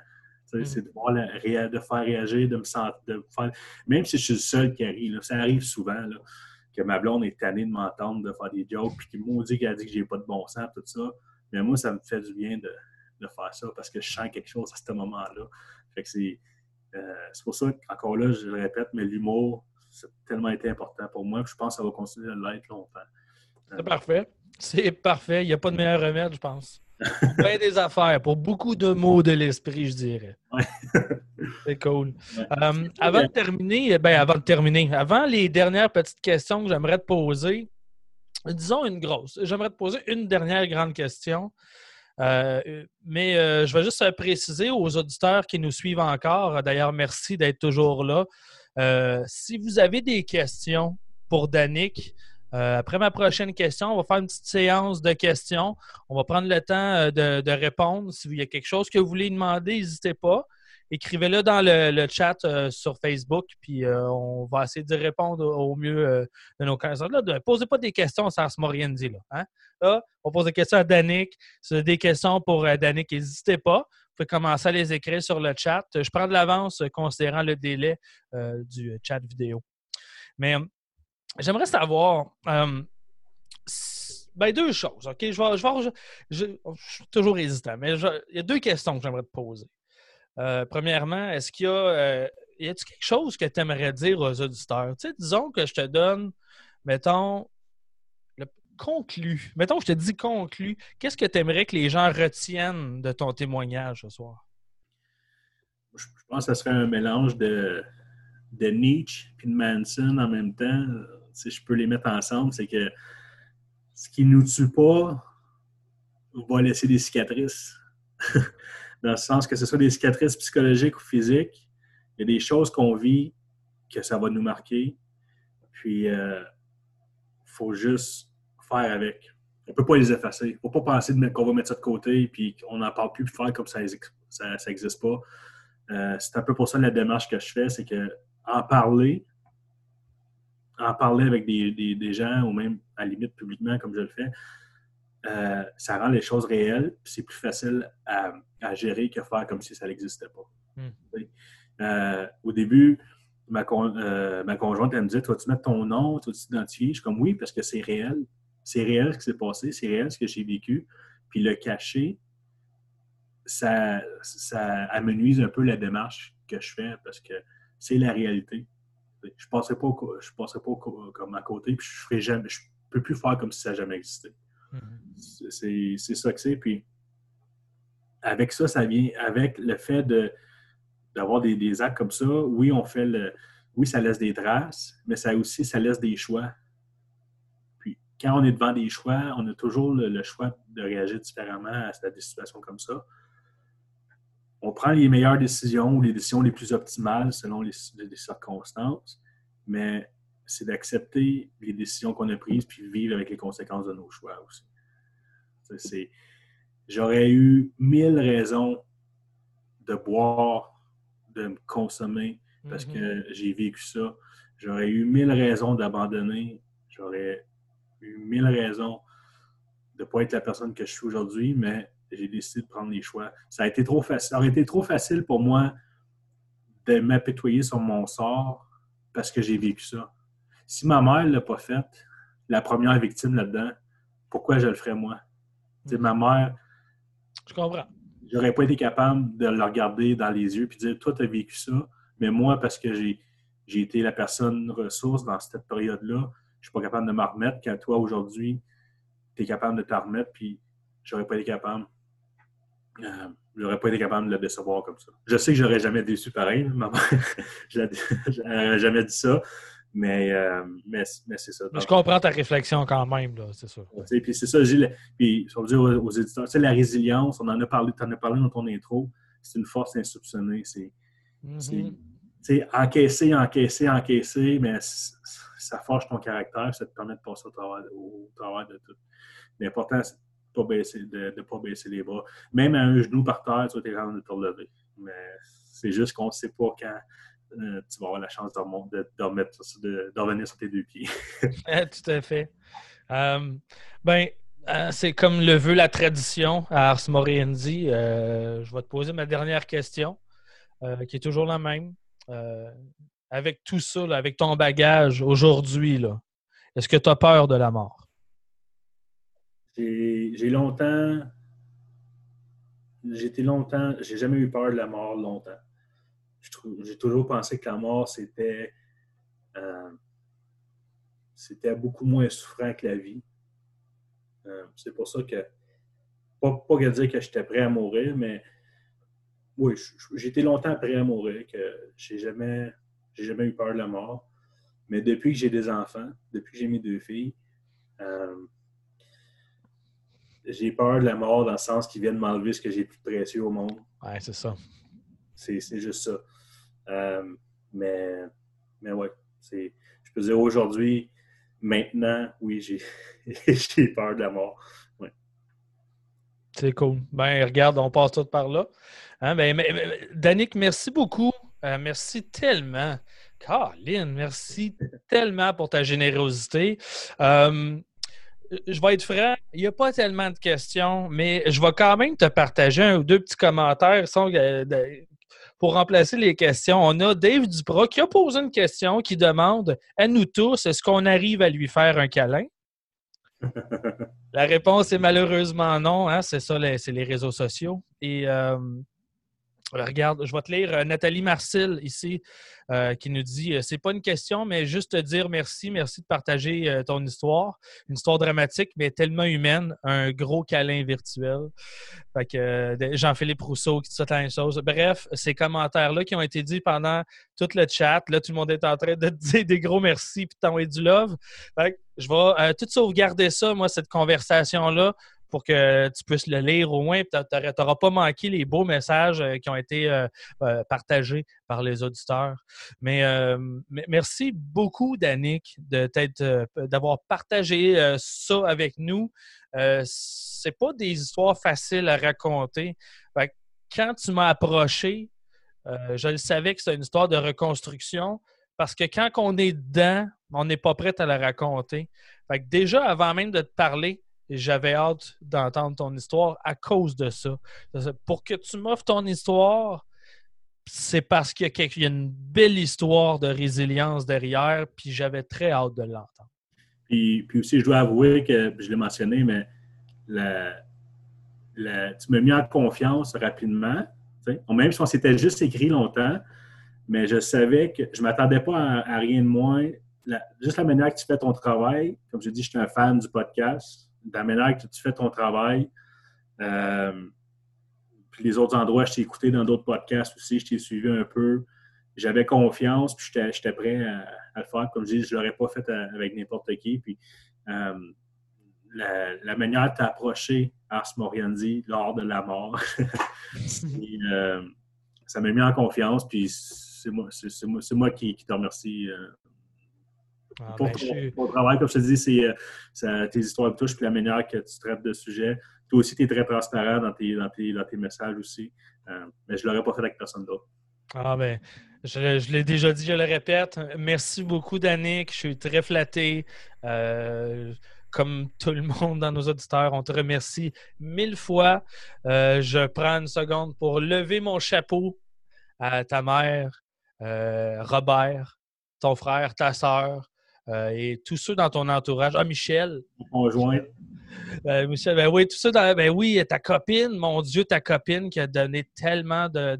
Tu sais, Mm. C'est de, voir la de faire réagir, de me sentir, de faire... Même si je suis le seul qui rit, là, ça arrive souvent, là, que ma blonde est tannée de m'entendre, de faire des jokes, puis qu'il m'a dit qu'elle a dit que j'ai pas de bon sens, tout ça. Mais moi, ça me fait du bien de, de faire ça parce que je sens quelque chose à ce moment-là. Fait que c'est, euh, c'est pour ça qu'encore là, je le répète, mais l'humour, c'est tellement été important pour moi. puis je pense que ça va continuer de l'être longtemps. C'est parfait. C'est parfait. Il n'y a pas de meilleur remède, je pense. Pour bien des affaires, pour beaucoup de mots de l'esprit, je dirais. Ouais. C'est cool. Ouais. Euh, avant de terminer, ben avant de terminer, avant les dernières petites questions que j'aimerais te poser, disons une grosse. J'aimerais te poser une dernière grande question. Euh, mais euh, je vais juste préciser aux auditeurs qui nous suivent encore, d'ailleurs, merci d'être toujours là. si vous avez des questions pour Danick, après ma prochaine question, on va faire une petite séance de questions. On va prendre le temps de, de répondre. S'il y a quelque chose que vous voulez demander, n'hésitez pas écrivez-le dans le, chat euh, sur Facebook, puis euh, on va essayer de répondre au mieux euh, de nos connaissances. ne posez pas des questions sans Morienzi. Là, hein? là, on pose des questions à Danick. Avez des questions pour Danick, n'hésitez pas. Vous pouvez commencer à les écrire sur le chat. Je prends de l'avance considérant le délai du chat vidéo. Mais j'aimerais savoir. Ben, deux choses, OK? Je, vais, je, suis toujours hésitant, mais il y a deux questions que j'aimerais te poser. Euh, premièrement, est-ce qu'il y a, euh, y a quelque chose que tu aimerais dire aux auditeurs? Disons que je te donne, mettons, le conclu. Mettons, je te dis conclu. Qu'est-ce que tu aimerais que les gens retiennent de ton témoignage ce soir? Je pense que ce serait un mélange de, de Nietzsche et de Manson en même temps. Si je peux les mettre ensemble, c'est que ce qui ne nous tue pas va laisser des cicatrices. dans le sens que ce soit des cicatrices psychologiques ou physiques, il y a des choses qu'on vit que ça va nous marquer. Puis, il euh, faut juste faire avec. On ne peut pas les effacer. Il ne faut pas penser qu'on va mettre ça de côté puis qu'on n'en parle plus puis faire comme ça n'existe pas. Euh, c'est un peu pour ça la démarche que je fais, c'est que en parler, en parler avec des, des, gens ou même à la limite publiquement comme je le fais, euh, ça rend les choses réelles, puis c'est plus facile à, gérer que faire comme si ça n'existait pas. Hmm. Euh, au début, ma, euh, ma, conjointe, elle me disait, toi, tu mets ton nom, tu t'identifier. Je suis comme oui, parce que c'est réel. C'est réel ce qui s'est passé, c'est réel ce que j'ai vécu. Puis le cacher, ça, ça amenuise un peu la démarche que je fais parce que c'est la réalité. Je ne passerai pas, je passerai pas comme à côté, puis je ne peux plus faire comme si ça n'a jamais existé. C'est ça que c'est. Puis avec ça, ça vient avec le fait d'avoir des, actes comme ça. Oui, on fait le. Oui, ça laisse des traces, mais ça aussi, ça laisse des choix. Puis quand on est devant des choix, on a toujours le, choix de réagir différemment à, des situations comme ça. On prend les meilleures décisions ou les décisions les plus optimales selon les circonstances, mais c'est d'accepter les décisions qu'on a prises puis vivre avec les conséquences de nos choix aussi. j'aurais eu mille raisons de boire, de me consommer parce que mm-hmm. j'ai vécu ça. J'aurais eu mille raisons d'abandonner. J'aurais eu mille raisons de ne pas être la personne que je suis aujourd'hui, mais j'ai décidé de prendre les choix. Ça a été trop facile. Ça aurait été trop facile pour moi de m'apitoyer sur mon sort parce que j'ai vécu ça. Si ma mère ne l'a pas fait, la première victime là-dedans, pourquoi je le ferais moi? C'est ma mère. Je comprends. J'aurais pas été capable de la regarder dans les yeux et dire Toi, tu as vécu ça, mais moi, parce que j'ai, été la personne ressource dans cette période-là, je suis pas capable de me remettre quand toi, aujourd'hui, tu es capable de te remettre, puis j'aurais pas été capable. Euh, j'aurais pas été capable de le décevoir comme ça. Je sais que j'aurais jamais déçu pareil, maman. j'aurais jamais dit ça. Mais, euh, mais, mais c'est ça. je comprends ta réflexion quand même, c'est ça. Puis c'est ça, puis je dire aux, éditeurs, tu sais, la résilience, on en a parlé, tu en as parlé dans ton intro, c'est une force insoupçonnée. C'est mm-hmm. encaisser, encaisser, encaisser, mais ça forge ton caractère, ça te permet de passer au travers, au travers de tout. L'important, c'est de ne pas baisser les bras. Même à un genou par terre, tu être capable de te relever. Mais c'est juste qu'on ne sait pas quand euh, tu vas avoir la chance de, de, revenir sur tes deux pieds. Tout à fait. Euh, ben, euh, c'est comme le veut la tradition à Ars Moriendi. je vais te poser ma dernière question, qui est toujours la même. avec tout ça, avec ton bagage aujourd'hui, est-ce que tu as peur de la mort? J'ai longtemps. J'étais longtemps. J'ai jamais eu peur de la mort longtemps j'ai toujours pensé que la mort, c'était euh, c'était beaucoup moins souffrant que la vie. Euh, c'est pour ça que, pas, pas dire que j'étais prêt à mourir, mais oui, j'étais longtemps prêt à mourir, que j'ai jamais, jamais eu peur de la mort. Mais depuis que j'ai des enfants, depuis que j'ai mes deux filles, euh, j'ai peur de la mort dans le sens qu'ils viennent m'enlever ce que j'ai plus précieux au monde. Ouais, c'est ça. C'est juste ça. Euh, mais, mais ouais, je peux dire aujourd'hui, maintenant, oui, j'ai peur de la mort. C'est cool. Ben, regarde, on passe tout par là. Hein, ben, Danick, merci beaucoup. Euh, merci tellement. Caroline, merci tellement pour ta générosité. Euh, je vais être franc, il n'y a pas tellement de questions, mais je vais quand même te partager un ou deux petits commentaires euh, pour remplacer les questions. On a Dave Duprat qui a posé une question qui demande à nous tous, est-ce qu'on arrive à lui faire un câlin? La réponse est malheureusement non. Hein? C'est ça, c'est les réseaux sociaux. Et euh, regarde, je vais te lire euh, Nathalie Marcel ici euh, qui nous dit c'est pas une question, mais juste te dire merci. Merci de partager ton histoire. Une histoire dramatique, mais tellement humaine. Un gros câlin virtuel. Fait que Jean-Philippe Rousseau qui dit ça la même chose. Bref, ces commentaires-là qui ont été dits pendant tout le chat. Là, tout le monde est en train de te dire des gros merci de t'envoyer du love. Fait je vais euh, tout sauvegarder ça, moi, cette conversation-là, pour que tu puisses le lire au moins. Tu n'auras pas manqué les beaux messages euh, qui ont été euh, partagés par les auditeurs. Mais merci beaucoup, Danick, d'avoir partagé ça avec nous. c'est pas des histoires faciles à raconter. quand tu m'as approché, je le savais que c'était une histoire de reconstruction. Parce que quand on est dedans, on n'est pas prêt à la raconter. Déjà, avant même de te parler, j'avais hâte d'entendre ton histoire à cause de ça. Pour que tu m'offres ton histoire, c'est parce qu'il y, a une belle histoire de résilience derrière, puis j'avais très hâte de l'entendre. Puis, aussi, je dois avouer que, je l'ai mentionné, mais tu m'as mis en confiance rapidement. Même si on s'était juste écrit longtemps, mais je savais que je ne m'attendais pas à, rien de moins. juste la manière que tu fais ton travail, comme je dis, je suis un fan du podcast, la manière que tu fais ton travail, euh, puis les autres endroits, je t'ai écouté dans d'autres podcasts aussi, je t'ai suivi un peu. J'avais confiance, puis j'étais prêt à, le faire. Comme je dis, je ne l'aurais pas fait avec n'importe qui. Puis euh, la, manière de t'approcher Ars Moriandi lors de la mort, euh, ça m'a mis en confiance. Puis c'est moi, moi, qui, te remercie. Euh, ah, pour ben, ton, travail, comme je te dis, c'est euh, tes histoires de touche puis la manière que tu traites de sujet. Toi aussi, tu es très transparent dans tes, dans tes, messages aussi. Euh, mais je ne l'aurais pas fait avec personne d'autre. Ah ben, je, l'ai déjà dit, je le répète. Merci beaucoup, Danick. Je suis très flatté. comme tout le monde dans nos auditeurs, on te remercie mille fois. je prends une seconde pour lever mon chapeau à ta mère, euh, Robert, ton frère, ta soeur euh, et tous ceux dans ton entourage. Ah, Michel. Conjoint. Euh, Michel, ben oui, tout ça dans, ben oui, ta copine, mon Dieu, ta copine qui a donné tellement de,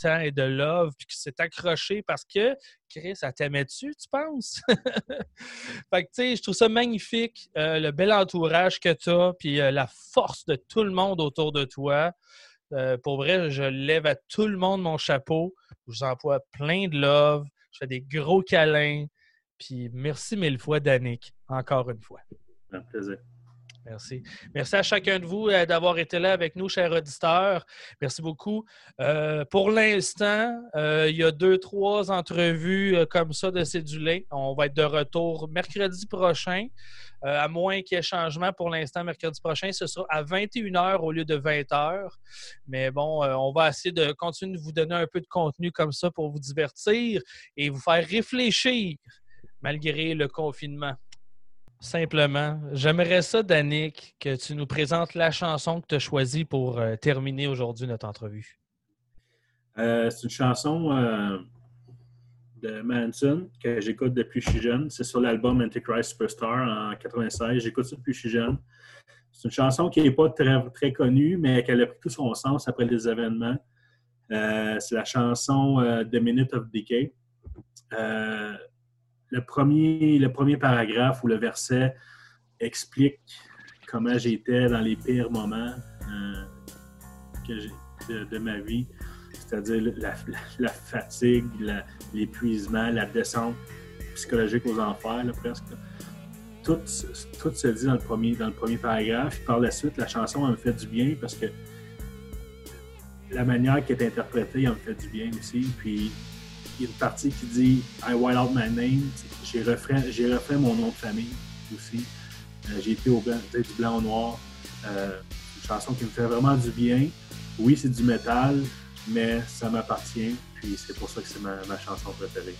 temps et de love, puis qui s'est accrochée parce que, Chris, elle t'aimait-tu, tu penses? fait que, tu sais, je trouve ça magnifique, le bel entourage que tu as, puis la force de tout le monde autour de toi. pour vrai, je lève à tout le monde mon chapeau. Je vous envoie plein de love. Je fais des gros câlins. Puis merci mille fois, Danick, encore une fois. Un plaisir. Merci. Merci à chacun de vous euh, d'avoir été là avec nous, chers auditeurs. Merci beaucoup. Euh, pour l'instant, euh, il y a deux, trois entrevues comme ça de cédulés. On va être de retour mercredi prochain. à moins qu'il y ait changement pour l'instant, mercredi prochain, ce sera à 21h au lieu de 20h. Mais bon, on va essayer de continuer de vous donner un peu de contenu comme ça pour vous divertir et vous faire réfléchir malgré le confinement. Simplement. J'aimerais ça, Danick, que tu nous présentes la chanson que tu as choisie pour euh, terminer aujourd'hui notre entrevue. Euh, c'est une chanson euh, de Manson que j'écoute depuis que je suis jeune. C'est sur l'album Antichrist Superstar en 96. J'écoute ça depuis que je suis jeune. C'est une chanson qui n'est pas très, très connue, mais qui a pris tout son sens après les événements. c'est la chanson The Minute of Decay le premier, le premier paragraphe ou le verset explique comment j'étais dans les pires moments euh, de, ma vie, c'est-à-dire la, fatigue, l'épuisement, la descente psychologique aux enfers, presque. tout, se dit dans le, premier, dans le premier paragraphe. Par la suite, la chanson, elle me fait du bien parce que la manière qu'elle est interprétée, elle me fait du bien aussi. Puis, il y a une partie qui dit I white out my name. J'ai refait, j'ai refait mon nom de famille aussi. Euh, j'ai été au blanc, du blanc au noir. Euh, une chanson qui me fait vraiment du bien. Oui, c'est du métal, mais ça m'appartient. Puis c'est pour ça que c'est ma, ma chanson préférée.